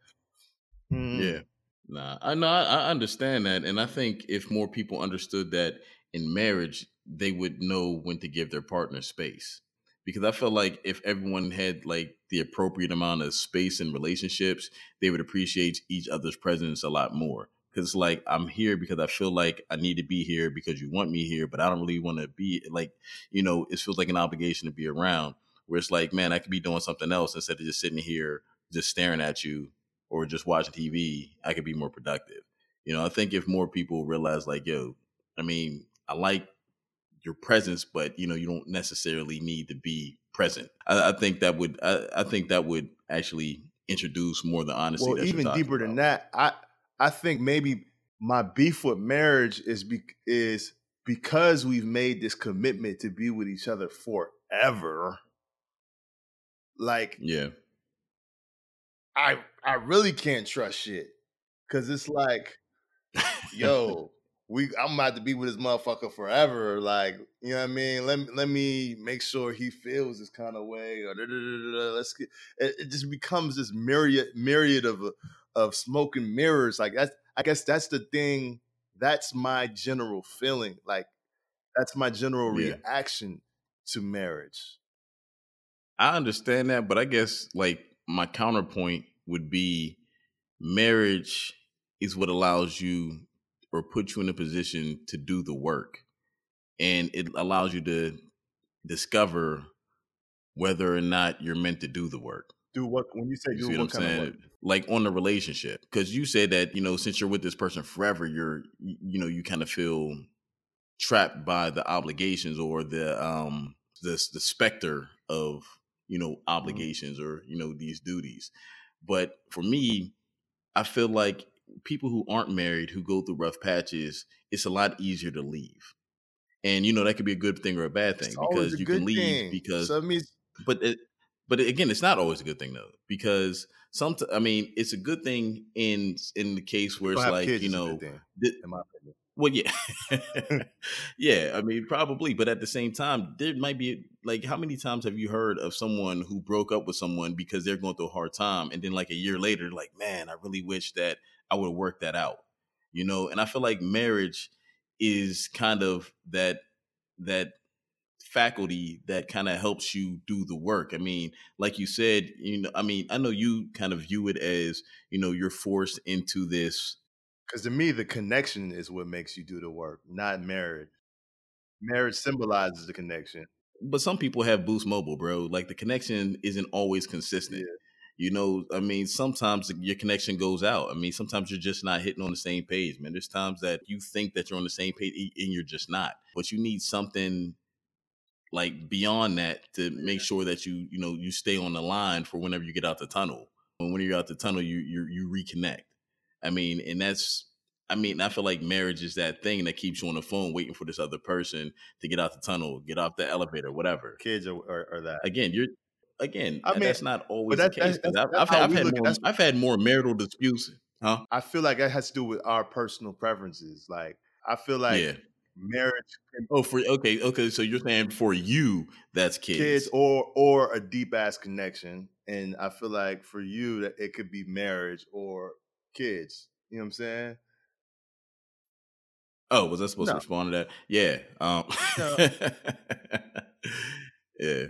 Hmm. Yeah. Nah, I know. I, I understand that, and I think if more people understood that in marriage, they would know when to give their partner space. Because I felt like if everyone had like the appropriate amount of space in relationships, they would appreciate each other's presence a lot more. Because it's like I'm here because I feel like I need to be here because you want me here, but I don't really want to be like, you know, it feels like an obligation to be around. Where it's like, man, I could be doing something else instead of just sitting here just staring at you or just watching TV, I could be more productive. You know, I think if more people realize, like, yo, I mean, I like your presence, but you know, you don't necessarily need to be present. I, I think that would, I, I think that would actually introduce more of the honesty. well even deeper than that i i think maybe my beef with marriage is be, is because we've made this commitment to be with each other forever like Yeah, i i really can't trust shit because it's like [laughs] yo we i'm about to be with this motherfucker forever like you know what i mean? Let me let me make sure he feels this kind of way or da, da, da, let's get it, it just becomes this myriad myriad of of smoke and mirrors. Like that's i guess that's the thing that's my general feeling. Like that's my general Yeah. reaction to marriage. I understand that, but I guess like my counterpoint would be marriage is what allows you or puts you in a position to do the work. And it allows you to discover whether or not you're meant to do the work. do what when you say You do see what, what I'm kind of saying? work Like on the relationship, because you said that you know since you're with this person forever, you're you know you kind of feel trapped by the obligations or the um the the specter of you know obligations or you know these duties. But for me, I feel like people who aren't married who go through rough patches, it's a lot easier to leave. And you know that could be a good thing or a bad thing It's because you can leave thing. because so means but it, but again, it's not always a good thing though because some. I mean, it's a good thing in in the case where it's like you know, th- in my opinion well, yeah, [laughs] [laughs] yeah. I mean, probably, but at the same time, there might be like, how many times have you heard of someone who broke up with someone because they're going through a hard time, and then like a year later, like, man, I really wish that I would work that out, you know? And I feel like marriage is kind of that that faculty that kind of helps you do the work. I mean, like you said, you know, I mean, I know you kind of view it as, you know, you're forced into this Because to me, the connection is what makes you do the work, not marriage. Marriage symbolizes the connection. But some people have Boost Mobile, bro. Like the connection isn't always consistent. Yeah. You know, I mean, sometimes your connection goes out. I mean, sometimes you're just not hitting on the same page, man. There's times that you think that you're on the same page and you're just not. But you need something like beyond that to make sure that you, you know, you stay on the line for whenever you get out the tunnel. And when you're out the tunnel, you you you reconnect. I mean, and that's I mean, I feel like marriage is that thing that keeps you on the phone waiting for this other person to get out the tunnel, get off the elevator, whatever. Kids are, are that. Again, you're again. I mean, that's not always that- the case. I've, that's I've, had, I've had more. I've had more marital disputes, huh? I feel like that has to do with our personal preferences. Like, I feel like yeah. marriage can Oh, for okay, okay. So you're saying for you, that's kids. kids or or a deep ass connection. And I feel like for you that it could be marriage or kids. You know what I'm saying? Oh, was I supposed No. to respond to that? Yeah. Um, No. [laughs] yeah.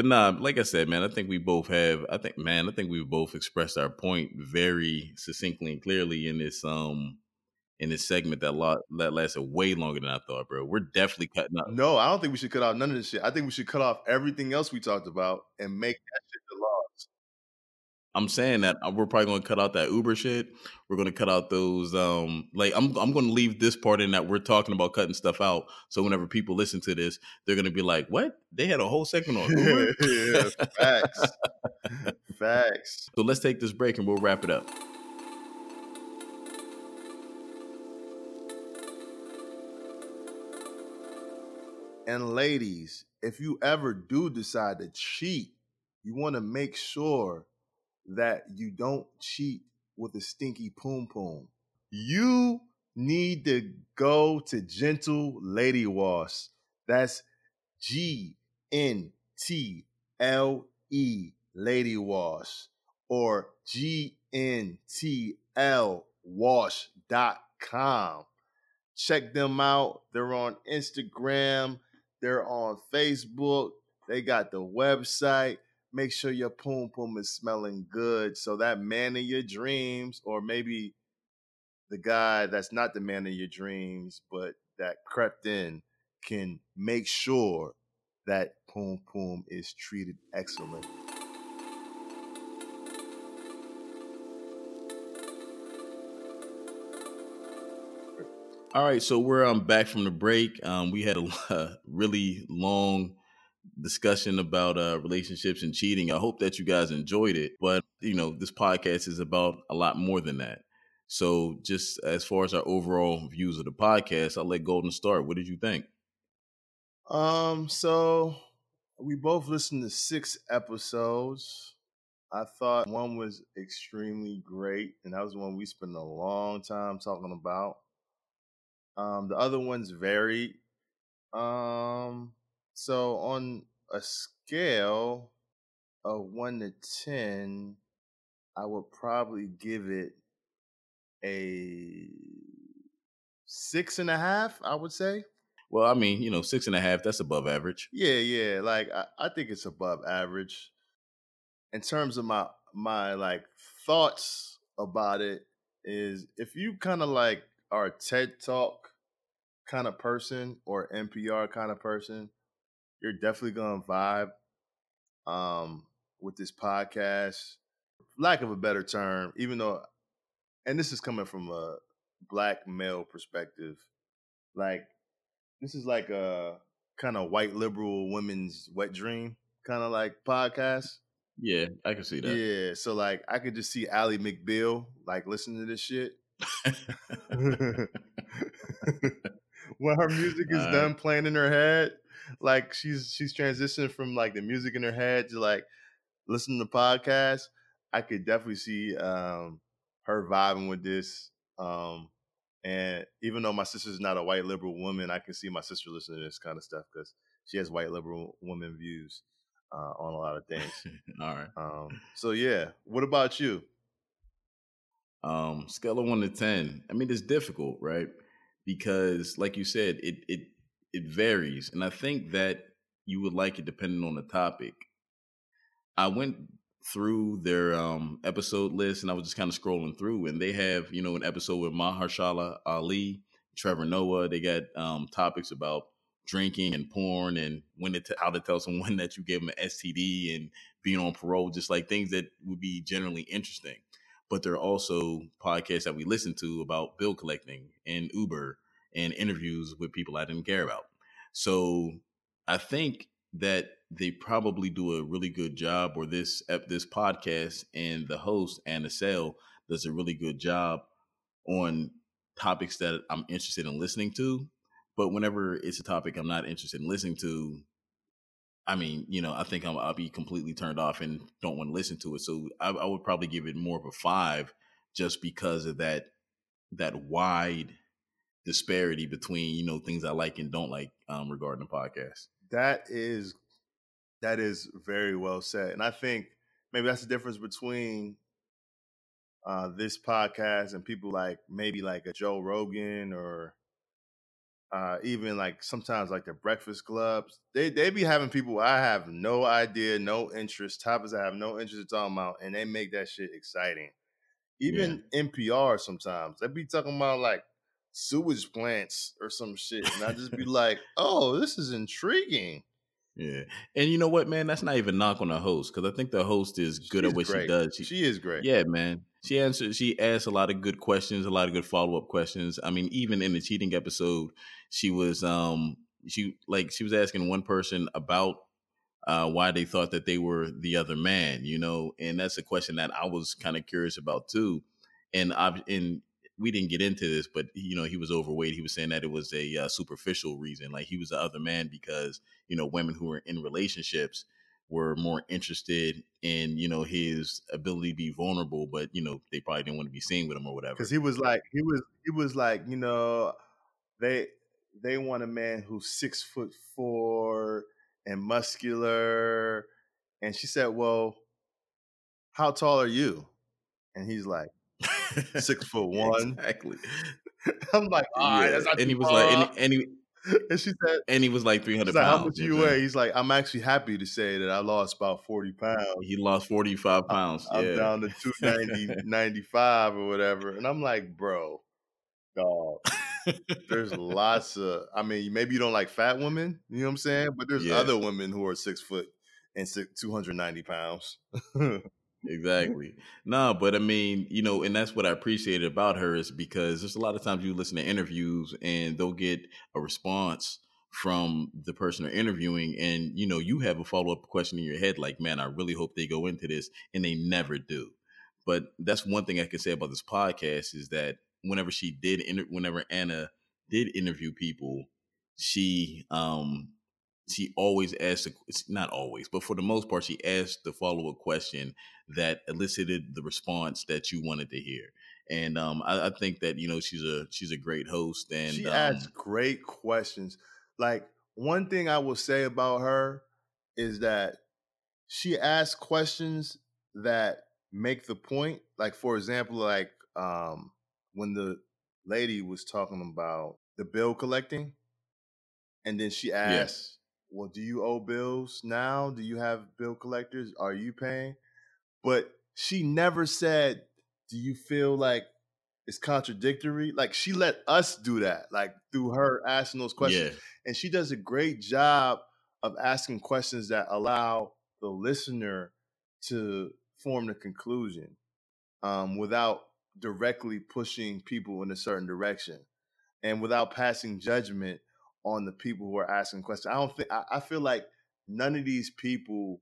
But nah, like I said, man, I think we both have. I think, man, I think we've both expressed our point very succinctly and clearly in this um in this segment that lot that lasted way longer than I thought, bro. We're definitely cutting up. No, I don't think we should cut out none of this shit. I think we should cut off everything else we talked about and make that shit. I'm saying that uh, we're probably going to cut out that Uber shit. We're going to cut out those um like I'm I'm going to leave this part in that we're talking about cutting stuff out. So whenever people listen to this, they're going to be like, "What? They had a whole segment on Uber." [laughs] yeah, facts. facts. [laughs] So let's take this break and we'll wrap it up. And ladies, if you ever do decide to cheat, you want to make sure that you don't cheat with a stinky poom poom. You need to go to Gentle Lady Wash. That's G N T L E Lady Wash or G N T L Wash.com. Check them out. They're on Instagram, they're on Facebook, they got the website. Make sure your poom poom is smelling good so that man of your dreams, or maybe the guy that's not the man of your dreams, but that crept in, can make sure that poom poom is treated excellent. All right, so we're um back from the break. Um, we had a [laughs] really long discussion about uh relationships and cheating. I hope that you guys enjoyed it, but you know this podcast is about a lot more than that. So, just as far as our overall views of the podcast, I'll let Golden start. What did you think? Um, so we both listened to six episodes. I thought one was extremely great, and that was one we spent a long time talking about. Um, the other ones varied. Um, so on a scale of one to ten, I would probably give it a six and a half. I would say. Well, I mean, you know, six and a half, that's above average. Yeah, yeah. Like I, I think it's above average. In terms of my my like thoughts about it is if you kind of like are a TED Talk kind of person or NPR kind of person, you're definitely gonna vibe um with this podcast. Lack of a better term, even though and this is coming from a black male perspective, like this is like a kind of white liberal women's wet dream kind of like podcast. Yeah, I can see that. Yeah, so like I could just see Ally McBeal like listening to this shit. [laughs] [laughs] when her music is done playing in her head, like she's she's transitioned from like the music in her head to like listening to podcasts. I could definitely see um her vibing with this. Um and even though my sister's not a white liberal woman, I can see my sister listening to this kind of stuff because she has white liberal woman views uh, on a lot of [laughs] things. All right. Um, so yeah, what about you? Um, scale of one to ten. I mean, it's difficult, right? Because, like you said, it it it varies, and I think that you would like it depending on the topic. I went through their um, episode list, and I was just kind of scrolling through, and they have you know an episode with Mahershala Ali, Trevor Noah. They got um, topics about drinking and porn, and when to t- how to tell someone [laughs] that you gave them an STD, and being on parole, just like things that would be generally interesting. But there are also podcasts that we listen to about bill collecting and Uber and interviews with people I didn't care about. So I think that they probably do a really good job, or this this podcast and the host Anna Sale does a really good job on topics that I'm interested in listening to. But whenever it's a topic I'm not interested in listening to, I mean, you know, I think i will be completely turned off and don't want to listen to it. So I, I, would probably give it more of a five, just because of that that wide disparity between you know things I like and don't like um, regarding the podcast. That is that is very well said, and I think maybe that's the difference between uh, this podcast and people like maybe like a Joe Rogan or uh, even like sometimes like the Breakfast Clubs. They they be having people I have no idea, no interest, topics I have no interest in talking about, and they make that shit exciting. Even yeah. NPR sometimes they be talking about like sewage plants or some shit, and I just be like, oh, this is intriguing. Yeah, and you know what, man? That's not even knock on the host because I think the host is good at what great. she does. She, she is great. Yeah, man. She answers. She asks a lot of good questions, a lot of good follow up questions. I mean, even in the cheating episode, she was um she like she was asking one person about uh, why they thought that they were the other man, you know, and that's a question that I was kind of curious about too. And I and we didn't get into this, but you know, he was overweight. He was saying that it was a uh, superficial reason, like he was the other man because you know women who were in relationships were more interested in you know his ability to be vulnerable, but you know they probably didn't want to be seen with him or whatever. Because he was like he was he was like you know they they want a man who's six foot four and muscular, and she said, "Well, how tall are you?" And he's like, [laughs] six foot [laughs] one. Exactly. [laughs] I'm like, all right, and he was like, and, and he, and she said, and he was like 300 like, pounds. How much you weigh? He's like, I'm actually happy to say that I lost about 40 pounds. He lost 45 pounds. I'm, yeah. I'm down to 290, 95 or whatever. And I'm like, bro, dog. there's lots of, I mean, maybe you don't like fat women, you know what I'm saying? But there's yeah. other women who are six foot and six, 290 pounds. Exactly. No, but I mean, you know, and that's what I appreciated about her is because there's a lot of times you listen to interviews and they'll get a response from the person they're interviewing and you know you have a follow-up question in your head like man i really hope they go into this and they never do but that's one thing i can say about this podcast is that whenever she did inter- whenever anna did interview people she um she always asked, not always, but for the most part, she asked the follow up question that elicited the response that you wanted to hear. And um, I, I, think that you know she's a she's a great host, and she um, asks great questions. Like one thing I will say about her is that she asks questions that make the point. Like for example, like um, when the lady was talking about the bill collecting, and then she asked. Yes well, do you owe bills now? Do you have bill collectors? Are you paying? But she never said, do you feel like it's contradictory? Like she let us do that, like through her asking those questions. Yeah. And she does a great job of asking questions that allow the listener to form the conclusion um, without directly pushing people in a certain direction and without passing judgment on the people who are asking questions. I don't think I, I feel like none of these people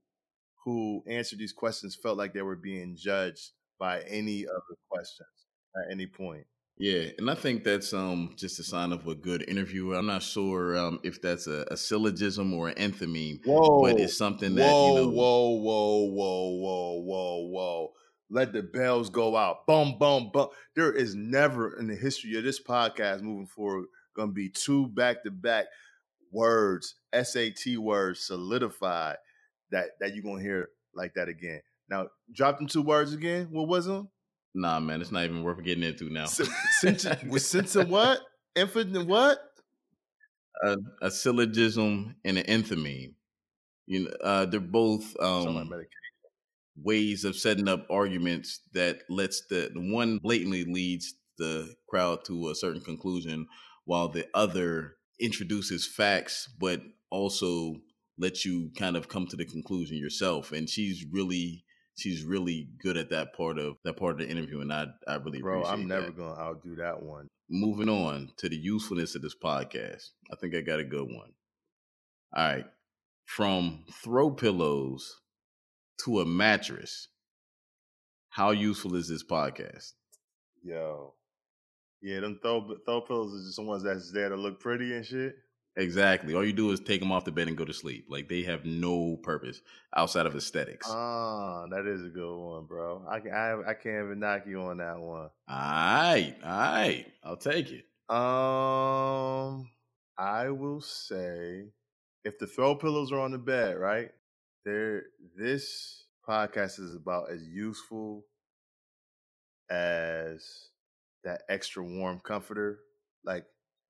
who answered these questions felt like they were being judged by any of the questions at any point. Yeah, and I think that's um just a sign of a good interviewer. I'm not sure um if that's a, a syllogism or an enthymeme, whoa, but it's something that whoa, you know. Whoa, whoa, whoa, whoa, whoa, whoa! Let the bells go out. Boom, boom, boom. There is never in the history of this podcast moving forward Gonna be two back to back words, SAT words solidified that that you're gonna hear like that again. Now, drop them two words again. What was them? Nah, man, it's not even worth getting into now. [laughs] with sense of what? Infinite what? A, a, syllogism and an enthymeme. You know, uh, they're both um, ways of setting up arguments that lets the, the one blatantly leads the crowd to a certain conclusion while the other introduces facts but also lets you kind of come to the conclusion yourself and she's really she's really good at that part of that part of the interview and i i really appreciate it. Bro, I'm never that. gonna outdo that one. moving on to the usefulness of this podcast i think i got a good one all right from throw pillows to a mattress how useful is this podcast Yo. Yeah, them throw throw pillows are just the ones that's there to look pretty and shit. Exactly. All you do is take them off the bed and go to sleep. Like they have no purpose outside of aesthetics. Ah, that is a good one, bro. I I, I can't even knock you on that one. all right, all right. I'll take it. Um, I will say if the throw pillows are on the bed, right? There, this podcast is about as useful as that extra warm comforter. Like,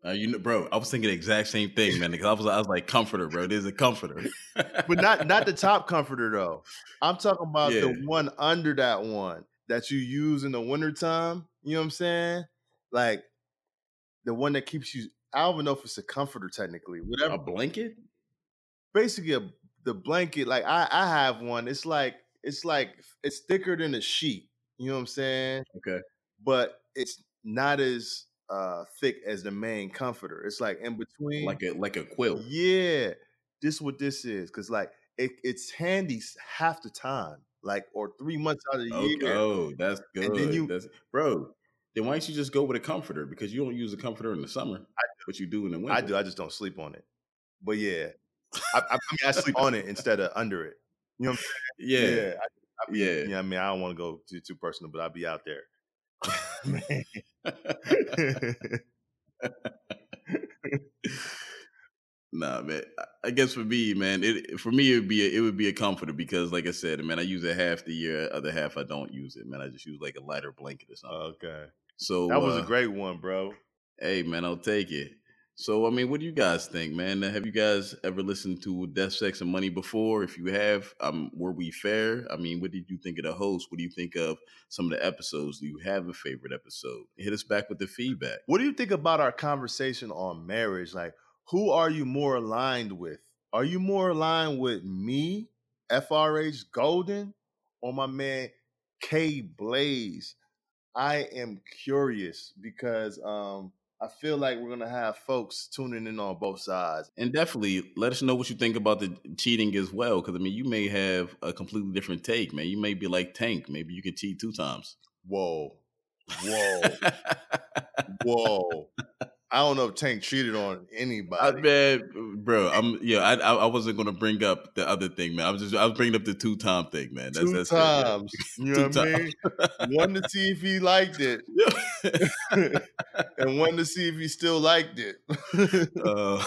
Uh, you know, bro, I was thinking the exact same thing, man. Because I was, I was like, comforter, bro. There's a comforter, but not not the [laughs] top comforter though. I'm talking about Yeah. the one under that one that you use in the wintertime. You know what I'm saying? Like the one that keeps you. I don't even know if it's a comforter technically. Whatever. a blanket. basically a, the blanket like I, I have one it's like it's like it's thicker than a sheet you know what i'm saying Okay. but it's not as uh thick as the main comforter it's like in between Like a like a quilt. yeah this what this is because like it, it's handy half the time like or three months out of the Okay. year Oh, that's good. And then you- that's, bro, then why don't you just go with a comforter? Because you don't use a comforter in the summer, but you do in the winter. i do i just don't sleep on it but yeah I, I, I mean i sleep [laughs] on it instead of under it you know what I'm Yeah. saying? yeah I, I be, Yeah. you know i mean i don't want to go too, too personal but i'll be out there [laughs] [laughs] Nah, man. I- guess for me, man, it for me it would be a, it would be a comforter because, like I said, man, I use it half the year, other half I don't use it, man. I just use like a lighter blanket or something. okay so that was a uh, great one bro Hey, man, I'll take it. So, I mean, what do you guys think, man? Have you guys ever listened to Death, Sex, and Money before? If you have, um, were we fair? I mean, what did you think of the host? What do you think of some of the episodes? Do you have a favorite episode? Hit us back with the feedback. what do you think about our conversation on marriage like who are you more aligned with are you more aligned with me frh golden or my man k blaze i am curious because um i feel like we're gonna have folks tuning in on both sides And definitely let us know what you think about the cheating as well. Because, I mean, you may have a completely different take, man. You may be like Tank. Maybe you could cheat two times. whoa whoa [laughs] whoa i don't know if tank cheated on I, anybody man, bro, I'm yeah. I, I I wasn't gonna bring up the other thing, man. I was just I was bringing up the two time thing, man. That's two that's times. [laughs] You know what I mean? One to see if he liked it, [laughs] [laughs] and one to see if he still liked it. uh,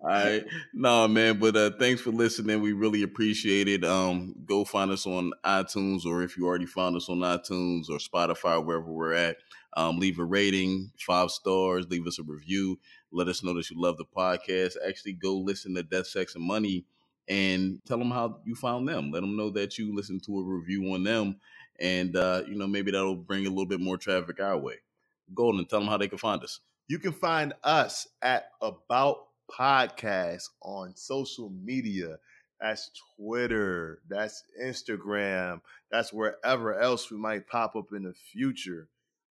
all right, no man, but uh, thanks for listening. We really appreciate it. Um, go find us on iTunes, or if you already found us on iTunes or Spotify, wherever we're at. Um, leave a rating, five stars. Leave us a review. Let us know that you love the podcast. Actually, go listen to Death, Sex, and Money, and tell them how you found them. Let them know that you listened to a review on them, and uh, you know maybe that'll bring a little bit more traffic our way. Golden, tell them how they can find us. you can find us at About Podcast on social media. That's Twitter, that's Instagram, that's wherever else we might pop up in the future.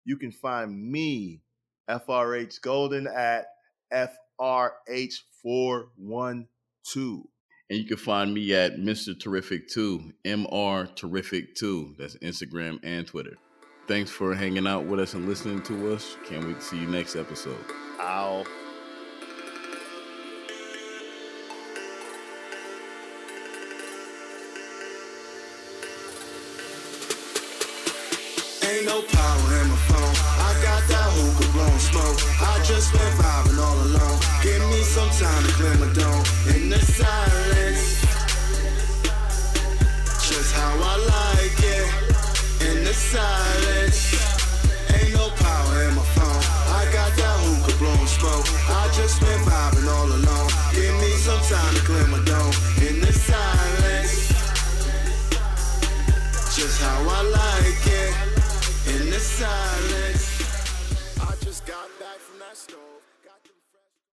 You can find me, FRH Golden, at FRH412. And you can find me at Mr. Terrific 2, MR Terrific 2. That's Instagram and Twitter. Thanks for hanging out with us and listening to us. Can't wait to see you next episode. Ow. Phone. I got that hookah blowing smoke. I just been vibing all alone. Give me some time to clear my dome in the silence. Just how I like it in the silence. It.